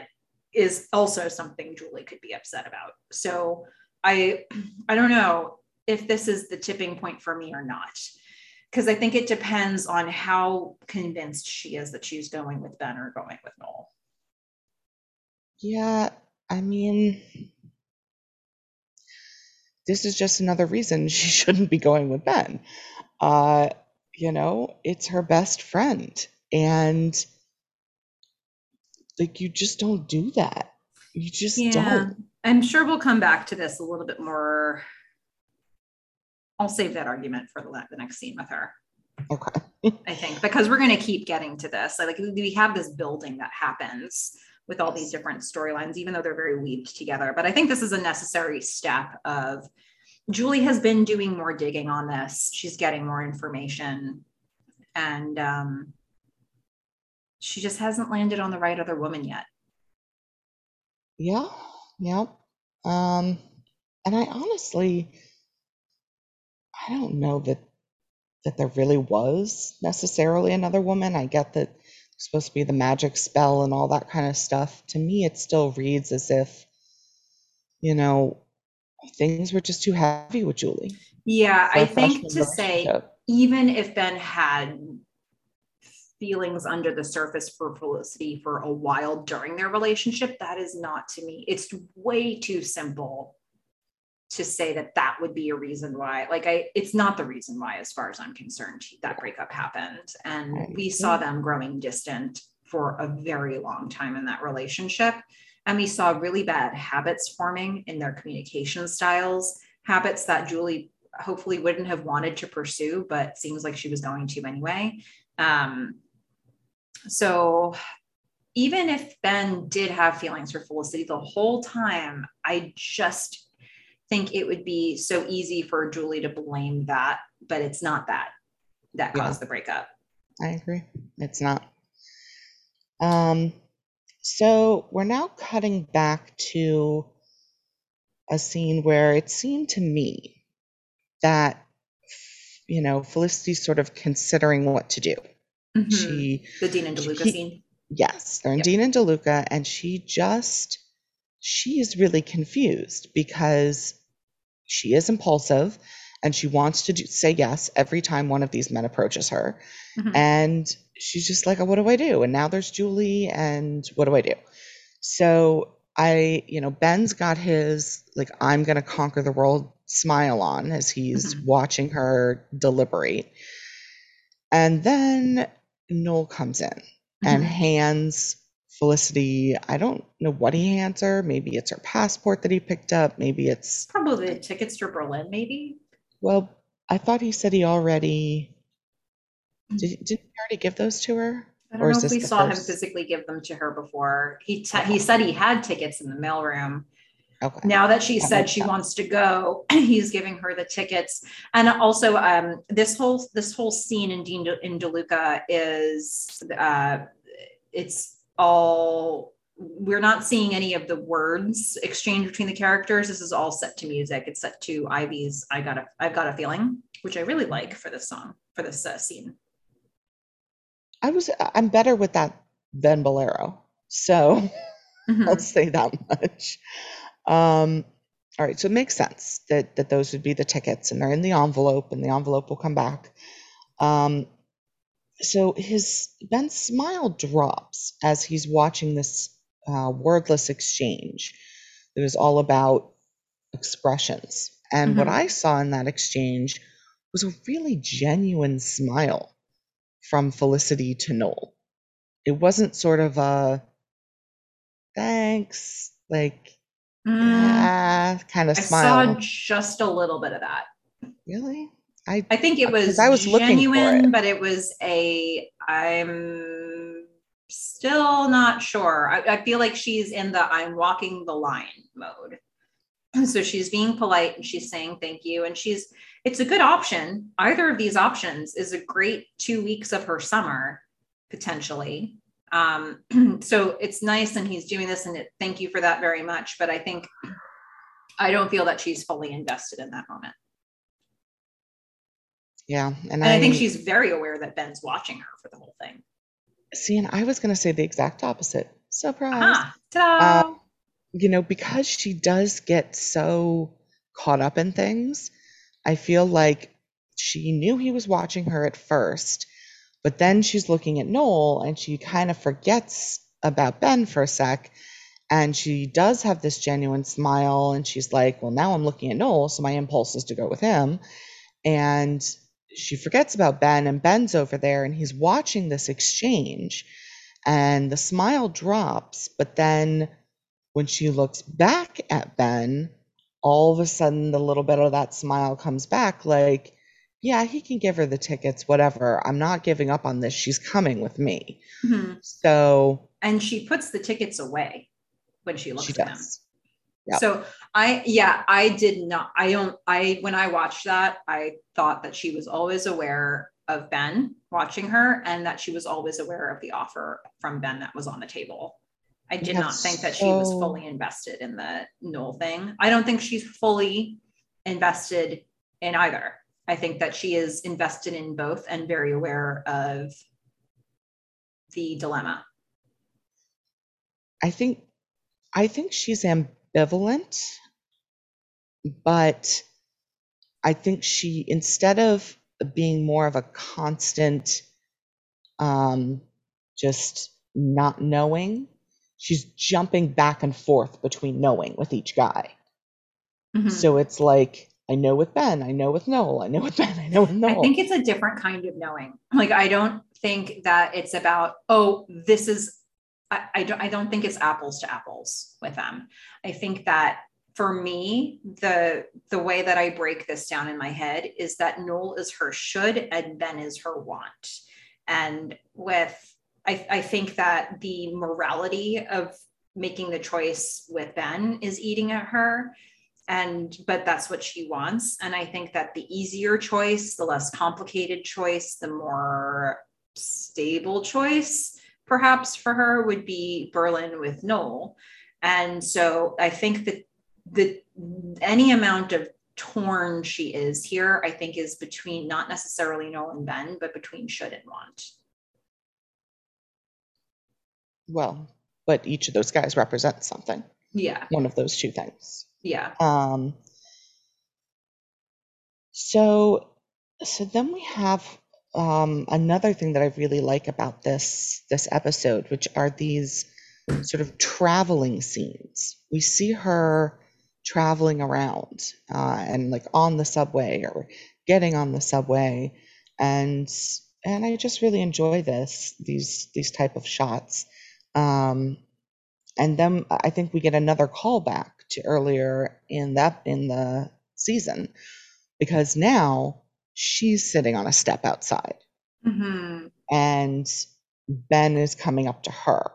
is also something Julie could be upset about. So I, I don't know if this is the tipping point for me or not, because I think it depends on how convinced she is that she's going with Ben or going with Noel. Yeah, I mean, this is just another reason she shouldn't be going with Ben. Uh, you know, it's her best friend. And like you just don't do that. You just don't. I'm sure we'll come back to this a little bit more. I'll save that argument for the, the next scene with her. Okay. I think because we're going to keep getting to this. Like we have this building that happens with all these different storylines, even though they're very weaved together. But I think this is a necessary step of Julie has been doing more digging on this. She's getting more information, and um, she just hasn't landed on the right other woman yet. Yeah, yeah. Um, and I honestly, I don't know that that there really was necessarily another woman. I get that it's supposed to be the magic spell and all that kind of stuff. To me, it still reads as if, you know, things were just too heavy with Julie. Yeah, I think to say, even if Ben had feelings under the surface for Felicity for a while during their relationship, that is not to me. It's way too simple to say that that would be a reason why. Like, I, it's not the reason why, as far as I'm concerned, that breakup happened. And Right. we saw them growing distant for a very long time in that relationship. And we saw really bad habits forming in their communication styles, habits that Julie hopefully wouldn't have wanted to pursue, but seems like she was going to anyway. Um, so even if Ben did have feelings for Felicity the whole time, I just think it would be so easy for Julie to blame that, but it's not that that Yeah. caused the breakup. I agree. It's not. Um, so we're now cutting back to a scene where it seemed to me that, you know, Felicity's sort of considering what to do. Mhm. She, the Dean and DeLuca keep- scene. yes, they're in Yep. Dean and DeLuca, and she just, she is really confused because she is impulsive and she wants to do, say yes every time one of these men approaches her. Mhm. And she's just like, oh, what do I do? And now there's Julie, and what do I do? So I, you know, Ben's got his, like, I'm going to conquer the world smile on as he's Mhm. watching her deliberate. And then Noel comes in and Mhm. hands Felicity, I don't know what he hands her. Maybe it's her passport that he picked up. Maybe it's, Probably the tickets to Berlin, maybe. well, I thought he said he already, did, didn't he already give those to her? I don't is know if we saw him physically give them to her before. He t- he said he had tickets in the mailroom. Okay. Now that she That said she sense. wants to go, he's giving her the tickets. And also, um, this whole this whole scene in Dean De- in DeLuca is uh, it's all we're not seeing any of the words exchange between the characters. This is all set to music. It's set to Ivy's "I Got a I've Got a Feeling," which I really like for this song for this uh, scene. I was I'm better with that than Bolero. So Mhm. I'll say that much. Um, all right, so it makes sense that that those would be the tickets and they're in the envelope and the envelope will come back. Um, so his Ben's smile drops as he's watching this uh, wordless exchange. It was all about expressions. And what Mhm. I saw in that exchange was a really genuine smile from Felicity to Noel. It wasn't sort of a thanks, like Mm, ah kind of I smile. I saw just a little bit of that. Really? I I think it was, I was genuine, it. but it was a I'm still not sure. I, I feel like she's in the I'm walking the line mode. So she's being polite and she's saying thank you. And she's it's a good option. Either of these options is a great two weeks of her summer, potentially. Um, so it's nice and he's doing this and it, thank you for that very much. But I think I don't feel that she's fully invested in that moment. Yeah, and, And I, think she's very aware that Ben's watching her for the whole thing. see, and I was gonna say the exact opposite. Surprise. Ta-da! Um, you know, because she does get so caught up in things, I feel like she knew he was watching her at first, but then she's looking at Noel and she kind of forgets about Ben for a sec. And she does have this genuine smile, and she's like, Well, now I'm looking at Noel, so my impulse is to go with him. And she forgets about Ben, and Ben's over there, and he's watching this exchange, and the smile drops, but then when she looks back at Ben, all of a sudden the little bit of that smile comes back like, yeah, he can give her the tickets, whatever. I'm not giving up on this. She's coming with me. Mhm. So And she puts the tickets away when she looks she at them. does. Yep. So I, yeah, I did not, I don't, I, when I watched that, I thought that she was always aware of Ben watching her and that she was always aware of the offer from Ben that was on the table. I did not think that she was fully invested in the Noel thing. I don't think she's fully invested in either. I think that she is invested in both and very aware of the dilemma. I think I think she's ambivalent, but I think she instead of being more of a constant um just not knowing, she's jumping back and forth between knowing with each guy. Mhm. So it's like I know with Ben, I know with Noel, I know with Ben, I know with Noel. I think it's a different kind of knowing. Like I don't think that it's about oh this is I, I don't I don't think it's apples to apples with them. I think that for me the the way that I break this down in my head is that Noel is her should and Ben is her want. And with I, I think that the morality of making the choice with Ben is eating at her and but that's what she wants and i think that the easier choice the less complicated choice the more stable choice perhaps for her would be berlin with noel and so i think that the any amount of torn she is here i think is between not necessarily noel and ben but between should and want well, but each of those guys represents something. yeah One of those two things. yeah Um, so, so then we have um, another thing that I really like about this this episode, which are these sort of traveling scenes. We see her traveling around uh, and like on the subway or getting on the subway, and and I just really enjoy this these these type of shots. Um, and then I think we get another callback to earlier in that in the season because now she's sitting on a step outside hmm and Ben is coming up to her.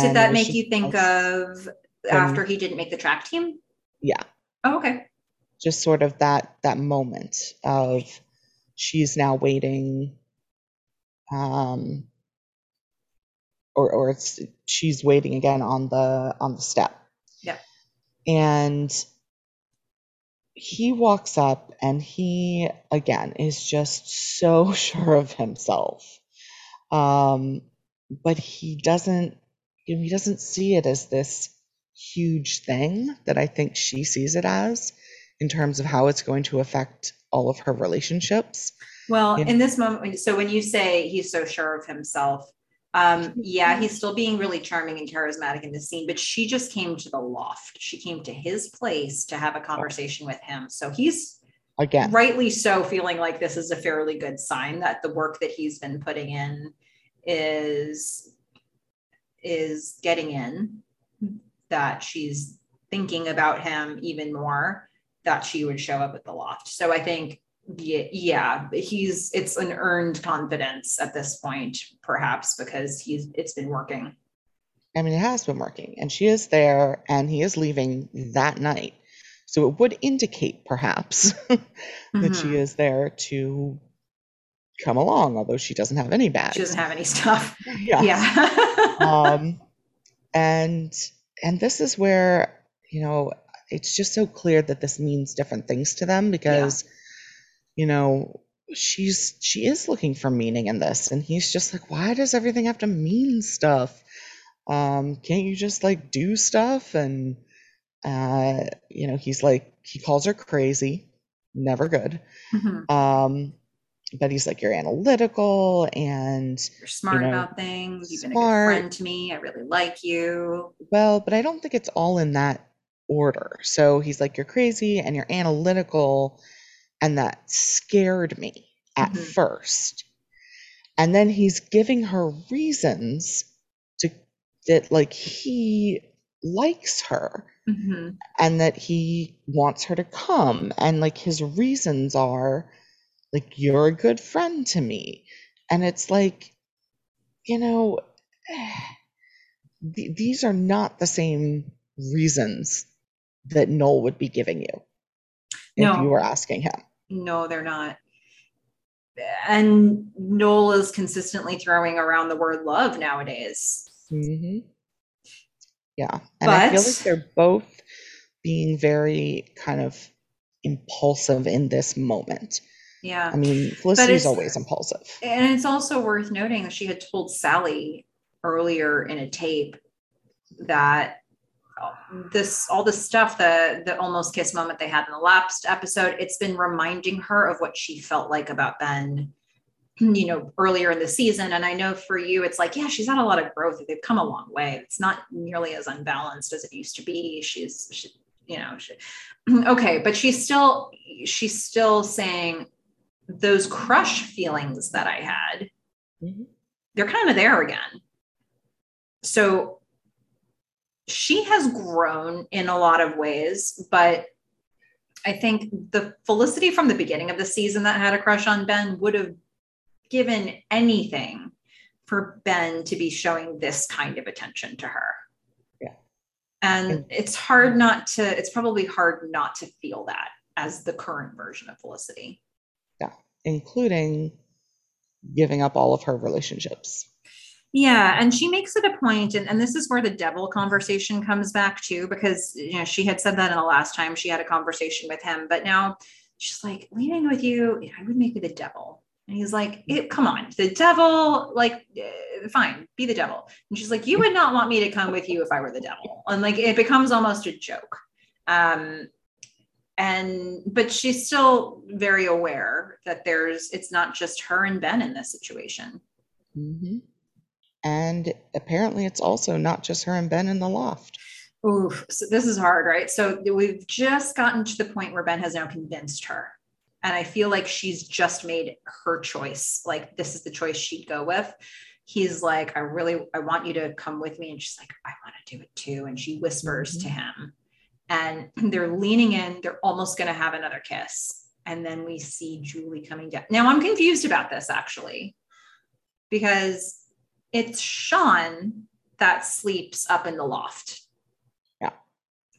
did And that make you think of after he didn't make the track team Yeah, oh okay just sort of that that moment of she's now waiting um or or it's she's waiting again on the on the step. Yeah. And he walks up and he again is just so sure of himself. Um but he doesn't you know, he doesn't see it as this huge thing that I think she sees it as in terms of how it's going to affect all of her relationships. Well, Yeah. in this moment, so when you say he's so sure of himself, um, yeah, he's still being really charming and charismatic in this scene, but she just came to the loft. She came to his place to have a conversation with him. So he's Again, rightly so feeling like this is a fairly good sign that the work that he's been putting in is is getting in that she's thinking about him even more that she would show up at the loft so i think yeah, yeah he's it's an earned confidence at this point perhaps because he's it's been working I mean, it has been working, and she is there, and he is leaving that night. So it would indicate, perhaps, that she Mhm. is there to come along, although she doesn't have any bags. she doesn't have any stuff yeah. yeah um, and and this is where you know it's just so clear that this means different things to them because you know she's she is looking for meaning in this. And he's just like why does everything have to mean stuff? Um can't you just like do stuff? And uh you know he's like he calls her crazy. Never good. Mhm. um but he's like you're analytical and you're smart know, about things. You've been a good friend to me. I really like you. Well, but I don't think it's all in that order. So he's like, You're crazy and you're analytical. And that scared me at Mhm. first. And then he's giving her reasons to that, like, he likes her Mhm. and that he wants her to come. And like, his reasons are, like, you're a good friend to me. And it's like, you know, th- these are not the same reasons that Noel would be giving you if No. you were asking him. No they're not and Noel is consistently throwing around the word love nowadays. hmm Yeah. And I feel like they're both being very kind of impulsive in this moment. yeah, I mean, but Felicity's it's always impulsive. and it's also worth noting that she had told Sally earlier in a tape that this all the stuff the the almost kiss moment they had in the last episode it's been reminding her of what she felt like about ben you know earlier in the season. And i know for you it's like yeah she's had a lot of growth. They've come a long way. It's not nearly as unbalanced as it used to be. She's she, you know she, okay but she's still she's still saying those crush feelings that i had Mhm. they're kind of there again. So she has grown in a lot of ways, but I think the Felicity from the beginning of the season that had a crush on Ben would have given anything for Ben to be showing this kind of attention to her. Yeah. And it's hard not to, it's probably hard not to feel that as the current version of Felicity. Yeah. Including giving up all of her relationships. Yeah, and she makes it a point, and, and this is where the devil conversation comes back too, because you know she had said that in the last time she had a conversation with him, but now she's like, leaving with you, I would make you the devil. And he's like, come on, the devil, like, eh, fine, be the devil. And she's like, you would not want me to come with you if I were the devil. And like, it becomes almost a joke. Um, and, but she's still very aware that there's, it's not just her and Ben in this situation. hmm And apparently, it's also not just her and Ben in the loft. Oof, so this is hard, right? So we've just gotten to the point where Ben has now convinced her. And I feel like she's just made her choice. Like this is the choice she'd go with. He's like, I really I want you to come with me. And she's like, I want to do it too. And she whispers to mm-hmm. him. And they're leaning in, they're almost gonna have another kiss. And then we see Julie coming down. Now I'm confused about this actually, because it's Sean that sleeps up in the loft Yeah.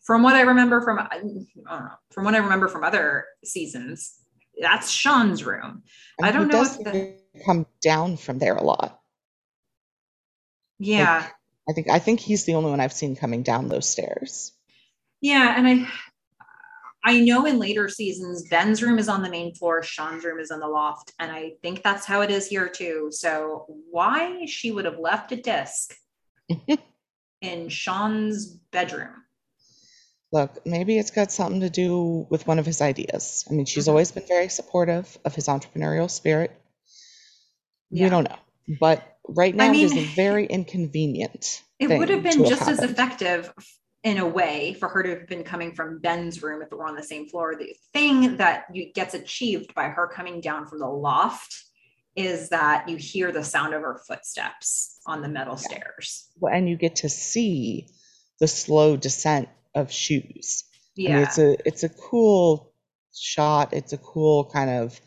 from what I remember from I don't know, from what I remember from other seasons, that's Sean's room. And I don't know if the come down from there a lot. yeah, I think I think he's the only one I've seen coming down those stairs. yeah, and I I know in later seasons Ben's room is on the main floor, Sean's room is on the loft, and I think that's how it is here too. So why she would have left a disc in Sean's bedroom? Look, maybe it's got something to do with one of his ideas. I mean, she's Mhm. always been very supportive of his entrepreneurial spirit. Yeah. We don't know. But right now, it is mean, a very inconvenient. It would have been just as effective in a way for her to have been coming from Ben's room if it were on the same floor. The thing that you, gets achieved by her coming down from the loft is that you hear the sound of her footsteps on the metal stairs. Well, And you get to see the slow descent of shoes. I mean, Yeah. it's a it's a cool shot. It's a cool kind of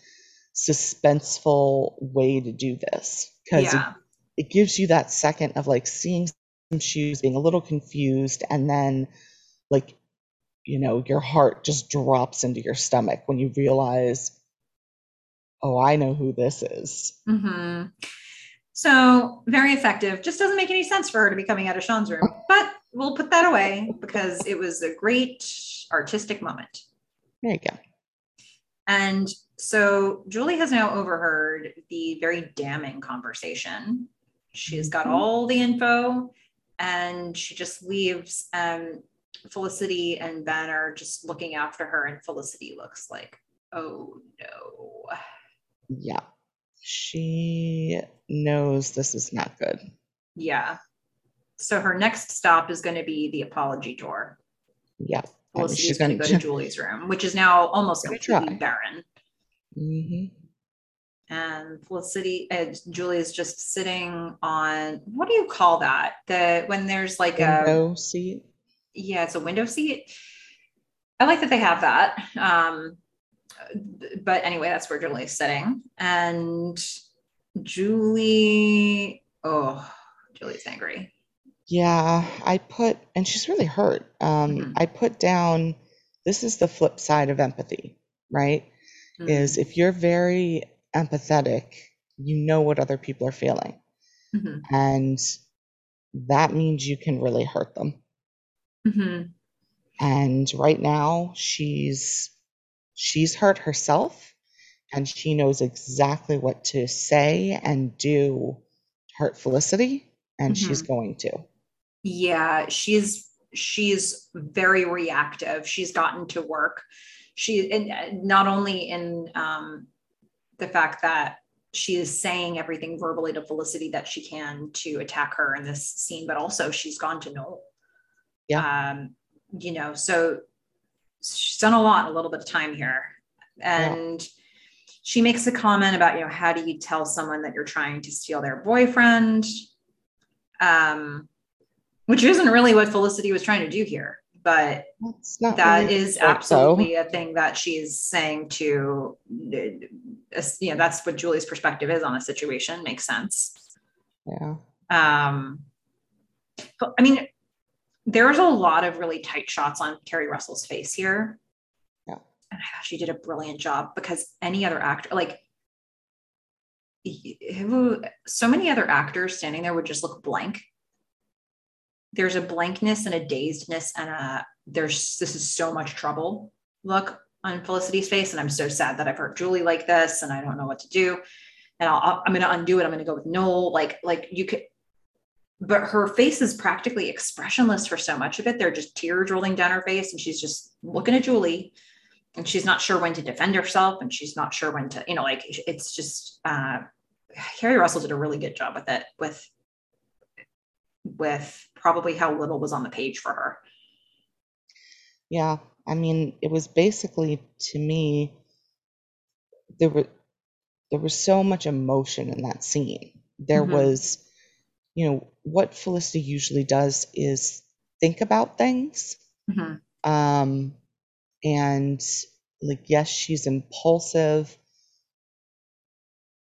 suspenseful way to do this because yeah. it, it gives you that second of like seeing some shoes, being a little confused, and then like you know your heart just drops into your stomach when you realize, oh, I know who this is. mm-hmm. So very effective. Just doesn't make any sense for her to be coming out of Sean's room, but we'll put that away because it was a great artistic moment. There you go. And so Julie has now overheard the very damning conversation. She's got Mhm. all the info and she just leaves. Um, Felicity and Ben are just looking after her, and Felicity looks like, oh no. Yeah, she knows this is not good. Yeah. So her next stop is going to be the apology tour. Yeah, I mean, she's going to go to Julie's room, which is now almost completely try. barren. hmm and Felicity uh, Julie is just sitting on what do you call that? The when there's like a window seat. yeah, it's a window seat. I like that they have that. Um, but anyway, that's where Julie's sitting, and Julie, oh, Julie's angry. Yeah, I put, and she's really hurt. Um, Mhm. I put down, this is the flip side of empathy, right? Is Mm, if you're very empathetic, you know what other people are feeling. Mhm. And that means you can really hurt them. Mhm. And right now she's she's hurt herself and she knows exactly what to say and do to hurt Felicity and she's going to. Yeah, she's she's very reactive. She's gotten to work. She and uh, not only in um, the fact that she is saying everything verbally to Felicity that she can to attack her in this scene, but also she's gone to Noel. Yeah. Um, you know, so she's done a lot in a little bit of time here. And she makes a comment about, you know, how do you tell someone that you're trying to steal their boyfriend? Um, which isn't really what Felicity was trying to do here, but that really is the point, though. absolutely a thing that she's saying to you know that's what julie's perspective is on the situation makes sense Yeah. um but, i mean there's a lot of really tight shots on keri russell's face here Yeah. and i thought she did a brilliant job because any other actor like so many other actors standing there would just look blank there's a blankness and a dazedness and a there's this is so much trouble look on Felicity's face, and I'm so sad that I've hurt Julie like this, and I don't know what to do. And I'll, I'm going to undo it. I'm going to go with Noel. Like, like you could, but her face is practically expressionless for so much of it. They're just tears rolling down her face, and she's just looking at Julie, and she's not sure when to defend herself, and she's not sure when to, you know, like it's just. uh Keri Russell did a really good job with it, with with probably how little was on the page for her. Yeah. I mean, it was basically to me there were there was so much emotion in that scene. There Mhm. was, you know, what Felicity usually does is think about things. Mhm. Um and like yes, she's impulsive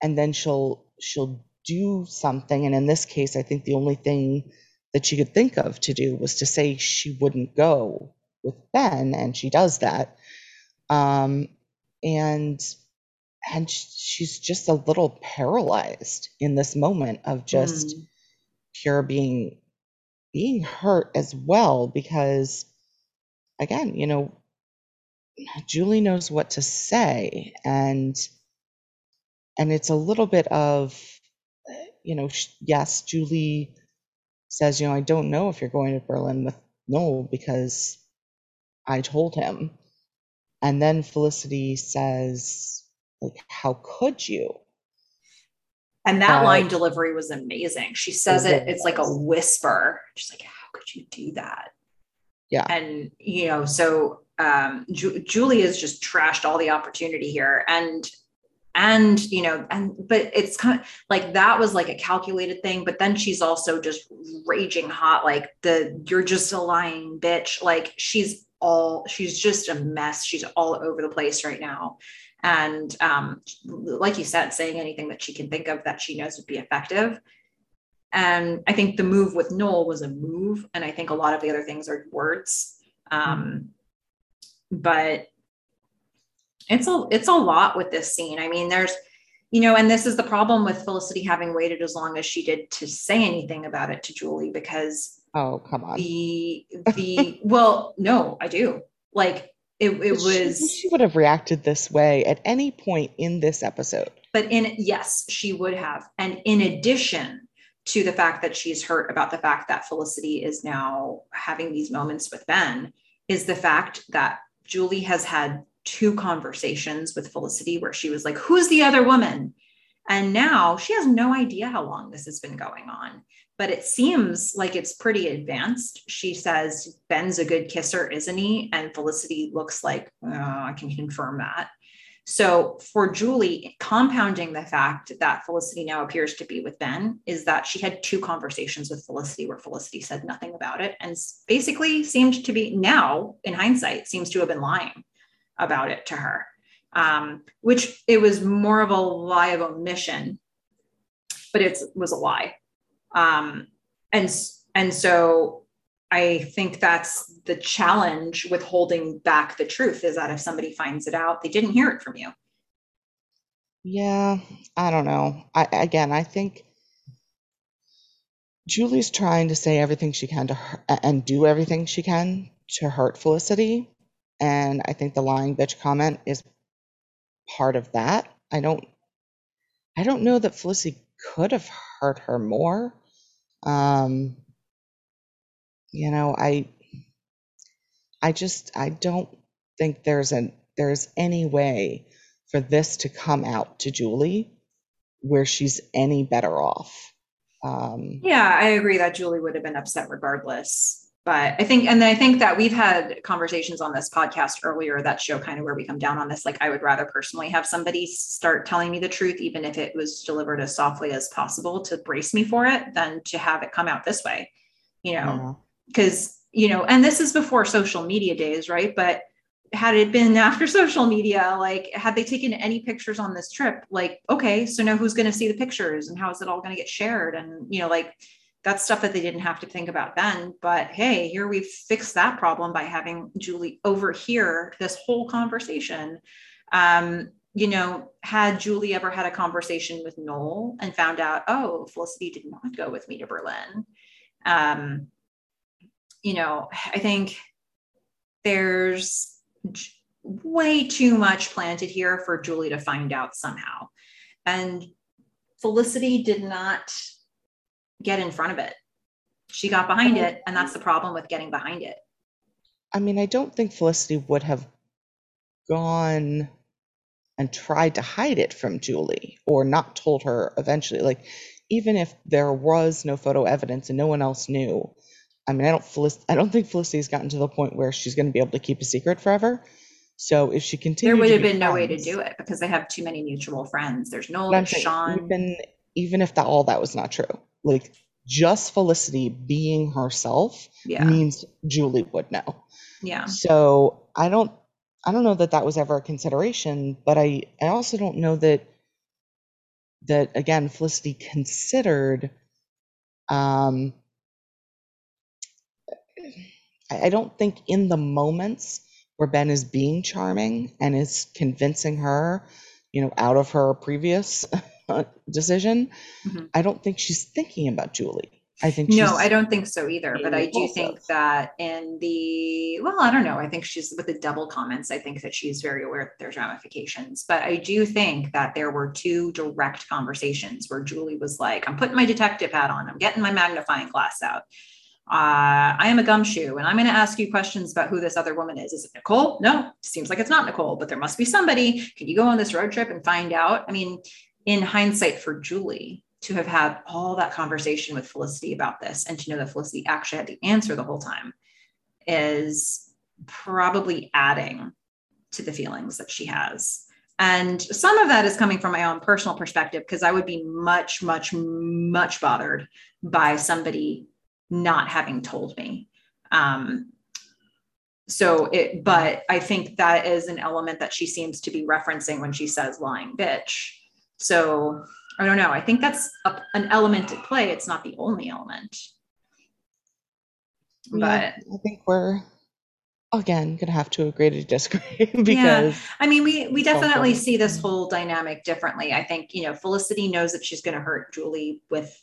and then she'll she'll do something and in this case I think the only thing that she could think of to do was to say she wouldn't go with Ben and she does that. Um and and she's just a little paralyzed in this moment of just Mm. pure being being hurt as well because again you know julie knows what to say and and it's a little bit of you know yes julie says you know i don't know if you're going to berlin with noel because i told him and then felicity says like how could you And that line delivery was amazing. She says It it, it's like a whisper. She's like, How could you do that? Yeah. And, you know, so um, Ju- Julie has just trashed all the opportunity here. And, and, you know, and, but it's kind of like that was like a calculated thing. But then she's also just raging hot, like the, you're just a lying bitch. Like she's all, she's just a mess. She's all over the place right now and um, like you said, saying anything that she can think of that she knows would be effective. And I think the move with Noel was a move, and I think a lot of the other things are words. Um, but it's a it's a lot with this scene. I mean, there's you know, and this is the problem with Felicity having waited as long as she did to say anything about it to Julie because oh come on the the well, no, I do like it. It But she- was. she would have reacted this way at any point in this episode But in yes, she would have. And in addition to the fact that she's hurt about the fact that Felicity is now having these moments with Ben, is the fact that Julie has had two conversations with Felicity where she was like, Who's the other woman? And now she has no idea how long this has been going on. But it seems like it's pretty advanced. She says, Ben's a good kisser, isn't he? And Felicity looks like, oh, I can confirm that. So for Julie, compounding the fact that Felicity now appears to be with Ben is that she had two conversations with Felicity where Felicity said nothing about it and basically seemed to be now, in hindsight, seems to have been lying about it to her. Um, which it was more of a lie of omission, but it was a lie. Um, and and so I think that's the challenge with holding back the truth is that if somebody finds it out, they didn't hear it from you. Yeah, I don't know. I again, I think Julie's trying to say everything she can to her, and do everything she can to hurt Felicity, and I think the lying bitch comment is part of that. I don't I don't know that Felicity could have hurt her more. Um, you know, I I just I don't think there's an there's any way for this to come out to Julie where she's any better off. Um, Yeah, I agree that Julie would have been upset regardless. But I think, and then I think that we've had conversations on this podcast earlier that show kind of where we come down on this. Like, I would rather personally have somebody start telling me the truth, even if it was delivered as softly as possible to brace me for it, than to have it come out this way, you know, mm-hmm. because, you know, and this is before social media days, right? But had it been after social media, like had they taken any pictures on this trip, like, okay, so now who's going to see the pictures and how is it all going to get shared? And, you know, like that's stuff that they didn't have to think about then. But hey, here we've fixed that problem by having Julie overhear this whole conversation. Um, you know, had Julie ever had a conversation with Noel and found out, oh, Felicity did not go with me to Berlin? Um, you know, I think there's way too much planted here for Julie to find out somehow. And Felicity did not get in front of it. She got behind it, and that's the problem with getting behind it. I mean, I don't think Felicity would have gone and tried to hide it from Julie or not told her eventually. Like, even if there was no photo evidence and no one else knew, I mean, I don't Felic- I don't think Felicity's gotten to the point where she's going to be able to keep a secret forever. So if she continued, There would have be been no way to do it because they have too many mutual friends. There's Noel, there's Sean. even even if that all that was not true, like just Felicity being herself Yeah. means Julie would know. Yeah. So I don't I don't know that that was ever a consideration, but I I also don't know that that again Felicity considered um I I don't think in the moments where Ben is being charming and is convincing her, you know, out of her previous decision, Mhm. I don't think she's thinking about Julie. I think she's No, I don't think so either. But I do think that in the, well, I don't know. I think she's with the double comments. I think that she's very aware that there's ramifications. But I do think that there were two direct conversations where Julie was like, I'm putting my detective hat on, I'm getting my magnifying glass out. Uh, I am a gumshoe and I'm going to ask you questions about who this other woman is. Is it Nicole? No, seems like it's not Nicole, but there must be somebody. Can you go on this road trip and find out? I mean, in hindsight, for Julie to have had all that conversation with Felicity about this and to know that Felicity actually had the answer the whole time is probably adding to the feelings that she has. And some of that is coming from my own personal perspective because I would be much, much, much bothered by somebody not having told me. Um, so it, but I think that is an element that she seems to be referencing when she says lying bitch. So I don't know. I think that's a, an element at play. It's not the only element. But Yeah, I think we're again gonna have to agree to disagree because I mean, we we definitely see this whole dynamic differently. I think you know Felicity knows that she's going to hurt Julie with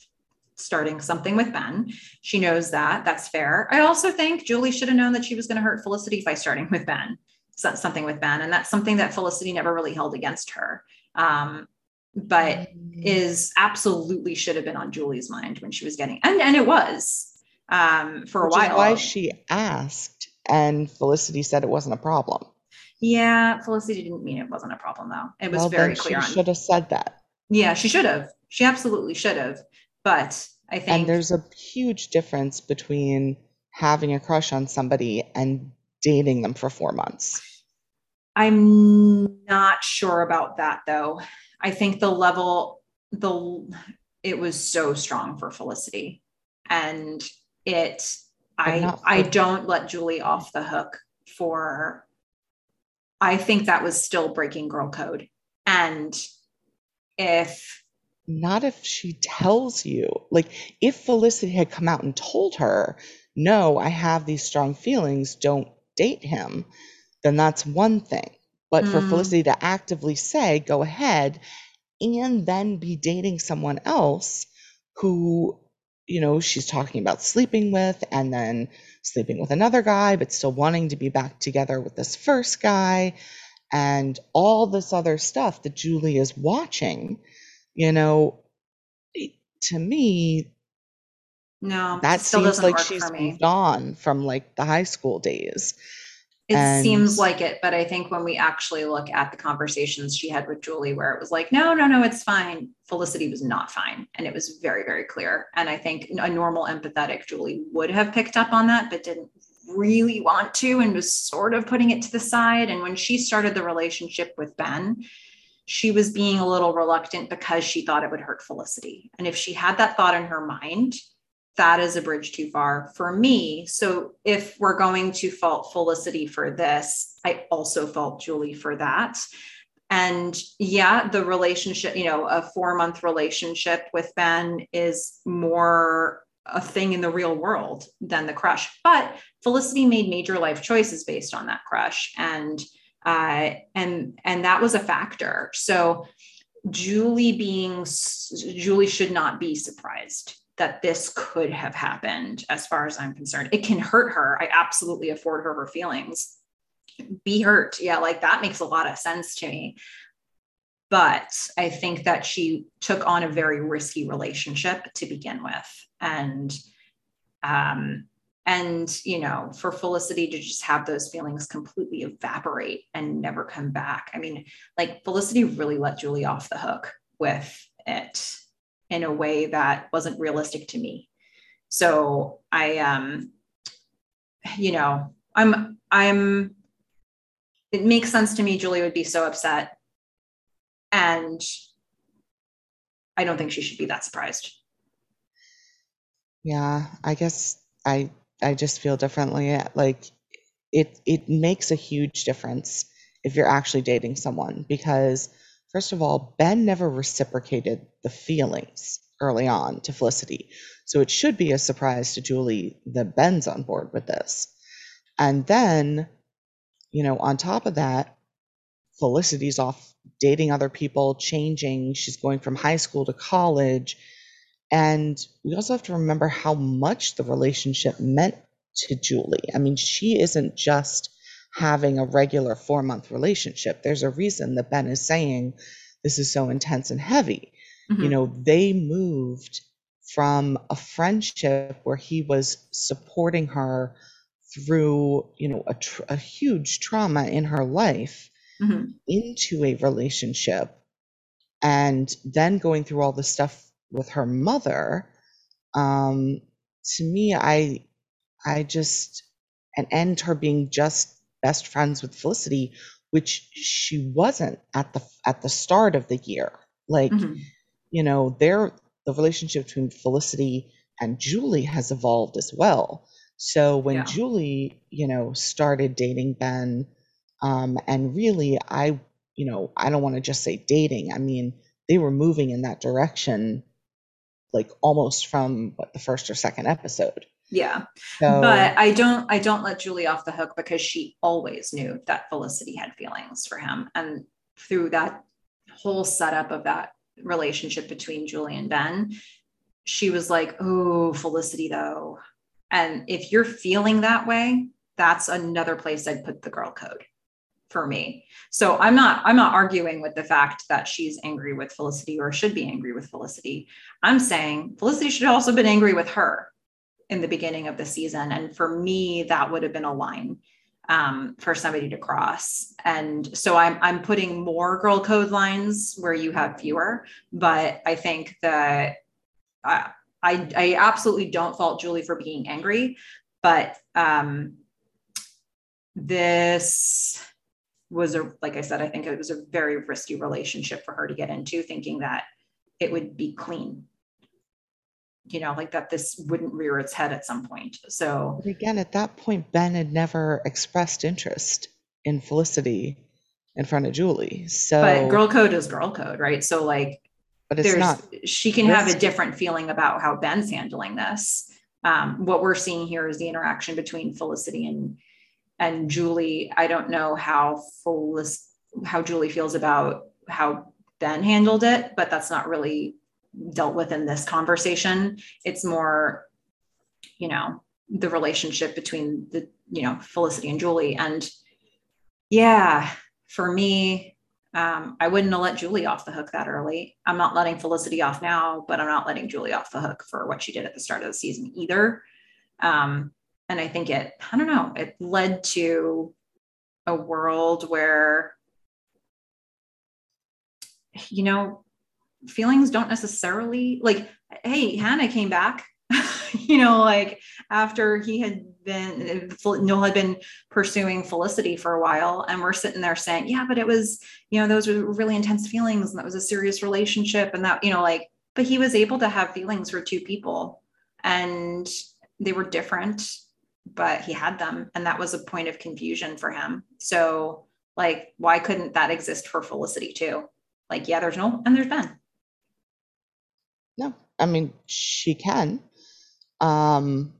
starting something with Ben. She knows that. That's fair. I also think Julie should have known that she was going to hurt Felicity by starting with Ben, something with Ben, and that's something that Felicity never really held against her. Um, but is absolutely should have been on Julie's mind when she was getting, and and it was um, for a Which is while. why she asked, and Felicity said it wasn't a problem. yeah, Felicity didn't mean it wasn't a problem though. It was well, very clear. she on- should have said that. Yeah, she should have. She absolutely should have. But I think And there's a huge difference between having a crush on somebody and dating them for four months. I'm not sure about that though. I think the level the it was so strong for Felicity and it I I don't let Julie off the hook for I think that was still breaking girl code. And if Not if she tells you. Like, if Felicity had come out and told her, no, I have these strong feelings, don't date him, then that's one thing. But for Mm. Felicity to actively say, go ahead, and then be dating someone else who you know she's talking about sleeping with and then sleeping with another guy but still wanting to be back together with this first guy and all this other stuff that Julie is watching you know to me no that seems like she's moved on from like the high school days it and seems like it, but I think when we actually look at the conversations she had with Julie, where it was like, no, no, no, it's fine. Felicity was not fine. And it was very, very clear. And I think a normal empathetic Julie would have picked up on that, but didn't really want to and was sort of putting it to the side. And when she started the relationship with Ben, she was being a little reluctant because she thought it would hurt Felicity. And if she had that thought in her mind, that is a bridge too far for me. So if we're going to fault Felicity for this, I also fault Julie for that. And yeah, the relationship, you know, a four month relationship with Ben is more a thing in the real world than the crush. But Felicity made major life choices based on that crush. And uh, and and that was a factor. So Julie being Julie should not be surprised that this could have happened as far as I'm concerned. It can hurt her. I absolutely afford her her feelings. Be hurt. Yeah, like that makes a lot of sense to me. But I think that she took on a very risky relationship to begin with. And um and you know for felicity to just have those feelings completely evaporate and never come back i mean like felicity really let julie off the hook with it in a way that wasn't realistic to me. So I, um, you know, I'm, I'm, it makes sense to me. Julie would be so upset. And I don't think she should be that surprised. Yeah, I guess I, I just feel differently. Like it, it makes a huge difference if you're actually dating someone because First of all, Ben never reciprocated the feelings early on to Felicity. So it should be a surprise to Julie that Ben's on board with this. And then, you know, on top of that, Felicity's off dating other people, changing. She's going from high school to college. And we also have to remember how much the relationship meant to Julie. I mean, she isn't just having a regular four month relationship. There's a reason that Ben is saying this is so intense and heavy. Mm-hmm. You know, they moved from a friendship where he was supporting her through, you know, a, tr- a huge trauma in her life mm-hmm. into a relationship and then going through all the stuff with her mother um to me i i just and and her being just best friends with Felicity, which she wasn't at the at the start of the year. Like, mm-hmm. you know, their the relationship between Felicity and Julie has evolved as well. So when yeah. Julie, you know, started dating Ben, um, and really, I, you know, I don't want to just say dating. I mean, they were moving in that direction, like almost from what the first or second episode. Yeah. So, but I don't I don't let Julie off the hook because she always knew that Felicity had feelings for him. And through that whole setup of that relationship between Julie and Ben, she was like, Oh, Felicity though. And if you're feeling that way, that's another place I'd put the girl code for me. So I'm not I'm not arguing with the fact that she's angry with Felicity or should be angry with Felicity. I'm saying Felicity should have also been angry with her in the beginning of the season. And for me, that would have been a line um, for somebody to cross. And so I'm, I'm putting more girl code lines where you have fewer, but I think that I, I, I absolutely don't fault Julie for being angry, but um, this was a, like I said, I think it was a very risky relationship for her to get into thinking that it would be clean you know, like that this wouldn't rear its head at some point. So but again, at that point, Ben had never expressed interest in Felicity in front of Julie. So But girl code is girl code, right? So like but it's not she can have a different feeling about how Ben's handling this. Um, what we're seeing here is the interaction between Felicity and and Julie. I don't know how Felic- how Julie feels about how Ben handled it, but that's not really dealt with in this conversation. It's more, you know, the relationship between the, you know, Felicity and Julie. And yeah, for me, um, I wouldn't have let Julie off the hook that early. I'm not letting Felicity off now, but I'm not letting Julie off the hook for what she did at the start of the season either. Um, and I think it, I don't know, it led to a world where, you know, feelings don't necessarily like, hey, Hannah came back you know, like after he had been, Noel had been pursuing Felicity for a while, and we're sitting there saying, yeah, but it was, you know, those were really intense feelings, and that was a serious relationship, and that, you know, like, but he was able to have feelings for two people, and they were different, but he had them, and that was a point of confusion for him. So, like, why couldn't that exist for Felicity too? Like, yeah, there's no, and there's Ben. I mean, she can. Um,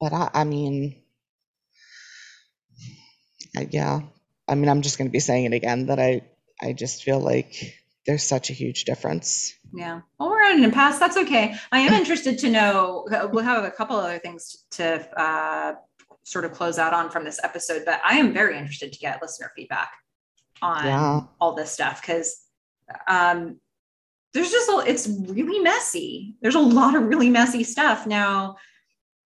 but I, I mean, I, yeah, I mean, I'm just going to be saying it again that I, I just feel like there's such a huge difference. Yeah. Well, we're on in the past. That's okay. I am interested to know. We'll have a couple other things to uh, sort of close out on from this episode, but I am very interested to get listener feedback on yeah. all this stuff because um, there's just a, it's really messy. There's a lot of really messy stuff. Now,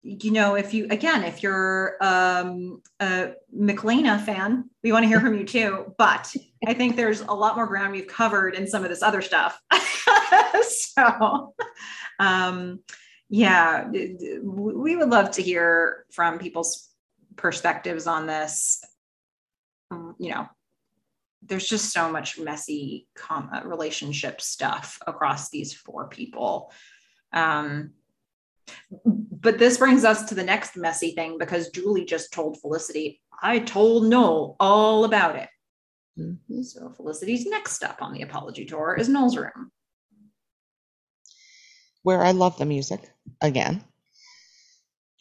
you know, if you again, if you're um, a McLena fan, we want to hear from you too. But I think there's a lot more ground we've covered in some of this other stuff. so, um, yeah, we would love to hear from people's perspectives on this. You know, there's just so much messy uh, relationship stuff across these four people. Um, but this brings us to the next messy thing because Julie just told Felicity, I told Noel all about it. Mm-hmm. So Felicity's next step on the apology tour is Noel's room. Where I love the music again.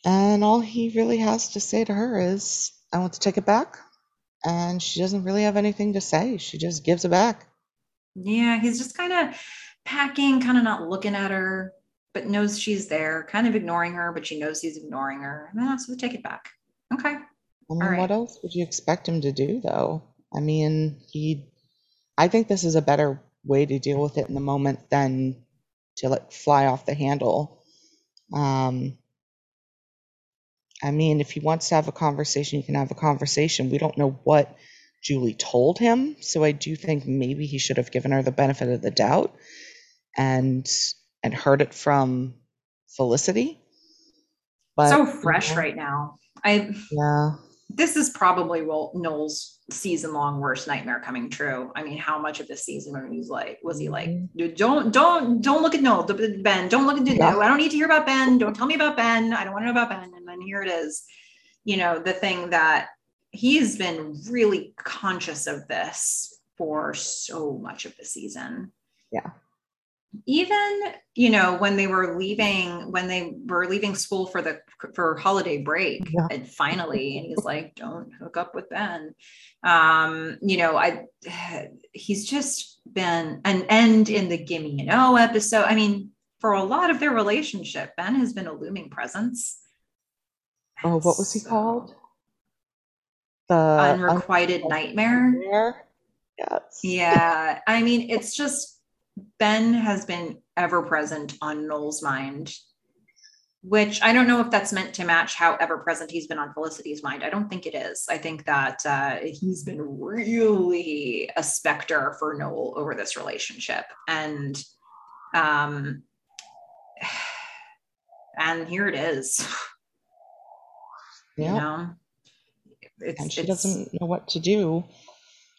And all he really has to say to her is, I want to take it back and she doesn't really have anything to say. She just gives it back. Yeah, he's just kind of packing, kind of not looking at her, but knows she's there, kind of ignoring her, but she knows he's ignoring her. And then so take it back. Okay. I mean, what else would you expect him to do, though? I mean, he. I think this is a better way to deal with it in the moment than to like fly off the handle. Um, I mean, if he wants to have a conversation, he can have a conversation. We don't know what Julie told him, so I do think maybe he should have given her the benefit of the doubt and and heard it from Felicity. But so fresh right now. I yeah. This is probably Noel's season long worst nightmare coming true. I mean, how much of this season he's like, was he like, mm-hmm. don't, don't, don't look at Noel, Ben, don't look at, yeah. I don't need to hear about Ben. Don't tell me about Ben. I don't want to know about Ben. And then here it is, you know, the thing that he's been really conscious of this for so much of the season. Yeah even you know when they were leaving when they were leaving school for the for holiday break yeah. and finally and he's like don't hook up with ben. Um you know i he's just been an end in the gimme you know episode. I mean for a lot of their relationship ben has been a looming presence. Oh what was he so, called? The unrequited un- nightmare. nightmare? Yes. Yeah. I mean it's just Ben has been ever present on Noel's mind, which I don't know if that's meant to match how ever present he's been on Felicity's mind. I don't think it is. I think that uh, he's been really a specter for Noel over this relationship. And, um, and here it is. Yeah. You know? and she doesn't know what to do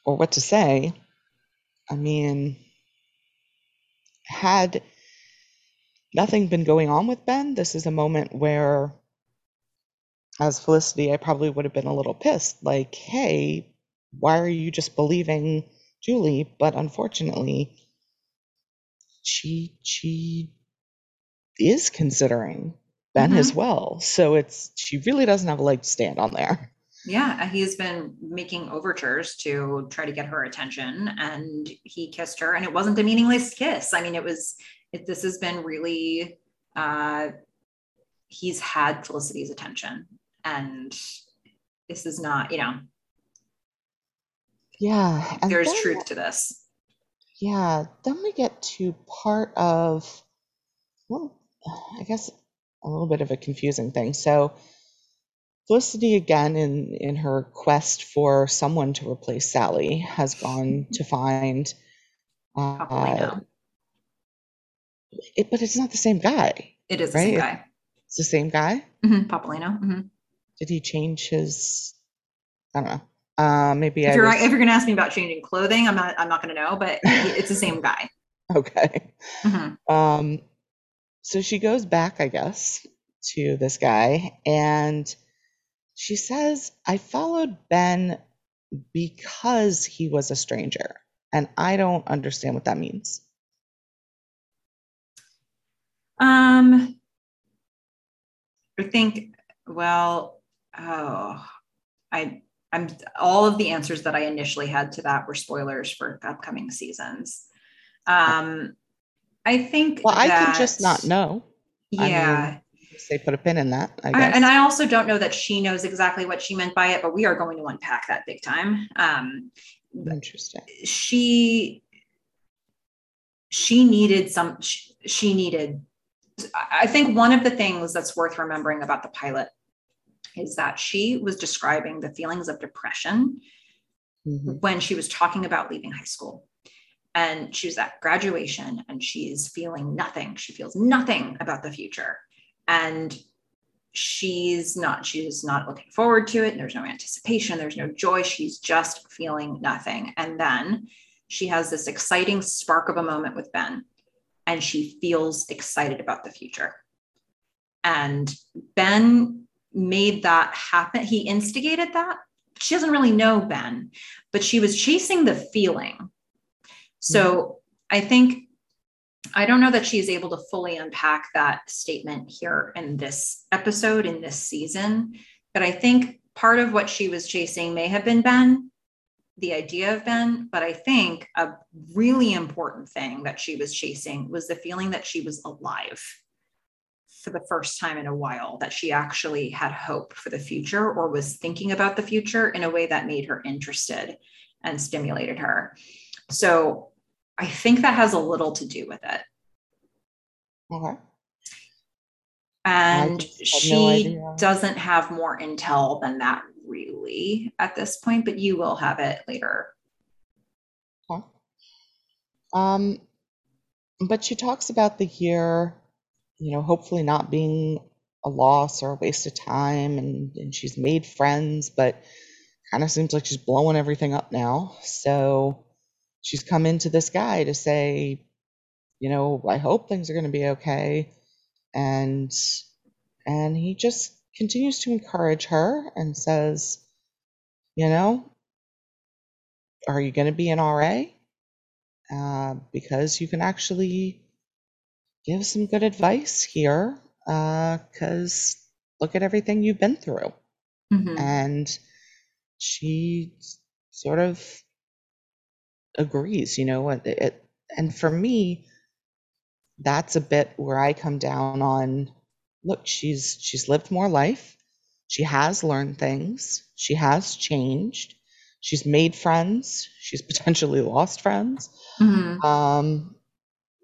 or what to say. I mean, had nothing been going on with Ben, this is a moment where, as Felicity, I probably would have been a little pissed. Like, hey, why are you just believing Julie? But unfortunately, she she is considering Ben mm-hmm. as well. So it's she really doesn't have a leg to stand on there. Yeah, he's been making overtures to try to get her attention, and he kissed her, and it wasn't a meaningless kiss. I mean, it was. It, this has been really. Uh, he's had Felicity's attention, and this is not, you know. Yeah, there's then, truth to this. Yeah, then we get to part of. Well, I guess a little bit of a confusing thing. So Felicity, again, in, in her quest for someone to replace Sally, has gone to find. Uh, it, but it's not the same guy. It is the same guy. It's the same guy? Mm-hmm, Popolino. Mm-hmm. Did he change his? I don't know. Uh, maybe if I you're was... if you're gonna ask me about changing clothing, I'm not I'm not gonna know, but it's the same guy. okay. Mm-hmm. Um, so she goes back, I guess, to this guy, and she says, I followed Ben because he was a stranger. And I don't understand what that means. Um, I think, well, oh, I, I'm all of the answers that I initially had to that were spoilers for upcoming seasons. Um, I think. Well, that, I can just not know. Yeah. I mean, they put a pin in that. I guess. and I also don't know that she knows exactly what she meant by it, but we are going to unpack that big time. Um, Interesting. She she needed some. She, she needed. I think one of the things that's worth remembering about the pilot is that she was describing the feelings of depression mm-hmm. when she was talking about leaving high school and she was at graduation and she's feeling nothing. She feels nothing about the future and she's not she's not looking forward to it. There's no anticipation. There's no joy. She's just feeling nothing. And then she has this exciting spark of a moment with ben and she feels excited about the future. And ben made that happen. He instigated that. She doesn't really know ben but she was chasing the feeling. So mm-hmm. i think I don't know that she's able to fully unpack that statement here in this episode, in this season. But I think part of what she was chasing may have been Ben, the idea of Ben. But I think a really important thing that she was chasing was the feeling that she was alive for the first time in a while, that she actually had hope for the future or was thinking about the future in a way that made her interested and stimulated her. So I think that has a little to do with it. Okay. And she no doesn't have more intel than that really at this point, but you will have it later. Okay. Um, but she talks about the year, you know, hopefully not being a loss or a waste of time, and, and she's made friends, but kind of seems like she's blowing everything up now. So she's come into this guy to say, you know, I hope things are going to be okay. And and he just continues to encourage her and says, you know, are you going to be an RA? Uh, because you can actually give some good advice here. Because uh, look at everything you've been through. Mm-hmm. And she sort of agrees, you know, it, it, and for me, that's a bit where I come down on look, she's she's lived more life. She has learned things. She has changed. She's made friends. She's potentially lost friends. Mm-hmm. Um,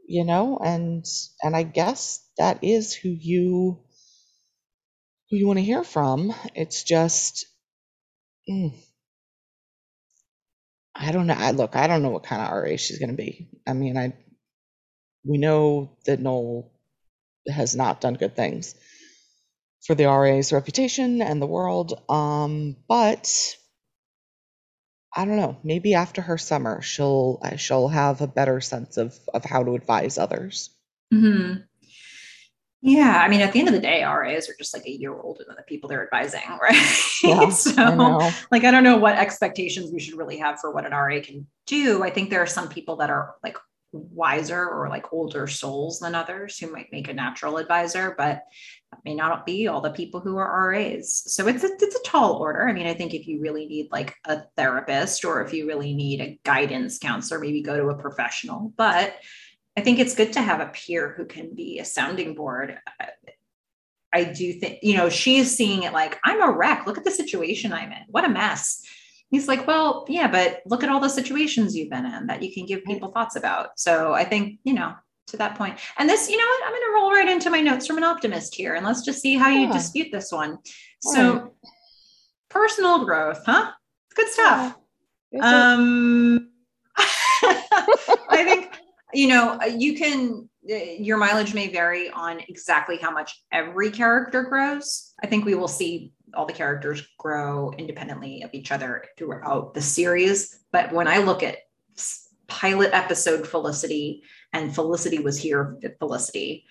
you know, and and I guess that is who you who you want to hear from. It's just mm, I don't know. I look, I don't know what kind of RA she's going to be. I mean, I we know that Noel has not done good things for the RA's reputation and the world. Um, but I don't know. Maybe after her summer, she'll she'll have a better sense of of how to advise others. Mm-hmm. Yeah, I mean, at the end of the day, RAs are just like a year older than the people they're advising, right? Yeah, so, I like, I don't know what expectations we should really have for what an RA can do. I think there are some people that are like wiser or like older souls than others who might make a natural advisor, but that may not be all the people who are RAs. So it's a, it's a tall order. I mean, I think if you really need like a therapist or if you really need a guidance counselor, maybe go to a professional. But I think it's good to have a peer who can be a sounding board. I do think, you know, she's seeing it like, I'm a wreck. Look at the situation I'm in. What a mess. He's like, well, yeah, but look at all the situations you've been in that you can give people thoughts about. So I think, you know, to that point. And this, you know what, I'm going to roll right into my notes from an optimist here and let's just see how you dispute this one. So, personal growth, huh? Good stuff. Yeah. Um, I think, you know, you can, your mileage may vary on exactly how much every character grows. I think we will see all the characters grow independently of each other throughout the series. But when I look at pilot episode Felicity, and Felicity was here Felicity.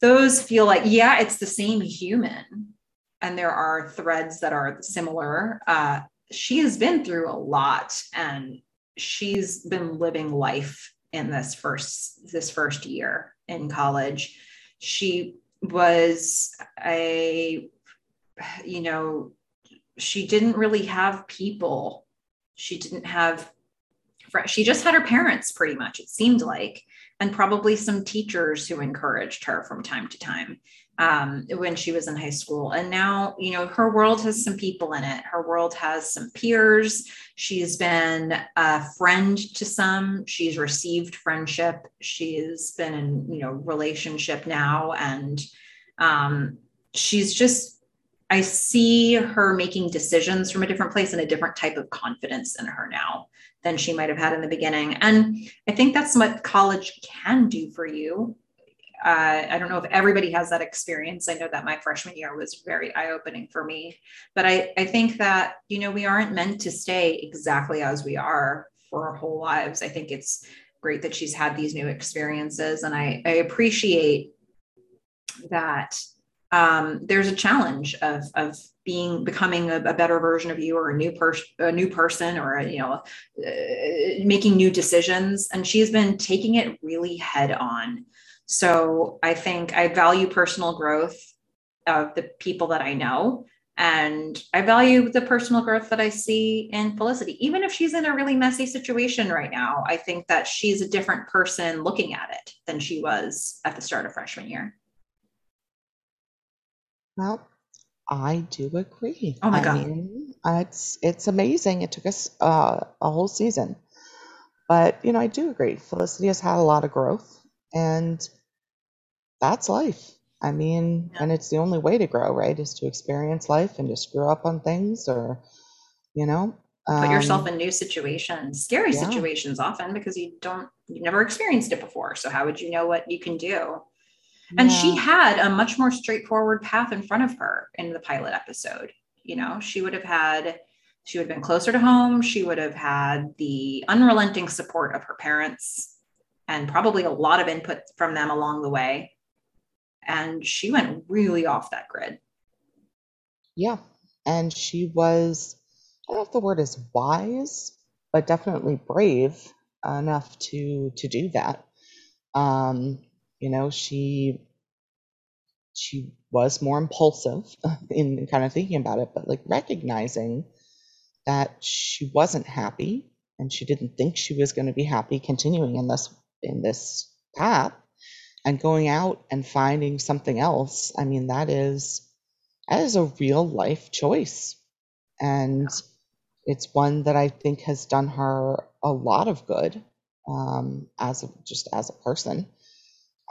Those feel like, yeah, it's the same human. And there are threads that are similar. Uh, she has been through a lot and she's been living life in this first this first year in college. She was a you know, she didn't really have people. She didn't have she just had her parents pretty much it seemed like and probably some teachers who encouraged her from time to time um, when she was in high school. And now you know her world has some people in it. Her world has some peers. She's been a friend to some. She's received friendship. She's been in you know relationship now. And um, she's just i see her making decisions from a different place and a different type of confidence in her now than she might have had in the beginning. And I think that's what college can do for you. Uh, I don't know if everybody has that experience. I know that my freshman year was very eye opening for me. But I, I think that, you know, we aren't meant to stay exactly as we are for our whole lives. I think it's great that she's had these new experiences. And I, I appreciate that um, there's a challenge of, of being becoming a, a, better version of you or a new person a new person or a, you know uh, making new decisions and she's been taking it really head on so i think i value personal growth of the people that i know and i value the personal growth that i see in felicity even if she's in a really messy situation right now i think that she's a different person looking at it than she was at the start of freshman year well I do agree. Oh my I God. mean, it's it's amazing. It took us uh, a whole season, but you know, I do agree. Felicity has had a lot of growth, and that's life. I mean, Yeah. and it's the only way to grow, right? Is to experience life and to screw up on things, or you know, Put yourself um, in new situations, scary yeah, situations often because you don't, you've never experienced it before. So how would you know what you can do? And she had a much more straightforward path in front of her in the pilot episode. You know, she would have had, she would have been closer to home. She would have had the unrelenting support of her parents and probably a lot of input from them along the way. And she went really off that grid. yeah. And she was, I don't know if the word is wise, but definitely brave enough to to do that. Um, you know, she she was more impulsive in kind of thinking about it, but like recognizing that she wasn't happy and she didn't think she was going to be happy continuing in this in this path and going out and finding something else. I mean, that is that is a real life choice. And it's one that I think has done her a lot of good um, as a, just as a person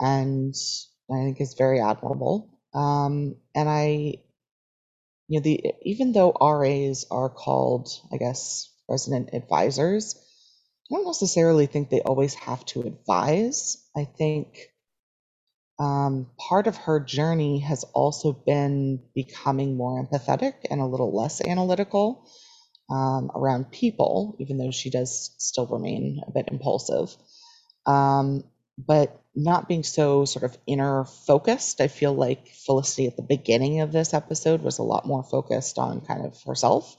and I think is very admirable. Um, and I, you know, the even though RAs are called, I guess, resident advisors, I don't necessarily think they always have to advise. I think um, part of her journey has also been becoming more empathetic and a little less analytical um, around people, even though she does still remain a bit impulsive. Um, but not being so sort of inner focused. I feel like Felicity at the beginning of this episode was a lot more focused on kind of herself.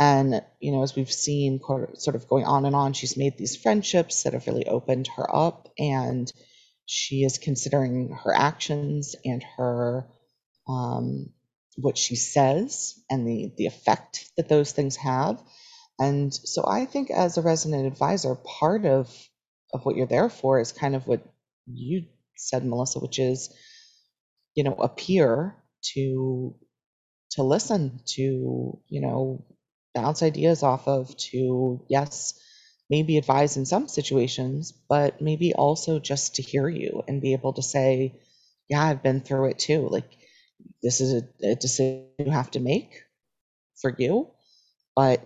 And, you know, as we've seen sort of going on and on, she's made these friendships that have really opened her up. And, she is considering her actions and her um, what she says and the the effect that those things have. And so I think as a resident advisor, part of of what you're there for is kind of what you said, Melissa, which is, you know, appear to to listen, to, you know, bounce ideas off of, to yes, maybe advise in some situations, but maybe also just to hear you and be able to say, yeah, I've been through it too. Like this is a, a decision you have to make for you, but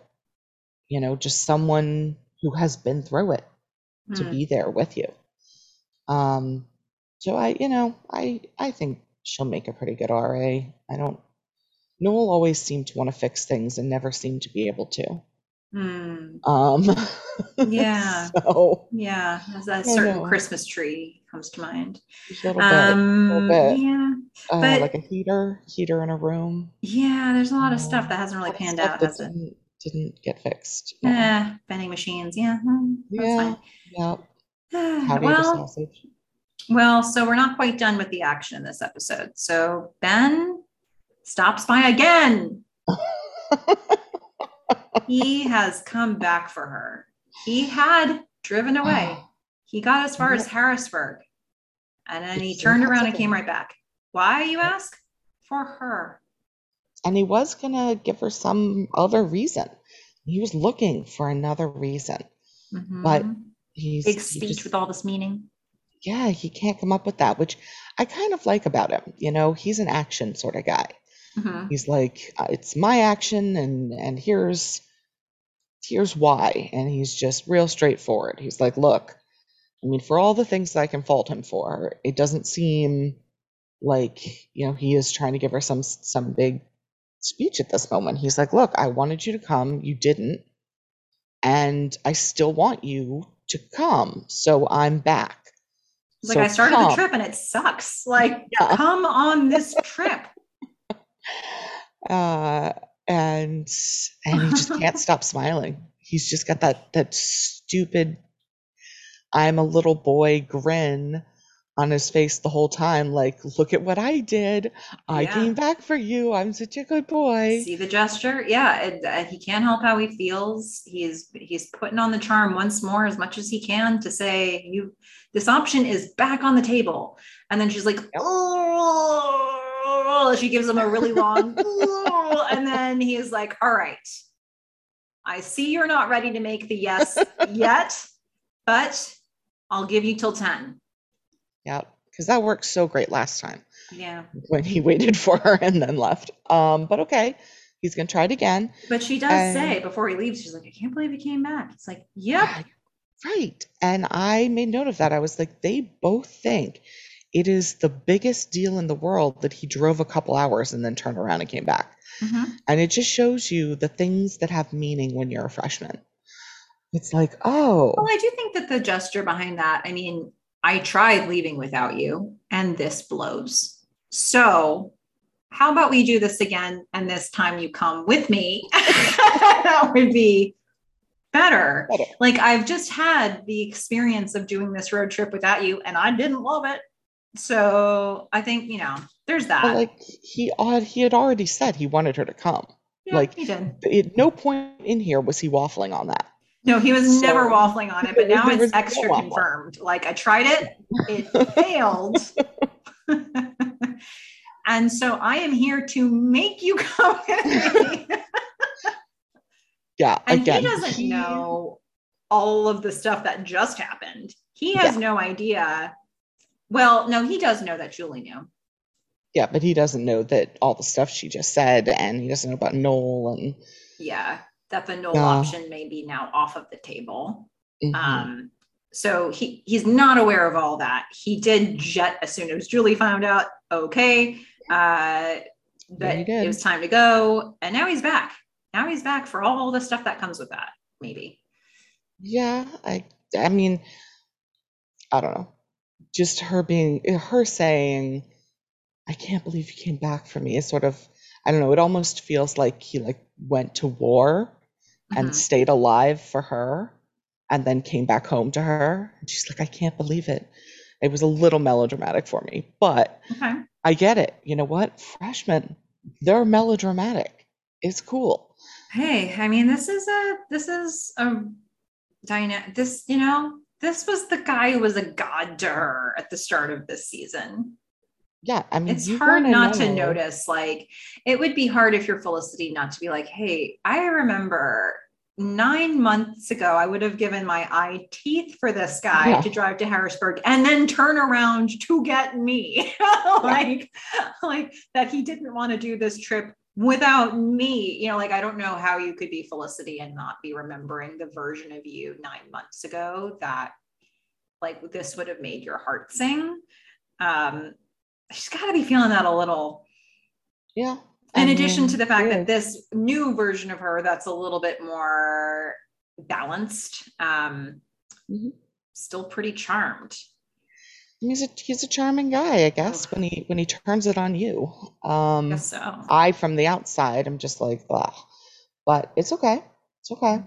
you know, just someone who has been through it to Mm. be there with you. Um, so I, you know, I I think she'll make a pretty good RA. I don't. Noel always seemed to want to fix things and never seemed to be able to. Mm. Um, Yeah. so Yeah. There's a certain know. Christmas tree comes to mind. a little bit, a little Um, bit. yeah. Uh, but- like a heater, heater in a room. Yeah. There's a lot of Um, stuff that hasn't really panned out, has it? didn't, didn't get fixed. Yeah. Vending machines. Yeah. mm, yeah. Yeah. How do you well, sausage? well, so we're not quite done with the action in this episode. So Ben stops by again. he has come back for her. He had driven away. He got as far as Harrisburg. And then he turned around and came right back. Why, you ask? For her. and he was gonna give her some other reason. He was looking for another reason. But Mhm. He's big he speech just- with all this meaning. yeah, he can't come up with that, which I kind of like about him. You know, he's an action sort of guy. Mhm. He's like, "Uh, it's my action, and and here's here's why, and he's just real straightforward. He's like, look, I mean, for all the things that I can fault him for, it doesn't seem like you know he is trying to give her some some big speech at this moment. He's like, look, I wanted you to come, you didn't, and I still want you to come, so I'm back. It's like I started the trip and it sucks. Like, Yeah. come on this trip. Uh, and and he just can't stop smiling. He's just got that that stupid I'm a little boy grin on his face the whole time like look at what I did. I Yeah. came back for you. I'm such a good boy. See the gesture? Yeah, it, uh, he can't help how he feels. He's he's putting on the charm once more as much as he can to say you this option is back on the table. And then she's like, oh, she gives him a really long, "Oh," and then he's like, all right, I see you're not ready to make the yes yet, but I'll give you till 10. Yeah, cuz that worked so great last time Yeah. when he waited for her and then left. Um but okay. He's going to try it again. But she does And- say before he leaves, she's like, I can't believe he came back. It's like, yep. Yeah, Right. And I made note of that. I was like, they both think it is the biggest deal in the world that he drove a couple hours and then turned around and came back. Mhm. And it just shows you the things that have meaning when you're a freshman. It's like, oh, Well, I do think that the gesture behind that, I mean, I tried leaving without you, and this blows. So, how about we do this again, and this time you come with me? that would be better. Better. Like, I've just had the experience of doing this road trip without you, and I didn't love it. So, I think, you know, there's that. but like he odd he had already said he wanted her to come. yeah, like- he did. At no point in here was he waffling on that. No, he was never waffling on it, but now it's was no extra confirmed. Like I tried it, it failed. and so I am here to make you come with me. Yeah, And again. he doesn't know all of the stuff that just happened. He has no idea. Well, no, he does know that Julie knew. Yeah, but he doesn't know that all the stuff she just said, and he doesn't know about Noel and Yeah, that the Noel No. option may be now off of the table. Mhm. Um, so he he's not aware of all that. He did jet as soon as Julie found out. Okay, uh, that it was time to go, and now he's back. Now he's back for all the stuff that comes with that. Maybe. Yeah, I I mean, I don't know. Just her being her saying, I can't believe you came back for me is sort of I don't know, it almost feels like he like went to war and Mhm. stayed alive for her and then came back home to her. And she's like, I can't believe it. It was a little melodramatic for me, but Okay. I get it. You know what? Freshmen, they're melodramatic. It's cool. Hey, I mean, this is a this is a dynamic. This you know, this was the guy who was a god to her at the start of this season. Yeah, I mean, It's hard not to notice. Like, it would be hard if you're Felicity not to be like, hey, I remember nine months ago, I would have given my eye teeth for this guy Yeah. to drive to Harrisburg and then turn around to get me. like, like that he didn't want to do this trip without me. You know, like I don't know how you could be Felicity and not be remembering the version of you nine months ago that like this would have made your heart sing. Um, she's got to be feeling that a little Yeah. in I addition to the fact yeah. that this new version of her that's a little bit more balanced um Mhm. still pretty charmed he's a he's a charming guy, I guess, when he when he turns it on you. Um, guess so I from the outside, I'm just like, ugh. But it's okay. It's okay.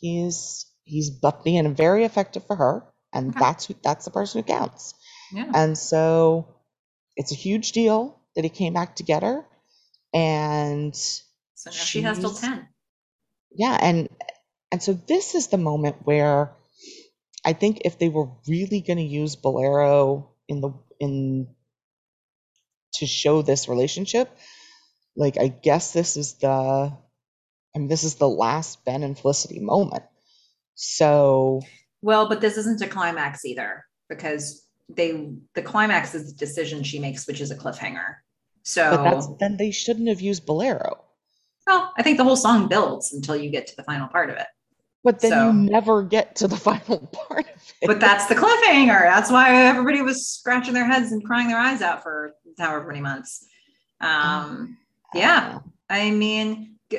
He's he's but being very effective for her, and Okay. that's who that's the person who counts. yeah And so it's a huge deal that he came back together. And so now she has till 10 yeah, and and so this is the moment where I think if they were really going to use Bolero in the in to show this relationship, like I guess this is the I mean this is the last Ben and Felicity moment. So well but this isn't a climax either because they the climax is the decision she makes which is a cliffhanger so then they shouldn't have used Bolero. well i think the whole song builds until you get to the final part of it But then So- you never get to the final part of it. but that's the cliffhanger. That's why everybody was scratching their heads and crying their eyes out for however many months. Um, yeah, I mean, g-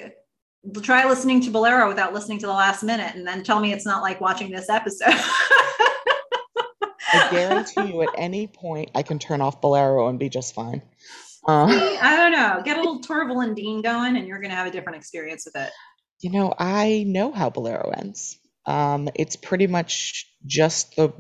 try listening to Bolero without listening to the last minute, and then tell me it's not like watching this episode. I guarantee you, at any point, I can turn off Bolero and be just fine. Uh, I don't know. Get a little Torvill and Dean going, and you're going to have a different experience with it. You know, I know how Bolero ends. Um, it's pretty much just the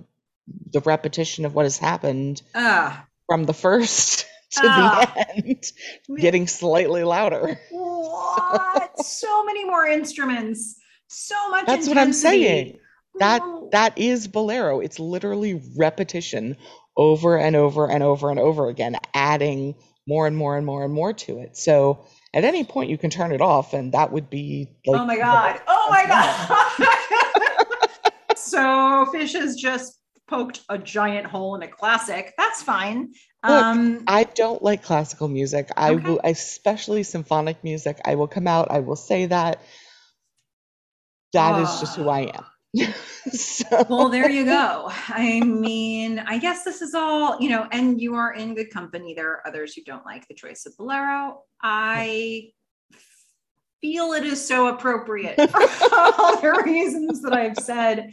the repetition of what has happened Ah, from the first to Ah. the end, getting slightly louder. what? so many more instruments. So much. That's what I'm saying. That that is Bolero. It's literally repetition over and over and over and over again, adding more and more and more and more to it. So at any point you can turn it off, and that would be like oh my god oh my god so fish has just poked a giant hole in a classic that's fine um I don't like classical music. I Okay. will, especially symphonic music. I will come out. I will say that. That is just who I am. so, well there you go. I mean i guess this is all you know and you are in good company. There are others who don't like the choice of bolero. I feel it is so appropriate for all the reasons that i've said.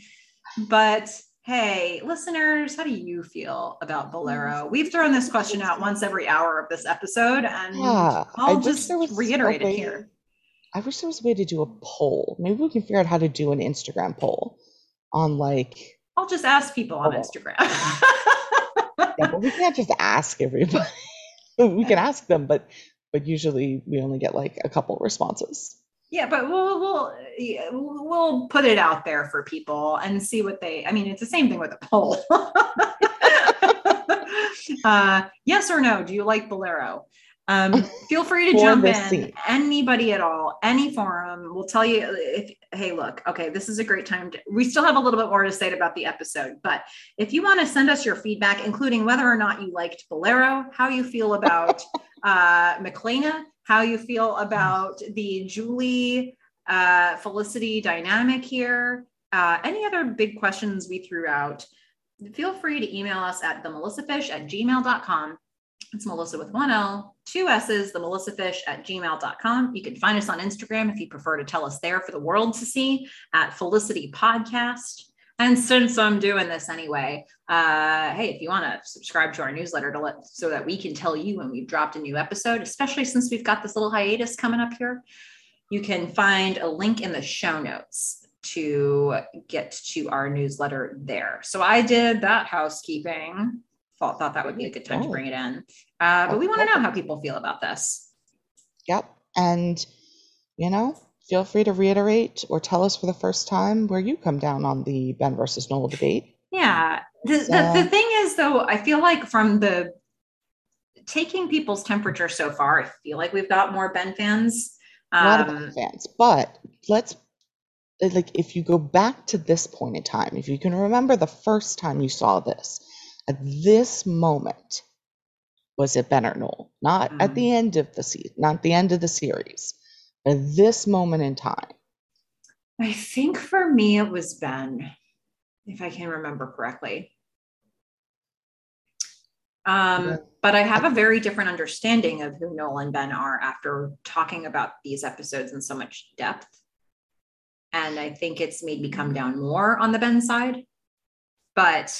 But hey listeners how do you feel about bolero? We've thrown this question out once every hour of this episode and yeah, I i'll wish just there was a reiterate it way- here I wish there was a way to do a poll. Maybe we can figure out how to do an Instagram poll on like. i'll just ask people on Oh. instagram Yeah, but we can't just ask everybody. we can ask them, but but usually we only get like a couple responses. Yeah, but we'll we'll we'll put it out there for people and see what they. I mean, it's the same thing with a poll. uh, yes or no? Do you like Bolero? Um, feel free to jump in. scene. Anybody at all, any forum. We'll tell you if. Hey, look. Okay, this is a great time. To, we still have a little bit more to say about the episode, but if you want to send us your feedback, including whether or not you liked Bolero, how you feel about uh, McLeana, how you feel about the Julie uh, Felicity dynamic here, uh, any other big questions we threw out, feel free to email us at the melissafish at gmail.com. It's Melissa with one L, two S's, the melissafish at gmail.com. You can find us on Instagram if you prefer to tell us there for the world to see at Felicity Podcast. And since I'm doing this anyway, uh, hey, if you want to subscribe to our newsletter to let so that we can tell you when we've dropped a new episode, especially since we've got this little hiatus coming up here, you can find a link in the show notes to get to our newsletter there. So I did that housekeeping. Thought, thought that would be a good time to bring it in. Uh, but we want to know how people feel about this. Yep. And, you know, feel free to reiterate or tell us for the first time where you come down on the Ben versus Noel debate. Yeah. The, so, the, the thing is, though, I feel like from the taking people's temperature so far, I feel like we've got more Ben fans. Um, a lot of Ben um, fans. But let's, like, if you go back to this point in time, if you can remember the first time you saw this, at this moment, was it Ben or Noel? Not mm. at the mm. end of the season, not the end of the series, but at this moment in time. I think for me it was Ben, if I can remember correctly. Um, yeah. But I have a very different understanding of who Noel and Ben are after talking about these episodes in so much depth. And I think it's made me come down more on the Ben side. But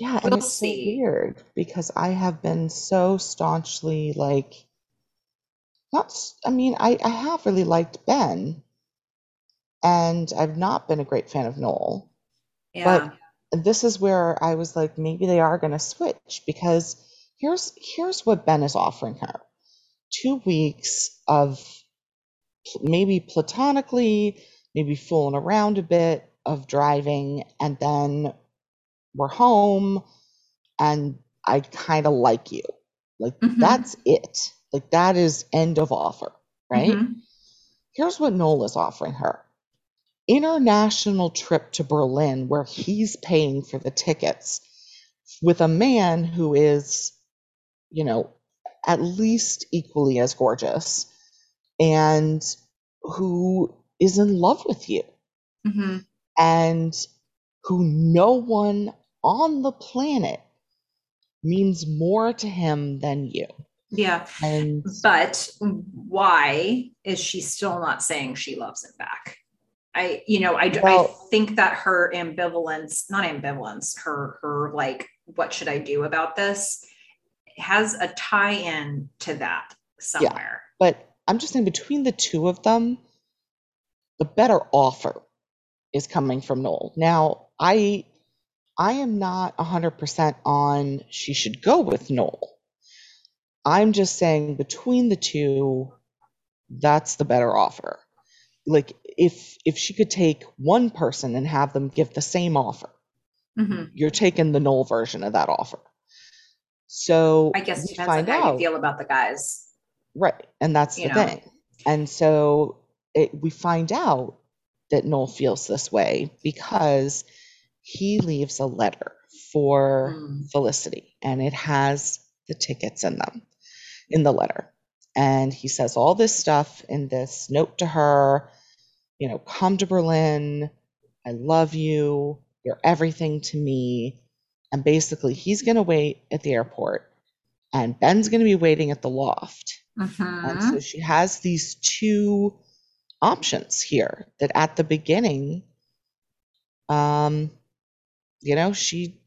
yeah, we'll and it's see. so weird because I have been so staunchly like, not, I mean, I, I have really liked Ben, and I've not been a great fan of Noel. Yeah. But this is where I was like, maybe they are going to switch because here's here's what Ben is offering her: two weeks of maybe platonically, maybe fooling around a bit of driving, and then we're home and I kind of like you. Like mm-hmm. that's it. Like that is end of offer, right? Mm-hmm. Here's what Noel is offering her. International trip to Berlin where he's paying for the tickets with a man who is, you know, at least equally as gorgeous and who is in love with you. Mm-hmm. And who no one on the planet means more to him than you. Yeah. And but why is she still not saying she loves him back? I, you know, I, well, I think that her ambivalence, not ambivalence, her, her like, what should I do about this has a tie in to that somewhere. Yeah, but I'm just saying between the two of them, the better offer is coming from Noel. Now, I I am not 100% on she should go with Noel. I'm just saying between the two, that's the better offer. Like if if she could take one person and have them give the same offer, mm-hmm. you're taking the Noel version of that offer. So I guess depends find on how out, you feel about the guys, right? And that's the know. thing. And so it, we find out that Noel feels this way because he leaves a letter for mm. Felicity and it has the tickets in them in the letter. And he says all this stuff in this note to her, you know, come to Berlin. I love you. You're everything to me. And basically, he's going to wait at the airport and Ben's going to be waiting at the loft. Mm-hmm. And so she has these two options here that at the beginning, um, you know, she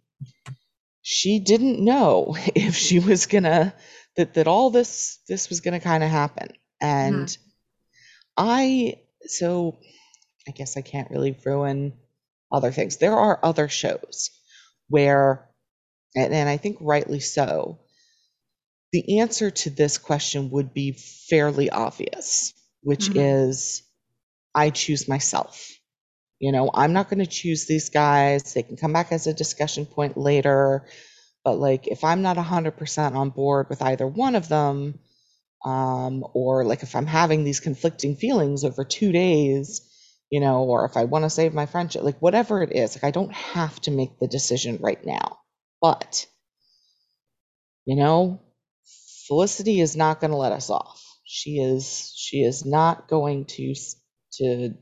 she didn't know if she was gonna that that all this this was gonna kind of happen. And mm-hmm. I so I guess I can't really ruin other things. There are other shows where and, and I think rightly so, the answer to this question would be fairly obvious, which mm-hmm. is I choose myself. You know, I'm not going to choose these guys. They can come back as a discussion point later. But like, if I'm not 100% on board with either one of them, um, or like if I'm having these conflicting feelings over two days, you know, or if I want to save my friendship, like whatever it is, like I don't have to make the decision right now. But, you know, Felicity is not going to let us off. She is she is not going to to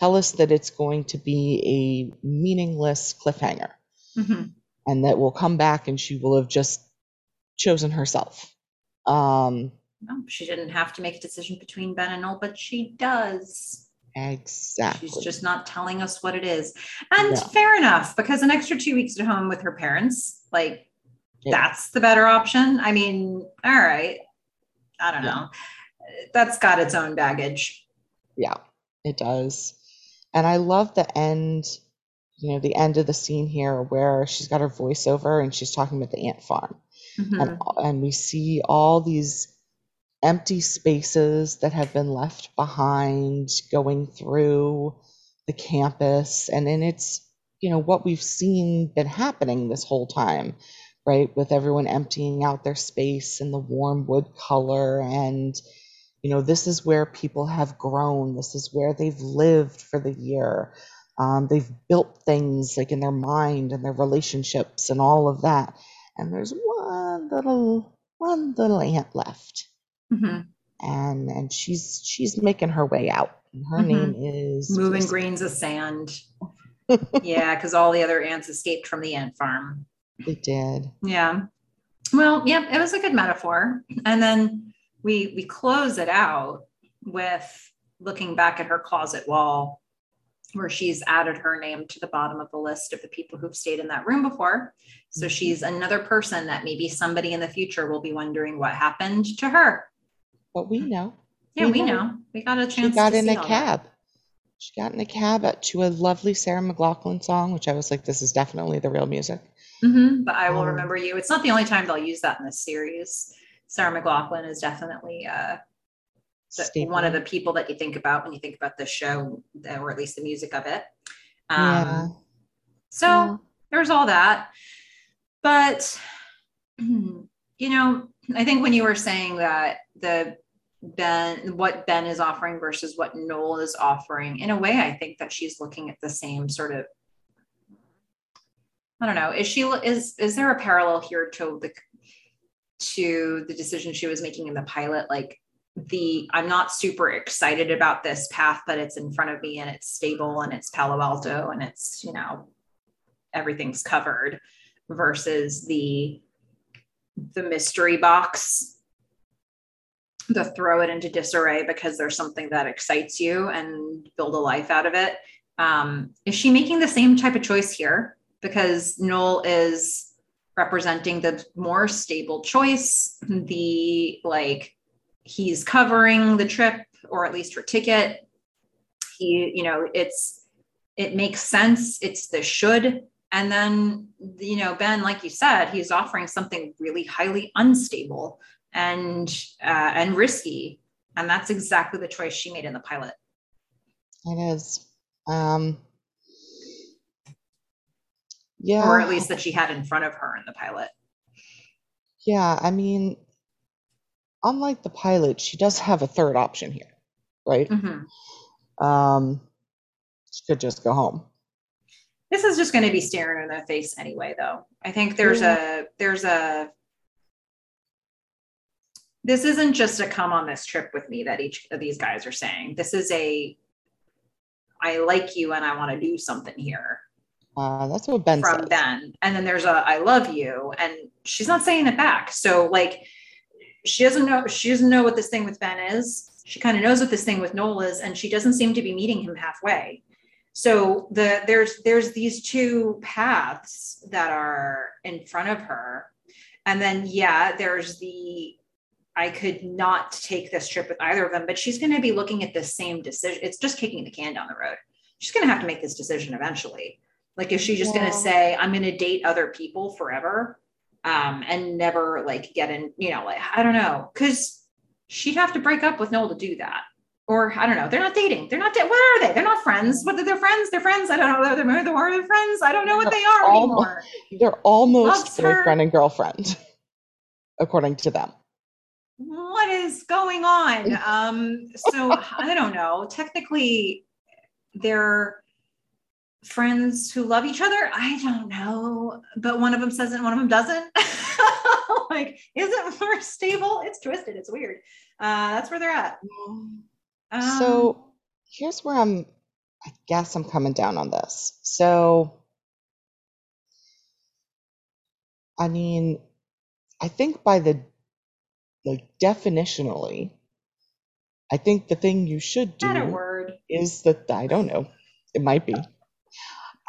tell us that it's going to be a meaningless cliffhanger mm-hmm. and that we'll come back and she will have just chosen herself. Um, no, she didn't have to make a decision between Ben and Noel, but she does. Exactly. She's just not telling us what it is. And yeah. fair enough, because an extra two weeks at home with her parents, like, yeah. that's the better option. I mean, all right. I don't know. That's got its own baggage. Yeah, it does. And I love the end, you know, the end of the scene here where she's got her voiceover and she's talking about the ant farm. Mhm. And, and we see all these empty spaces that have been left behind going through the campus. And then it's, you know, what we've seen been happening this whole time, right? With everyone emptying out their space and the warm wood color and you know this is where people have grown this is where they've lived for the year um, they've built things like in their mind and their relationships and all of that and there's one little one little ant left Mhm. and and she's she's making her way out and her Mhm. name is Moving Felicity. grains of sand. yeah, because all the other ants escaped from the ant farm. they did Yeah. Well, yeah, it was a good metaphor. And then we we close it out with looking back at her closet wall where she's added her name to the bottom of the list of the people who've stayed in that room before. So Mhm. she's another person that maybe somebody in the future will be wondering what happened to her. but we know Yeah, We we know. know. We got a chance. she got in a all that. cab she got in a cab to a lovely sarah mclachlan song which i was like this is definitely the real music Mhm, but I will Um, remember you. It's not the only time they'll use that in this series. Sarah McLachlan is definitely uh, the, one of the people that you think about when you think about the show, uh, or at least the music of it. Um, Yeah. So Yeah. there's all that. But, you know, I think when you were saying that the Ben, what Ben is offering versus what Noel is offering, in a way, I think that she's looking at the same sort of. I don't know. Is she is is there a parallel here to the to the decision she was making in the pilot? Like the I'm not super excited about this path, but it's in front of me and it's stable and it's Palo Alto and it's you know everything's covered versus the the mystery box the throw it into disarray because there's something that excites you and build a life out of it um, is she making the same type of choice here because noel is representing the more stable choice the like he's covering the trip or at least her ticket. He you know it's it makes sense it's the should. And then you know ben like you said he's offering something really highly unstable and uh, and risky. And that's exactly the choice she made in the pilot. It is. Um, yeah. or at least that she had in front of her in the pilot Yeah. I mean, unlike the pilot, she does have a third option here, right? Mhm. Um, she could just go home. this is just going to be staring in their face anyway though i think there's a there's a this isn't just a come on this trip with me that each of these guys are saying this is a i like you and i want to do something here Uh, that's what Ben from says. Ben. And then there's a I love you. And she's not saying it back. So like she doesn't know she doesn't know what this thing with Ben is. She kind of knows what this thing with Noel is, and she doesn't seem to be meeting him halfway. So the there's there's these two paths that are in front of her. And then yeah, there's the I could not take this trip with either of them, but she's going to be looking at the same decision. It's just kicking the can down the road. She's going to have to make this decision eventually. Like, is she just going to say, I'm going to date other people forever um, and never like get in, you know, like, I don't know. Cause she'd have to break up with Noel to do that. Or I don't know. They're not dating. They're not, da- what are they? They're not friends. What are they friends? They're friends. I don't know. They're, they're, they're friends. I don't know what they are anymore. They're almost boyfriend and girlfriend, according to them. what is going on? Um, so I don't know. Technically, they're friends who love each other. I don't know, but one of them says it, and one of them doesn't. like, is it more stable? It's twisted. It's weird. Uh, that's where they're at. Um, So here's where I'm, I guess I'm coming down on this. So, I mean, I think by the, like, definitionally, I think the thing you should do word. is that, I don't know, it might be.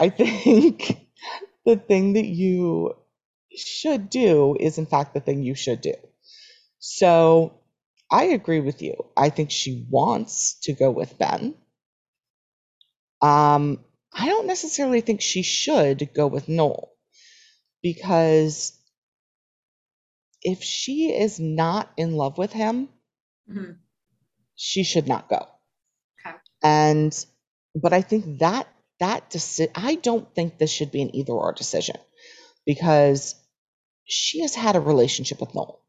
I think the thing that you should do is, in fact, the thing you should do. So I agree with you. I think she wants to go with Ben. Um, I don't necessarily think she should go with Noel because if she is not in love with him, Mhm. she should not go. Okay. And but I think that that I don't think this should be an either or decision because she has had a relationship with Noel.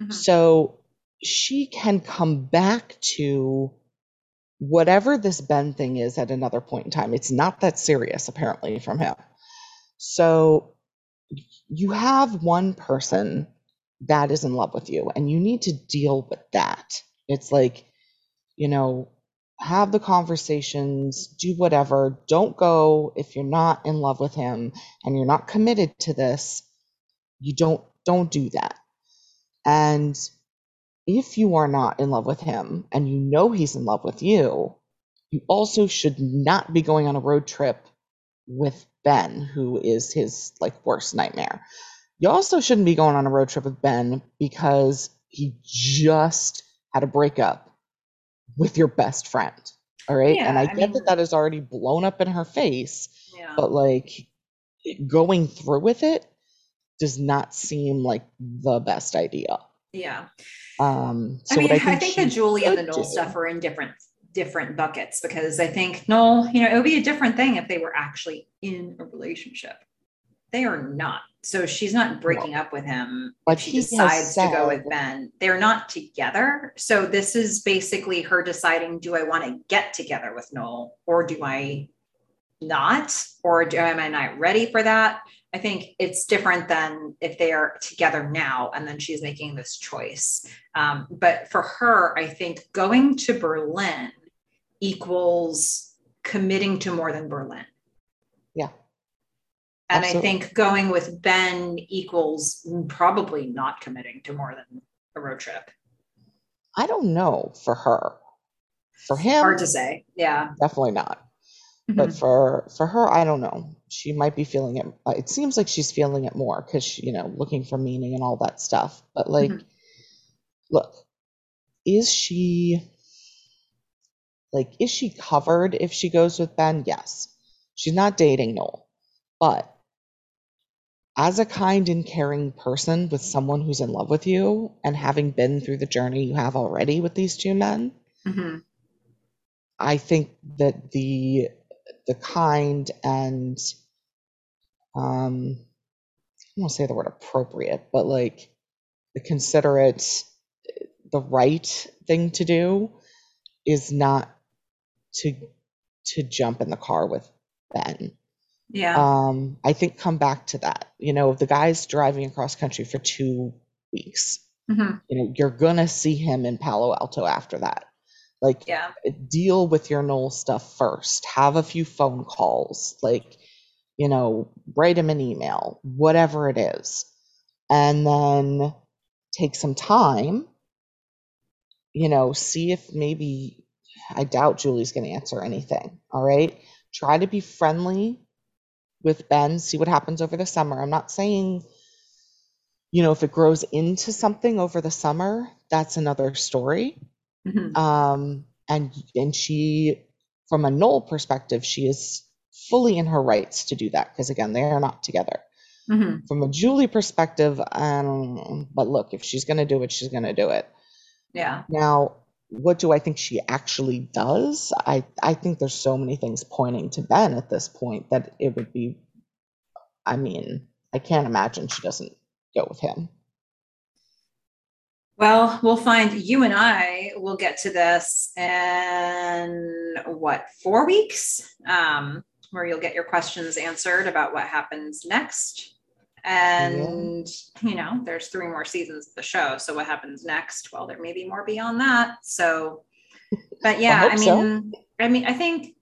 Mhm. So she can come back to whatever this Ben thing is at another point in time. It's not that serious, apparently, from him. So you have one person that is in love with you, and you need to deal with that. It's like, you know, have the conversations, do whatever. Don't go if you're not in love with him and you're not committed to this. You don't don't do that. And if you are not in love with him and you know he's in love with you, you also should not be going on a road trip with Ben, who is his like worst nightmare. You also shouldn't be going on a road trip with Ben because he just had a breakup with your best friend. All right. and I, I get mean- that that is already blown up in her face, Yeah. but like going through with it does not seem like the best idea. yeah. Um, so I mean, I I think, think, the Julie and the Noel do- stuff are in different different buckets because I think Noel, you know, it would be a different thing if they were actually in a relationship. They are not. So she's not breaking up with him. But she decides to go with Ben. They're not together. So this is basically her deciding: Do I want to get together with Noel, or do I not, or do, am I not ready for that? I think it's different than if they are together now and then she's making this choice. Um, but for her, I think going to Berlin equals committing to more than Berlin. And Absolutely. I think going with Ben equals probably not committing to more than a road trip. I don't know for her. For him, Hard to say. Yeah. definitely not. But Mhm. for for her, I don't know. She might be feeling it. uh, It seems like she's feeling it more because you know, looking for meaning and all that stuff. But like, Mhm. look, is she like is she covered if she goes with Ben? Yes. She's not dating Noel, but as a kind and caring person with someone who's in love with you and having been through the journey you have already with these two men, Mhm. I think that the the kind and um I won't say the word appropriate, but like the considerate, the right thing to do is not to to jump in the car with Ben. Yeah. Um, I think come back to that. You know, if the guy's driving across country for two weeks, Mhm. you know, you're gonna see him in Palo Alto after that. Like Yeah. deal with your Noel stuff first. Have a few phone calls, like, you know, write him an email, whatever it is. And then take some time, you know, see if maybe, I doubt Julie's going to answer anything. All right. Try to be friendly with Ben, see what happens over the summer. I'm not saying, you know, if it grows into something over the summer, that's another story Mhm. um and and she from a Noel perspective she is fully in her rights to do that because again they are not together Mhm. from a Julie perspective um but look if she's going to do it she's going to do it Yeah. now what do I think she actually does I I think there's so many things pointing to Ben at this point that it would be I mean I can't imagine she doesn't go with him Well, we'll find you and I will get to this in what, four weeks? Um, where you'll get your questions answered about what happens next. And, you know, there's three more seasons of the show. So what happens next? Well, there may be more beyond that. So, but yeah, I, so. mean, I mean, I think,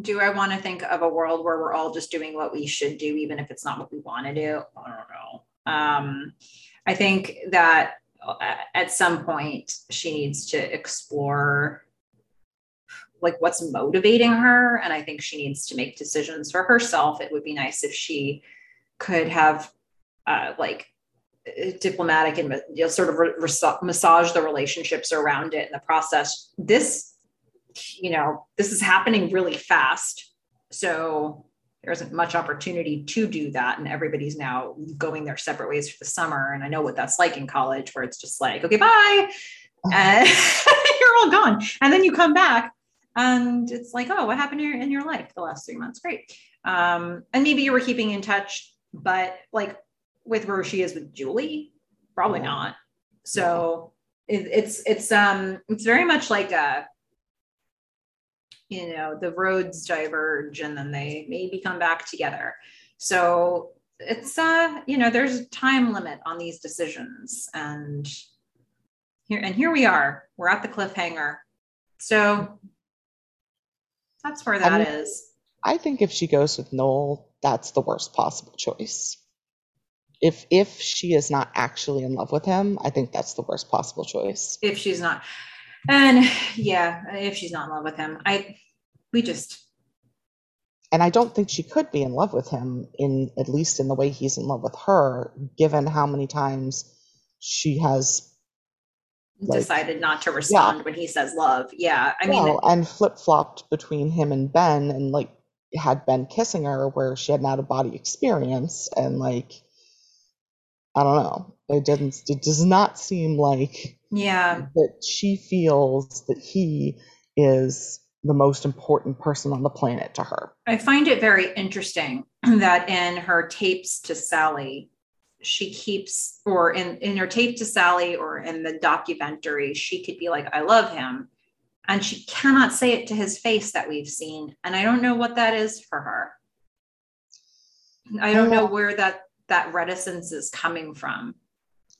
do I want to think of a world where we're all just doing what we should do, even if it's not what we want to do? I don't know. Um, I think that uh, at some point she needs to explore like what's motivating her and I think she needs to make decisions for herself. It would be nice if she could have uh, like uh, diplomatic and you know, sort of re- res- massage the relationships around it in the process. This you know, this is happening really fast. So there isn't much opportunity to do that. And everybody's now going their separate ways for the summer. And I know what that's like in college, where it's just like, okay, bye. And you're all gone. And then you come back and it's like, oh, what happened in your, life the last three months? Great. Um, and maybe you were keeping in touch, but like with where she is with Julie, probably not. So it, it's it's um it's very much like a you know the roads diverge and then they maybe come back together. So it's uh you know there's a time limit on these decisions and here and here we are we're at the cliffhanger so that's where that I mean, is. I think if she goes with Noel, that's the worst possible choice. If if she is not actually in love with him, I think that's the worst possible choice. If she's not, and yeah, if she's not in love with him, I we just. And I don't think she could be in love with him in at least in the way he's in love with her, given how many times she has like, decided not to respond yeah. when he says love. Yeah. I mean, and flip flopped between him and Ben and like had Ben kissing her where she had an out of body experience. And like, I don't know. It doesn't, it does not seem like yeah that she feels that he is the most important person on the planet to her. I find it very interesting that in her tapes to Sally, she keeps or in in her tape to sally or in the documentary she could be like i love him and she cannot say it to his face that we've seen and i don't know what that is for her i don't know where that that reticence is coming from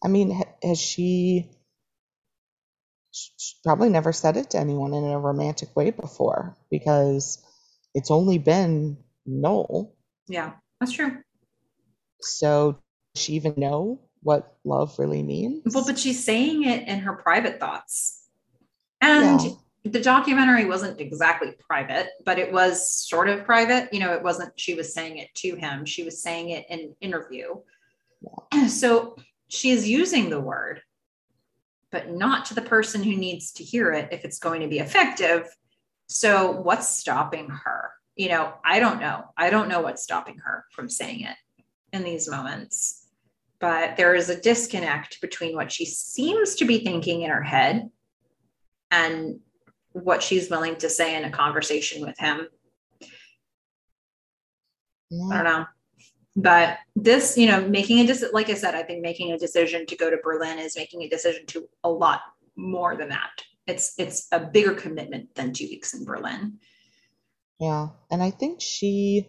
i mean has she she probably never said it to anyone in a romantic way before because it's only been Noel. Yeah, that's true. So she even know what love really means? Well, but she's saying it in her private thoughts. And yeah. the documentary wasn't exactly private, but it was sort of private. You know, it wasn't, she was saying it to him, she was saying it in an interview. Yeah. So she is using the word, but not to the person who needs to hear it if it's going to be effective. So, what's stopping her? You know, I don't know. I don't know what's stopping her from saying it in these moments but there is a disconnect between what she seems to be thinking in her head and what she's willing to say in a conversation with him. Yeah. I don't know. But this, you know, making a decision, like I said, I think making a decision to go to Berlin is making a decision to a lot more than that. It's it's a bigger commitment than two weeks in Berlin. Yeah. And I think she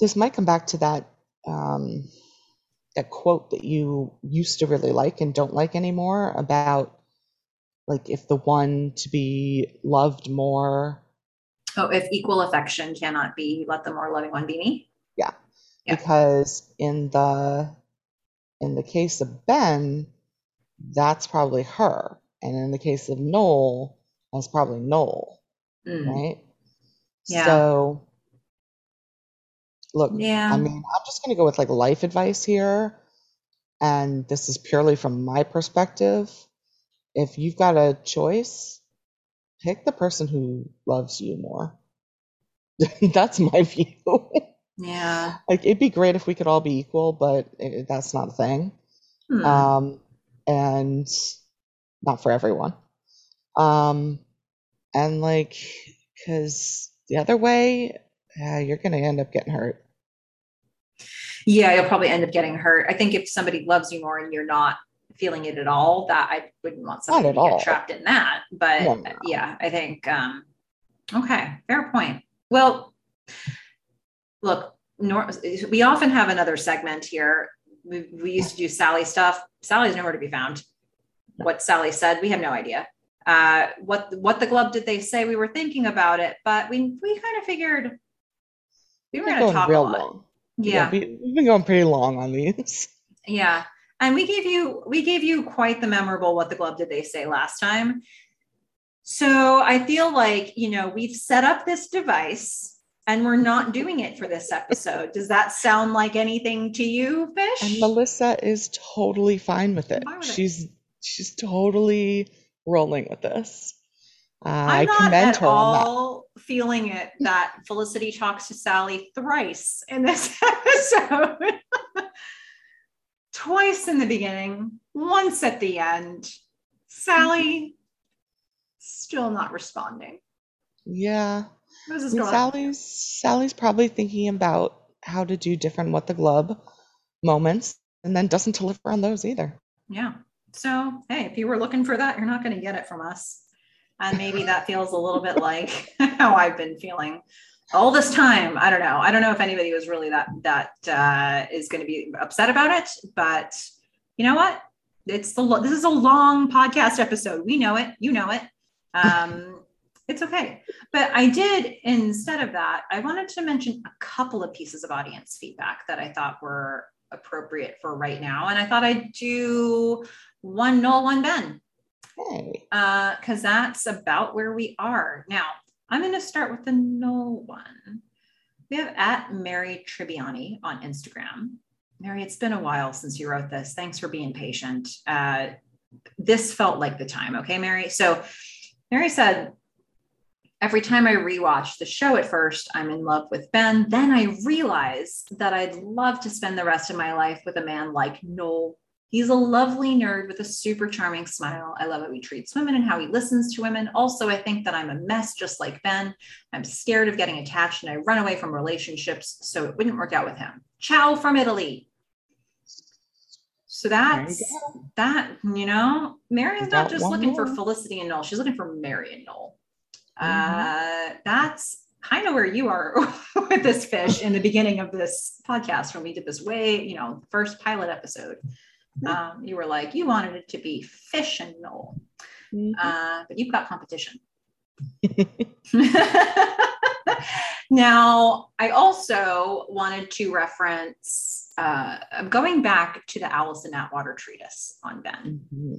this might come back to that um, that quote that you used to really like and don't like anymore about like if the one to be loved more oh if equal affection cannot be let the more loving one be me yeah, yeah. because in the in the case of ben that's probably her and in the case of noel that's probably noel mm. right yeah. so Look, yeah. I mean, I'm just going to go with like life advice here. And this is purely from my perspective. If you've got a choice, pick the person who loves you more. that's my view. Yeah. like it'd be great if we could all be equal, but it, that's not a thing. Hmm. Um, and not for everyone. Um, and like, because the other way, yeah, you're going to end up getting hurt yeah, you'll probably end up getting hurt. I think if somebody loves you more and you're not feeling it at all, that I wouldn't want somebody to all. get trapped in that. But yeah, no. yeah I think um, okay, fair point. Well, look, nor- we often have another segment here. We, we used to do Sally stuff. Sally's nowhere to be found. What Sally said, we have no idea. Uh, what what the glove did they say? We were thinking about it, but we we kind of figured we were going to talk a lot. Long. Yeah. we, have been going pretty long on these. Yeah. And we gave you we gave you quite the memorable what the glove did they say last time. So I feel like, you know, we've set up this device and we're not doing it for this episode. Does that sound like anything to you, Fish? And Melissa is totally fine with it. Fine with she's it. she's totally rolling with this. Uh, I'm I commend her all feeling it that Felicity talks to Sally thrice in this episode. Twice in the beginning, once at the end. Sally still not responding. Yeah. Sally's Sally's probably thinking about how to do different what the glove moments and then doesn't deliver on those either. Yeah. So, hey, if you were looking for that, you're not going to get it from us. And maybe that feels a little bit like how I've been feeling all this time. I don't know. I don't know if anybody was really that that uh, is going to be upset about it, but you know what? It's the lo- this is a long podcast episode. We know it. You know it. Um, it's okay. But I did instead of that, I wanted to mention a couple of pieces of audience feedback that I thought were appropriate for right now, and I thought I'd do one Noel, one Ben. Because uh, that's about where we are now. I'm going to start with the Noel one. We have at Mary Tribbiani on Instagram. Mary, it's been a while since you wrote this. Thanks for being patient. Uh, this felt like the time. Okay, Mary. So Mary said, every time I rewatch the show at first, I'm in love with Ben. Then I realize that I'd love to spend the rest of my life with a man like Noel He's a lovely nerd with a super charming smile. I love how he treats women and how he listens to women. Also, I think that I'm a mess just like Ben. I'm scared of getting attached and I run away from relationships, so it wouldn't work out with him. Ciao from Italy. So that's that, you know, Mary's not just looking more? for Felicity and Noel, she's looking for Mary and Noel. Mm-hmm. Uh, that's kind of where you are with this fish in the beginning of this podcast when we did this way, you know, first pilot episode. Um, you were like, you wanted it to be fish and Noel, mm-hmm. uh, but you've got competition. now, I also wanted to reference, uh, I'm going back to the Allison Atwater treatise on Ben. Mm-hmm.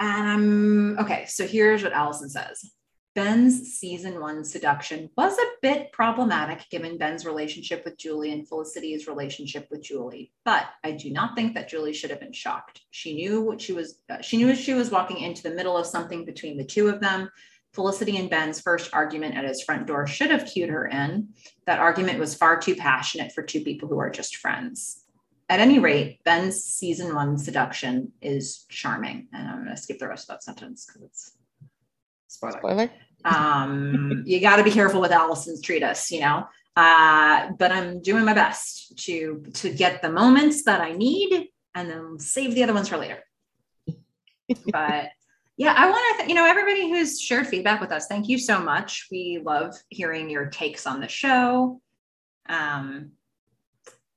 And I'm okay. So here's what Allison says Ben's season one seduction was a bit problematic given Ben's relationship with Julie and Felicity's relationship with Julie, but I do not think that Julie should have been shocked. She knew what she was, uh, she knew she was walking into the middle of something between the two of them. Felicity and Ben's first argument at his front door should have cued her in. That argument was far too passionate for two people who are just friends. At any rate, Ben's season one seduction is charming. And I'm going to skip the rest of that sentence because it's Spoiler. Spoiler. Um, you got to be careful with Allison's treatise, you know. Uh, but I'm doing my best to to get the moments that I need and then save the other ones for later. but yeah, I want to, th- you know, everybody who's shared feedback with us, thank you so much. We love hearing your takes on the show. Um,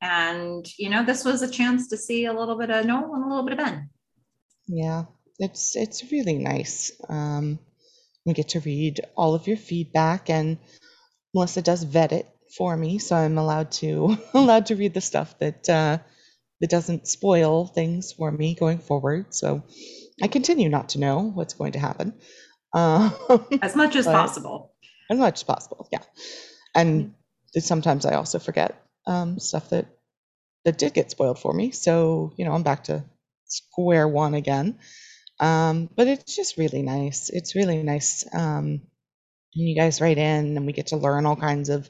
and you know, this was a chance to see a little bit of Noel and a little bit of Ben. Yeah, it's it's really nice. Um, we get to read all of your feedback and Melissa does vet it for me, so I'm allowed to allowed to read the stuff that uh, that doesn't spoil things for me going forward. So I continue not to know what's going to happen. Uh, as much as possible. As much as possible, yeah. And sometimes I also forget um, stuff that that did get spoiled for me. So you know, I'm back to square one again. Um, but it's just really nice. It's really nice. Um, and you guys write in and we get to learn all kinds of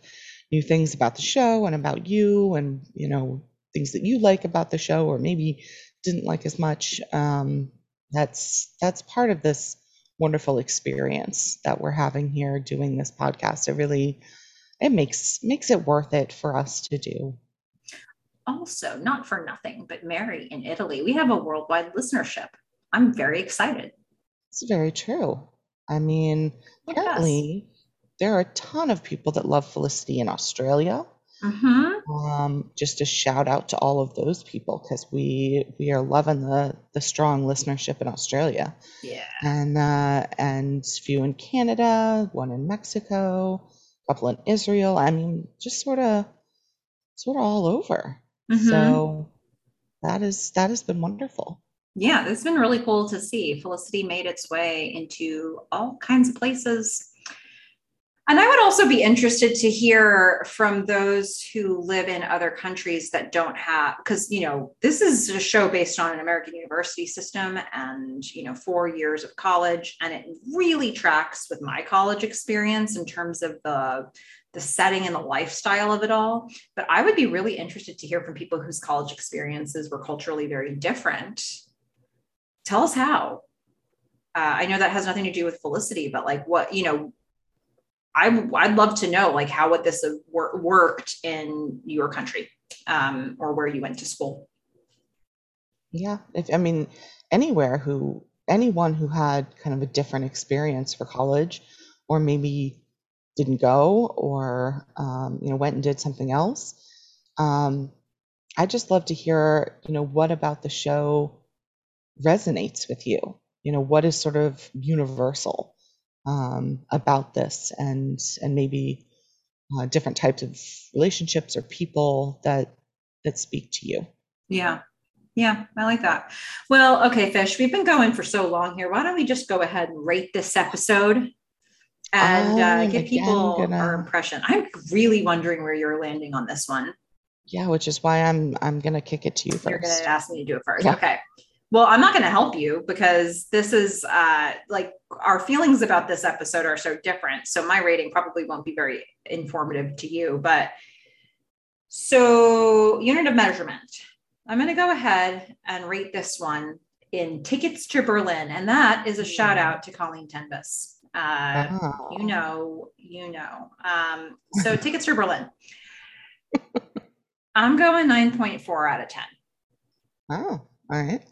new things about the show and about you and, you know, things that you like about the show or maybe didn't like as much. Um, that's that's part of this wonderful experience that we're having here doing this podcast. It really it makes makes it worth it for us to do. Also, not for nothing, but Mary in Italy, we have a worldwide listenership. I'm very excited. It's very true. I mean, apparently there are a ton of people that love Felicity in Australia. Mm-hmm. Um, just a shout out to all of those people because we we are loving the the strong listenership in Australia. Yeah, and uh, and few in Canada, one in Mexico, a couple in Israel. I mean, just sort of sort of all over. Mm-hmm. So that is that has been wonderful yeah, it's been really cool to see. Felicity made its way into all kinds of places. And I would also be interested to hear from those who live in other countries that don't have, because, you know, this is a show based on an American university system and, you know, four years of college. And it really tracks with my college experience in terms of the, the setting and the lifestyle of it all. But I would be really interested to hear from people whose college experiences were culturally very different. Tell us how. Uh, I know that has nothing to do with Felicity, but like what, you know, I, I'd love to know like how would this have wor- worked in your country um, or where you went to school. Yeah, if I mean anywhere who anyone who had kind of a different experience for college, or maybe didn't go, or um, you know went and did something else. Um, I just love to hear you know what about the show resonates with you. You know what is sort of universal um, about this and and maybe uh, different types of relationships or people that that speak to you? Yeah. Yeah i like that. Well okay fish we've been going for so long here. Why don't we just go ahead and rate this episode? And uh, give people gonna... our impression. I'm really wondering where you're landing on this one. Yeah which is why i'm i'm gonna kick it to you first you're gonna ask me to do it first. Yeah. okay well, I'm not going to help you because this is uh, like our feelings about this episode are so different. So my rating probably won't be very informative to you. But so, unit of measurement, I'm going to go ahead and rate this one in tickets to Berlin. And that is a shout out to Colleen Tenbus. Uh, oh. You know, you know. Um, so, tickets to Berlin. I'm going 9.4 out of 10. Oh, all right.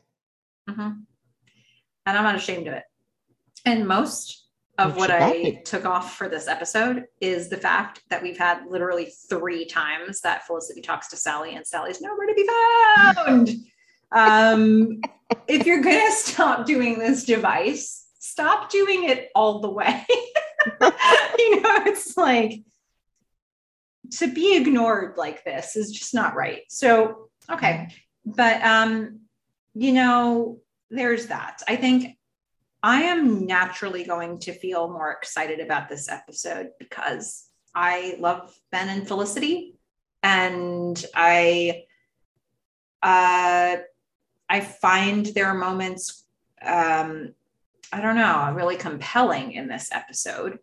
Mm-hmm. And I'm not ashamed of it. And most of what I took off for this episode is the fact that we've had literally three times that Felicity talks to Sally and Sally's nowhere to be found. um, if you're going to stop doing this device, stop doing it all the way. you know, it's like to be ignored like this is just not right. So, okay. But um, you know, there's that. I think I am naturally going to feel more excited about this episode because I love Ben and Felicity, and I, uh, I find their moments, um, I don't know, really compelling in this episode.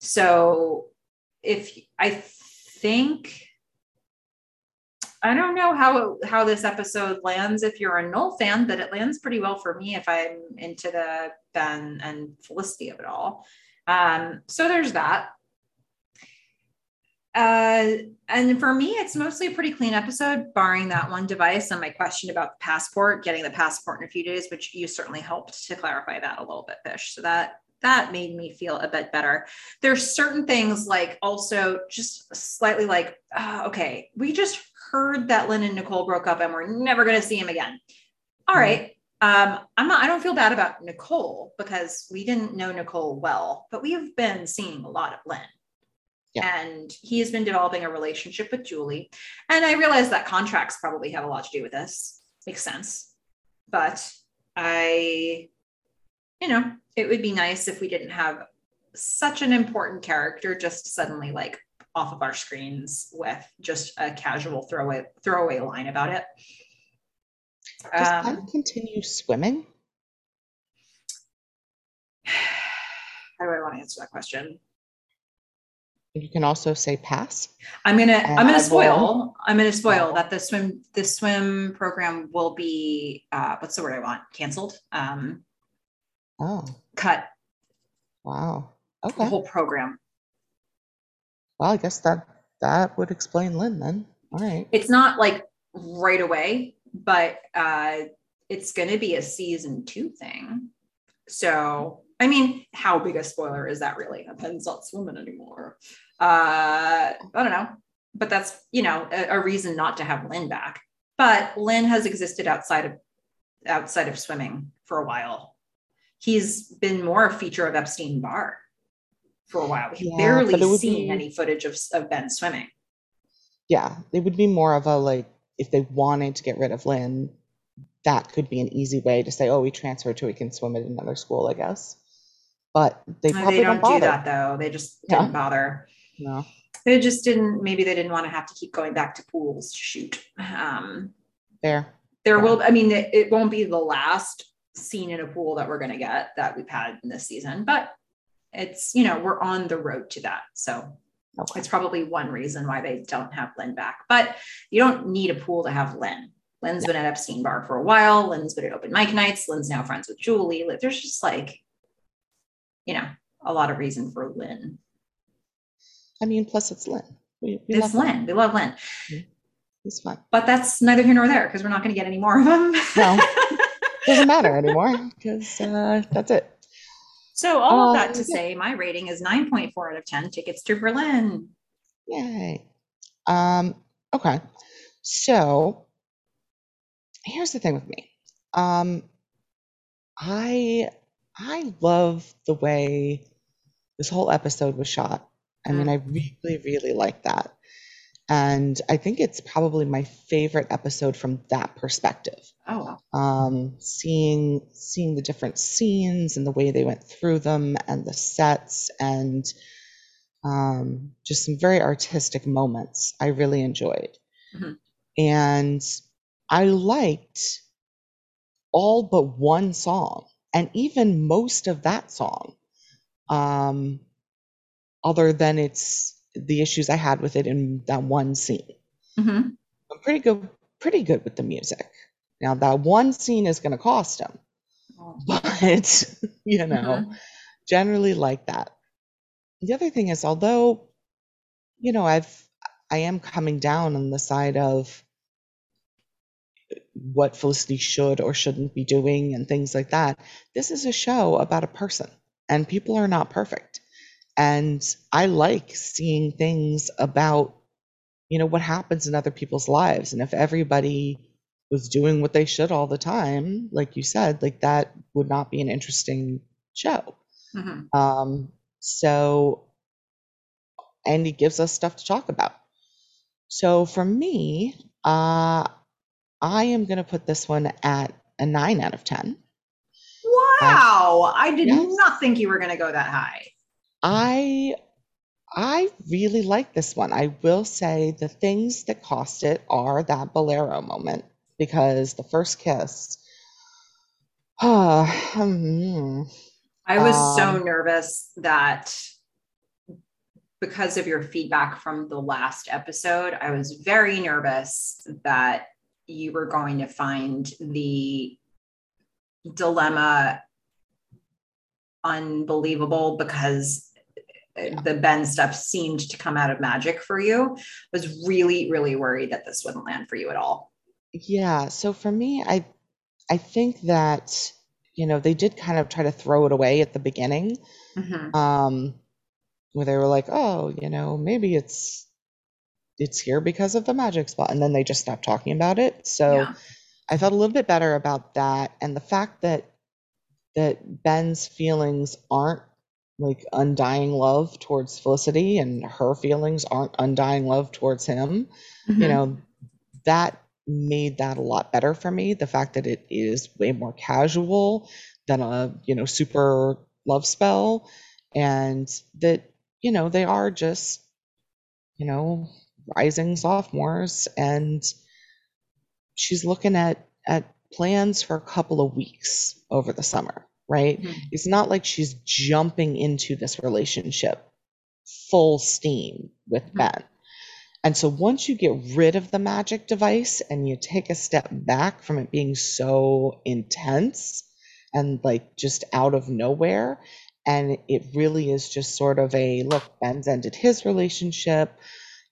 So, if I think I don't know how how this episode lands if you're a Noel fan, but it lands pretty well for me if I'm into the Ben and Felicity of it all. Um, so there's that. Uh, and for me, it's mostly a pretty clean episode, barring that one device and my question about the passport, getting the passport in a few days, which you certainly helped to clarify that a little bit, Fish. So that that made me feel a bit better. There's certain things like also just slightly like, uh, okay, we just heard that Lynn and Nicole broke up and we're never going to see him again. All mm-hmm. Um, I'm not, I don't feel bad about Nicole because we didn't know Nicole well, but we have been seeing a lot of Lynn. Yeah. And he has been developing a relationship with Julie. And I realize that contracts probably have a lot to do with this. Makes sense. But I you know, it would be nice if we didn't have such an important character just suddenly like off of our screens with just a casual throwaway throwaway line about it. Does um, Penn continue swimming? How do I want to answer that question? You can also say pass. I'm gonna I'm gonna spoil. I'm gonna spoil that the swim the swim program will be uh, what's the word I want canceled. Um, Oh. Cut. Wow. Okay. The whole program. Well, I guess that that would explain Lynn then. All right. It's not like right away, but uh it's going to be a season 2 thing. So, I mean, how big a spoiler is that really? Penn's not swimming anymore. Uh, I don't know, but that's you know a, a, reason not to have Lynn back. But Lynn has existed outside of outside of swimming for a while, he's been more a feature of Epstein Bar for a while. We've yeah, barely seen be, any footage of, of Ben swimming. Yeah, it would be more of a like if they wanted to get rid of Lynn, that could be an easy way to say, oh, we transfer to we can swim at another school, I guess. but they probably they don't, don't, do that though. They just Yeah. didn't bother. No. They just didn't. Maybe they didn't want to have to keep going back to pools to shoot. Um, Fair. there Yeah. will. I mean, it, it won't be the last scene in a pool that we're going to get that we've had in this season, but it's you know we're on the road to that. So Okay. it's probably one reason why they don't have Lynn back. But you don't need a pool to have Lynn. Lynn's been at Epstein Bar for a while. Lynn's been at open mic nights. Lynn's now friends with Julie. There's just like, you know, a lot of reason for Lynn. I mean, plus it's Lynn. We, we It's love him. Lynn. We love Lynn. He's fun. But that's neither here nor there because we're not going to get any more of them. No. Doesn't matter anymore because uh, that's it. So all of Uh, that to yeah. say, my rating is 9.4 out of 10 tickets to Berlin. Yay. Um, okay. So here's the thing with me. Um, I I love the way this whole episode was shot. I mean, I really, really like that. And I think it's probably my favorite episode from that perspective. Oh, Um, seeing seeing the different scenes and the way they went through them and the sets and um, just some very artistic moments I really enjoyed. Mhm. And I liked all but one song, and even most of that song, um, other than it's the issues I had with it in that one scene. Mhm. I'm pretty good, pretty good with the music. Now that one scene is going to cost him, Oh. but you know, Mhm. generally like that. The other thing is, although, you know, I've I am coming down on the side of what Felicity should or shouldn't be doing and things like that. This is a show about a person, and people are not perfect. And I like seeing things about, you know, what happens in other people's lives. And if everybody was doing what they should all the time, like you said, like that would not be an interesting show. Mhm. Um, so, and he gives us stuff to talk about. So for me, uh, I am going to put this one at a nine out of 10. Wow. I did Yes. not think you were going to go that high. I I really like this one. I will say the things that cost it are that bolero moment because the first kiss. hmm, I was so Um, nervous that because of your feedback from the last episode, I was very nervous that you were going to find the dilemma unbelievable because the Ben stuff seemed to come out of magic for you. I was really, really worried that this wouldn't land for you at all. Yeah, so for me, I I think that you know they did kind of try to throw it away at the beginning, Mhm. um, where they were like, oh, you know, maybe it's it's here because of the magic spot, and then they just stopped talking about it. So Yeah. I felt a little bit better about that, and the fact that that Ben's feelings aren't like undying love towards Felicity, and her feelings aren't undying love towards him you Mhm. know that made that a lot better for me the fact that it is way more casual than a you know super love spell and that you know they are just you know rising sophomores and she's looking at at plans for a couple of weeks over the summer right Mhm. it's not like she's jumping into this relationship full steam with Mhm. Ben. And so once you get rid of the magic device and you take a step back from it being so intense and like just out of nowhere, and it really is just sort of a look, Ben's ended his relationship.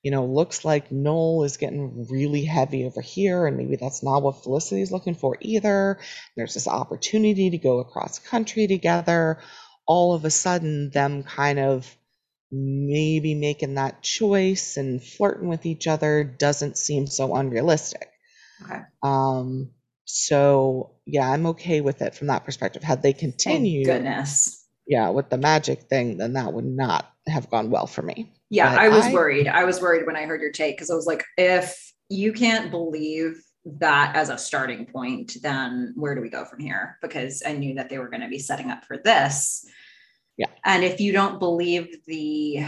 You know, looks like Noel is getting really heavy over here, and maybe that's not what Felicity's looking for either. There's this opportunity to go across country together. All of a sudden, them kind of maybe making that choice and flirting with each other doesn't seem so unrealistic. Okay. Um, so yeah, I'm okay with it from that perspective. Had they Thank continued, goodness. yeah, with the magic thing, then that would not have gone well for me. Yeah, But I was I- worried. I was worried when I heard your take because I was like, if you can't believe that as a starting point, then where do we go from here? Because I knew that they were going to be setting up for this. Yeah. And if you don't believe the,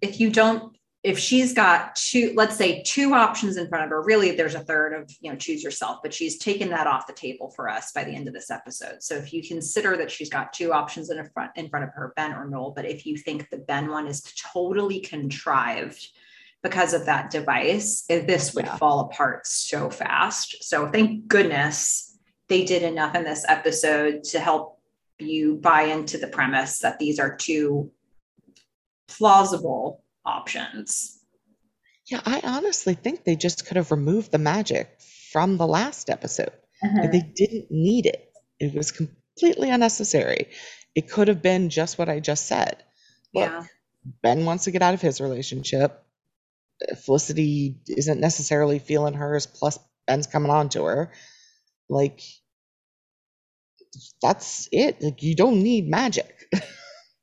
if you don't, if she's got two, let's say two options in front of her, really there's a third of, you know, choose yourself, but she's taken that off the table for us by the end of this episode. So if you consider that she's got two options in a front in front of her, Ben or Noel, but if you think the Ben one is totally contrived because of that device, eh, this would Yeah. fall apart so fast. So thank goodness they did enough in this episode to help you buy into the premise that these are two plausible options. Yeah, I honestly think they just could have removed the magic from the last episode. Like, They mm-hmm. didn't need it. It was completely unnecessary. It could have been just what I just said. Look, Yeah. Ben wants to get out of his relationship. Felicity isn't necessarily feeling hers, plus Ben's coming on to her. Like, that's it. Like, you don't need magic.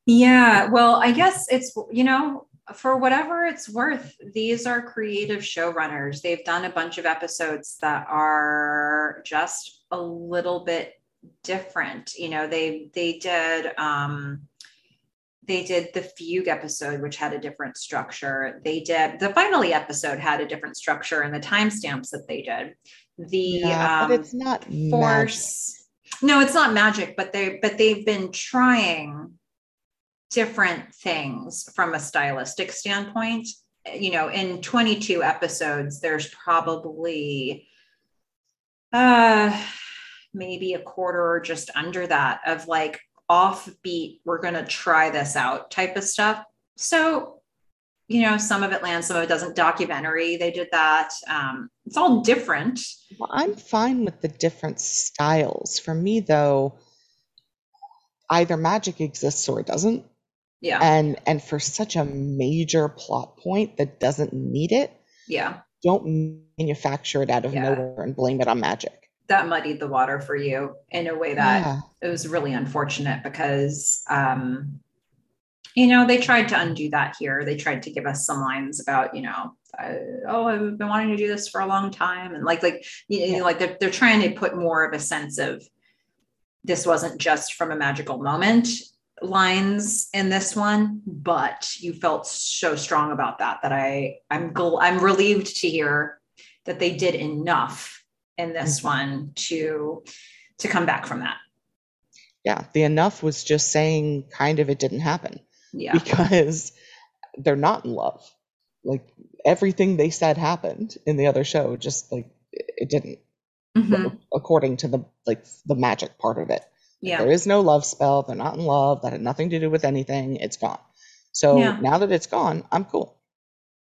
Yeah, well, I guess it's, you know, for whatever it's worth, these are creative showrunners. They've done a bunch of episodes that are just a little bit different. You know, they they did um they did the fugue episode which had a different structure. They did the finally episode had a different structure and the timestamps that they did. The Yeah, um but it's not magic. force no it's not magic but they but they've been trying different things from a stylistic standpoint. You know in 22 episodes there's probably uh maybe a quarter or just under that of like offbeat we're going to try this out type of stuff. So you know some of it lands some of it doesn't. Documentary they did that. Um it's all different. Well, I'm fine with the different styles. For me, though, either magic exists or it doesn't. Yeah And and for such a major plot point that doesn't need it, yeah don't manufacture it out of Yeah. nowhere and blame it on magic. that muddied the water for you in a way that Yeah. it was really unfortunate because um you know they tried to undo that here they tried to give us some lines about you know uh, oh i've been wanting to do this for a long time and like like you know, like they're, they're trying to put more of a sense of this wasn't just from a magical moment lines in this one but you felt so strong about that that i i'm gl- i'm relieved to hear that they did enough in this Mhm. one to to come back from that Yeah. The enough was just saying kind of it didn't happen yeah because they're not in love. Like everything they said happened in the other show, just like it didn't, Mhm. according to the like the magic part of it. Yeah There is no love spell. They're not in love. That had nothing to do with anything. It's gone. So Yeah. now that it's gone, I'm cool.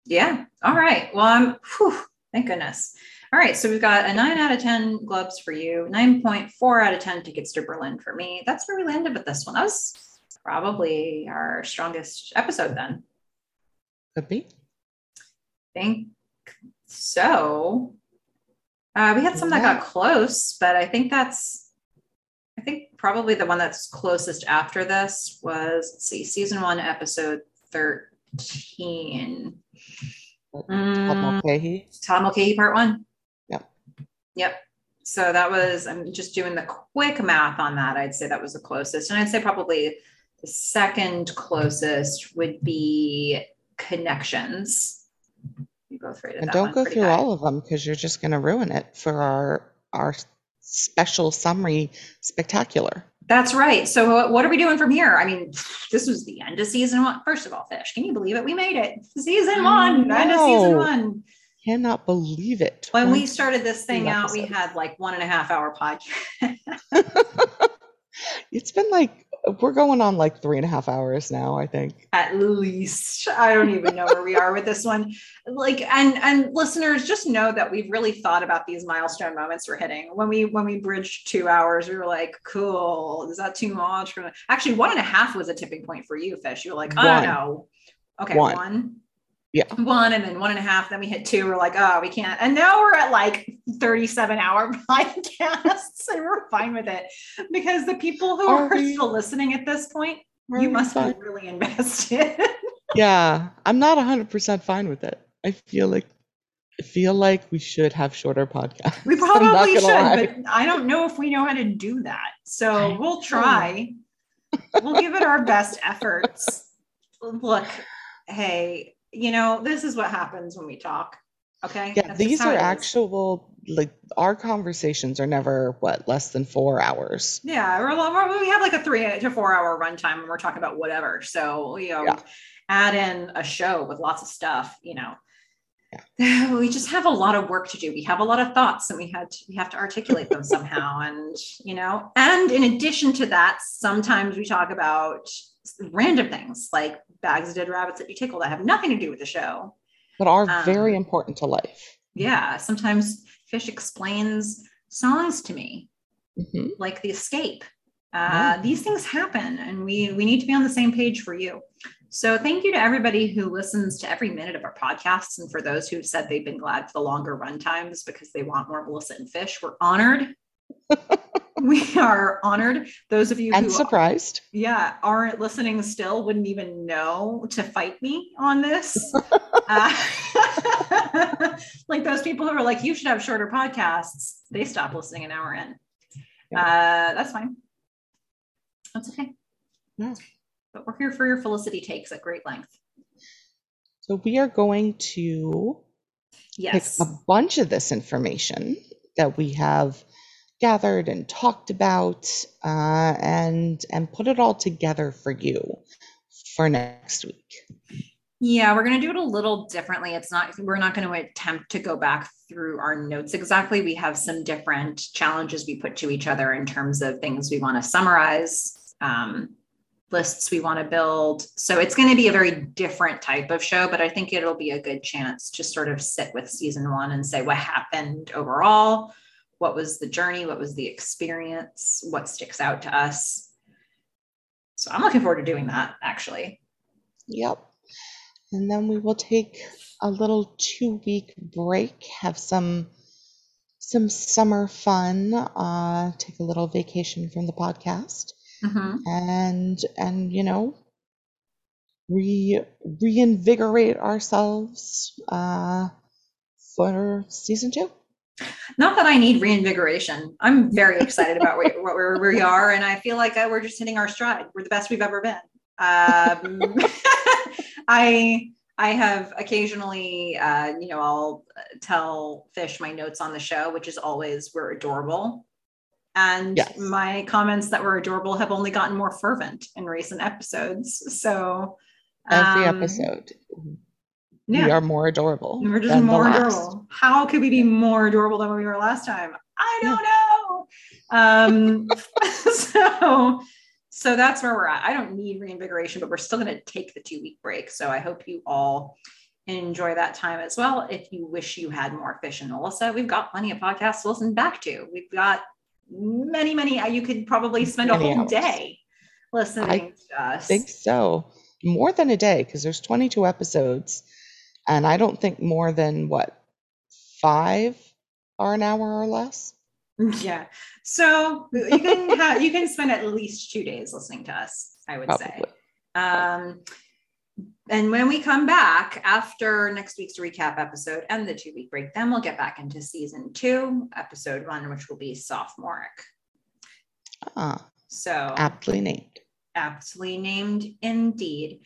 Yeah. All right. Well, I'm, whew, thank goodness. All right. So we've got a nine out of 10 gloves for you, 9.4 out of 10 tickets to Berlin for me. That's where we landed with this one. That was probably our strongest episode then. Could be. think so. Uh, we had some that got close, but I think that's, I think probably the one that's closest after this was, let's see, season one, episode 13. Todd Mm, Mulcahy. Todd Mulcahy, part one. Yep. Yep. So that was, I'm just doing the quick math on that. I'd say that was the closest. And I'd say probably the second closest would be connections. You both rated And don't go through high. all of them because you're just going to ruin it for our our special summary spectacular. That's right. So what- are we doing from here? I mean, this was the end of season one. First of all, Fish, can you believe it? We made it. Season one, end of season one. Cannot believe it. When we started this thing out, we had like one and a half hour podcast. It's been like we're going on like three and a half hours now. I think. at least i don't even know where we are with this one like and and listeners just know that we've really thought about these milestone moments we're hitting when we when we bridged two hours we were like cool is that too much actually one and a half was a tipping point for you fish you were like oh, i no. okay One. one Yeah. one and then one and a half then we hit two we're like oh we can't and now we're at like 37 hour podcasts and we're fine with it because the people who Are are, we? still listening at this point you must fine? be really invested Yeah, I'm not 100% fine with it. I feel like I feel like we should have shorter podcasts. We probably should, lie. but I don't know if we know how to do that. So we'll try. we'll give it our best efforts. Look, hey, you know, this is what happens when we talk. Okay. Yeah, these are actual like our conversations are never what less than four hours. Yeah, we're, we have like a three to four hour runtime, and we're talking about whatever. So you know, yeah. add in a show with lots of stuff. You know, yeah. we just have a lot of work to do. We have a lot of thoughts, and we had to, we have to articulate them somehow. And you know, and in addition to that, sometimes we talk about random things like bags of dead rabbits that you tickle that have nothing to do with the show but are um, very important to life. Yeah. Sometimes Fish explains songs to me, mm-hmm. like The Escape. Uh, yeah. These things happen, and we we need to be on the same page for you. So thank you to everybody who listens to every minute of our podcasts, and for those who've said they've been glad for the longer run times because they want more Melissa and Fish. We're honored. We are honored. Those of you and who surprised, yeah, aren't listening still wouldn't even know to fight me on this. uh, like those people who are like, you should have shorter podcasts. They stop listening an hour in. Yeah. Uh, that's fine. That's okay. Yeah. But we're here for your Felicity takes at great length. So we are going to yes. pick a bunch of this information that we have gathered and talked about uh, and and put it all together for you for next week. Yeah, we're going to do it a little differently. It's not, we're not going to attempt to go back through our notes exactly. We have some different challenges we put to each other in terms of things we want to summarize, um, lists we want to build. So it's going to be a very different type of show, but I think it'll be a good chance to sort of sit with season one and say what happened overall what was the journey? What was the experience? What sticks out to us? So i'm looking forward to doing that actually. Yep. And then we will take a little two week break have some some summer fun uh take a little vacation from the podcast. Mm-hmm. and and you know re reinvigorate ourselves uh for season two not that I need reinvigoration. I'm very excited about where, where we are, and I feel like uh, we're just hitting our stride. We're the best we've ever been. Um, I I have occasionally, uh, you know, I'll tell Fish my notes on the show, which is always we're adorable. And yes. my comments that were adorable have only gotten more fervent in recent episodes. So every um, episode yeah. we are more adorable. We're just more adorable. How could we be more adorable than we were last time? I don't yeah. know. Um, so, so that's where we're at. I don't need reinvigoration, but we're still going to take the two week break. So I hope you all enjoy that time as well. If you wish you had more fish and Melissa, we've got plenty of podcasts to listen back to. We've got many, many. You could probably spend a whole hours. day listening I to us. think so. More than a day because there's 22 episodes and I don't think more than what five are an hour or less. Yeah. So you can have you can spend at least two days listening to us, I would Probably. say. Um, and when we come back after next week's recap episode and the two week break, then we'll get back into season two, episode one, which will be sophomoric. Ah, so aptly named. Aptly named indeed.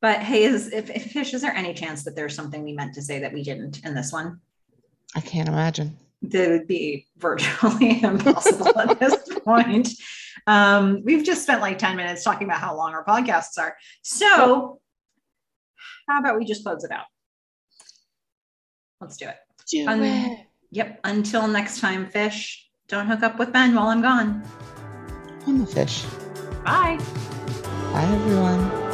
But hey, is if, if Fish, is there any chance that there's something we meant to say that we didn't in this one? I can't imagine. That would be virtually impossible at this point. Um, we've just spent like 10 minutes talking about how long our podcasts are. So how about we just close it out? Let's do it. Do Un- it. Yep. Until next time, fish. Don't hook up with Ben while I'm gone. I'm a fish. Bye. Bye, everyone.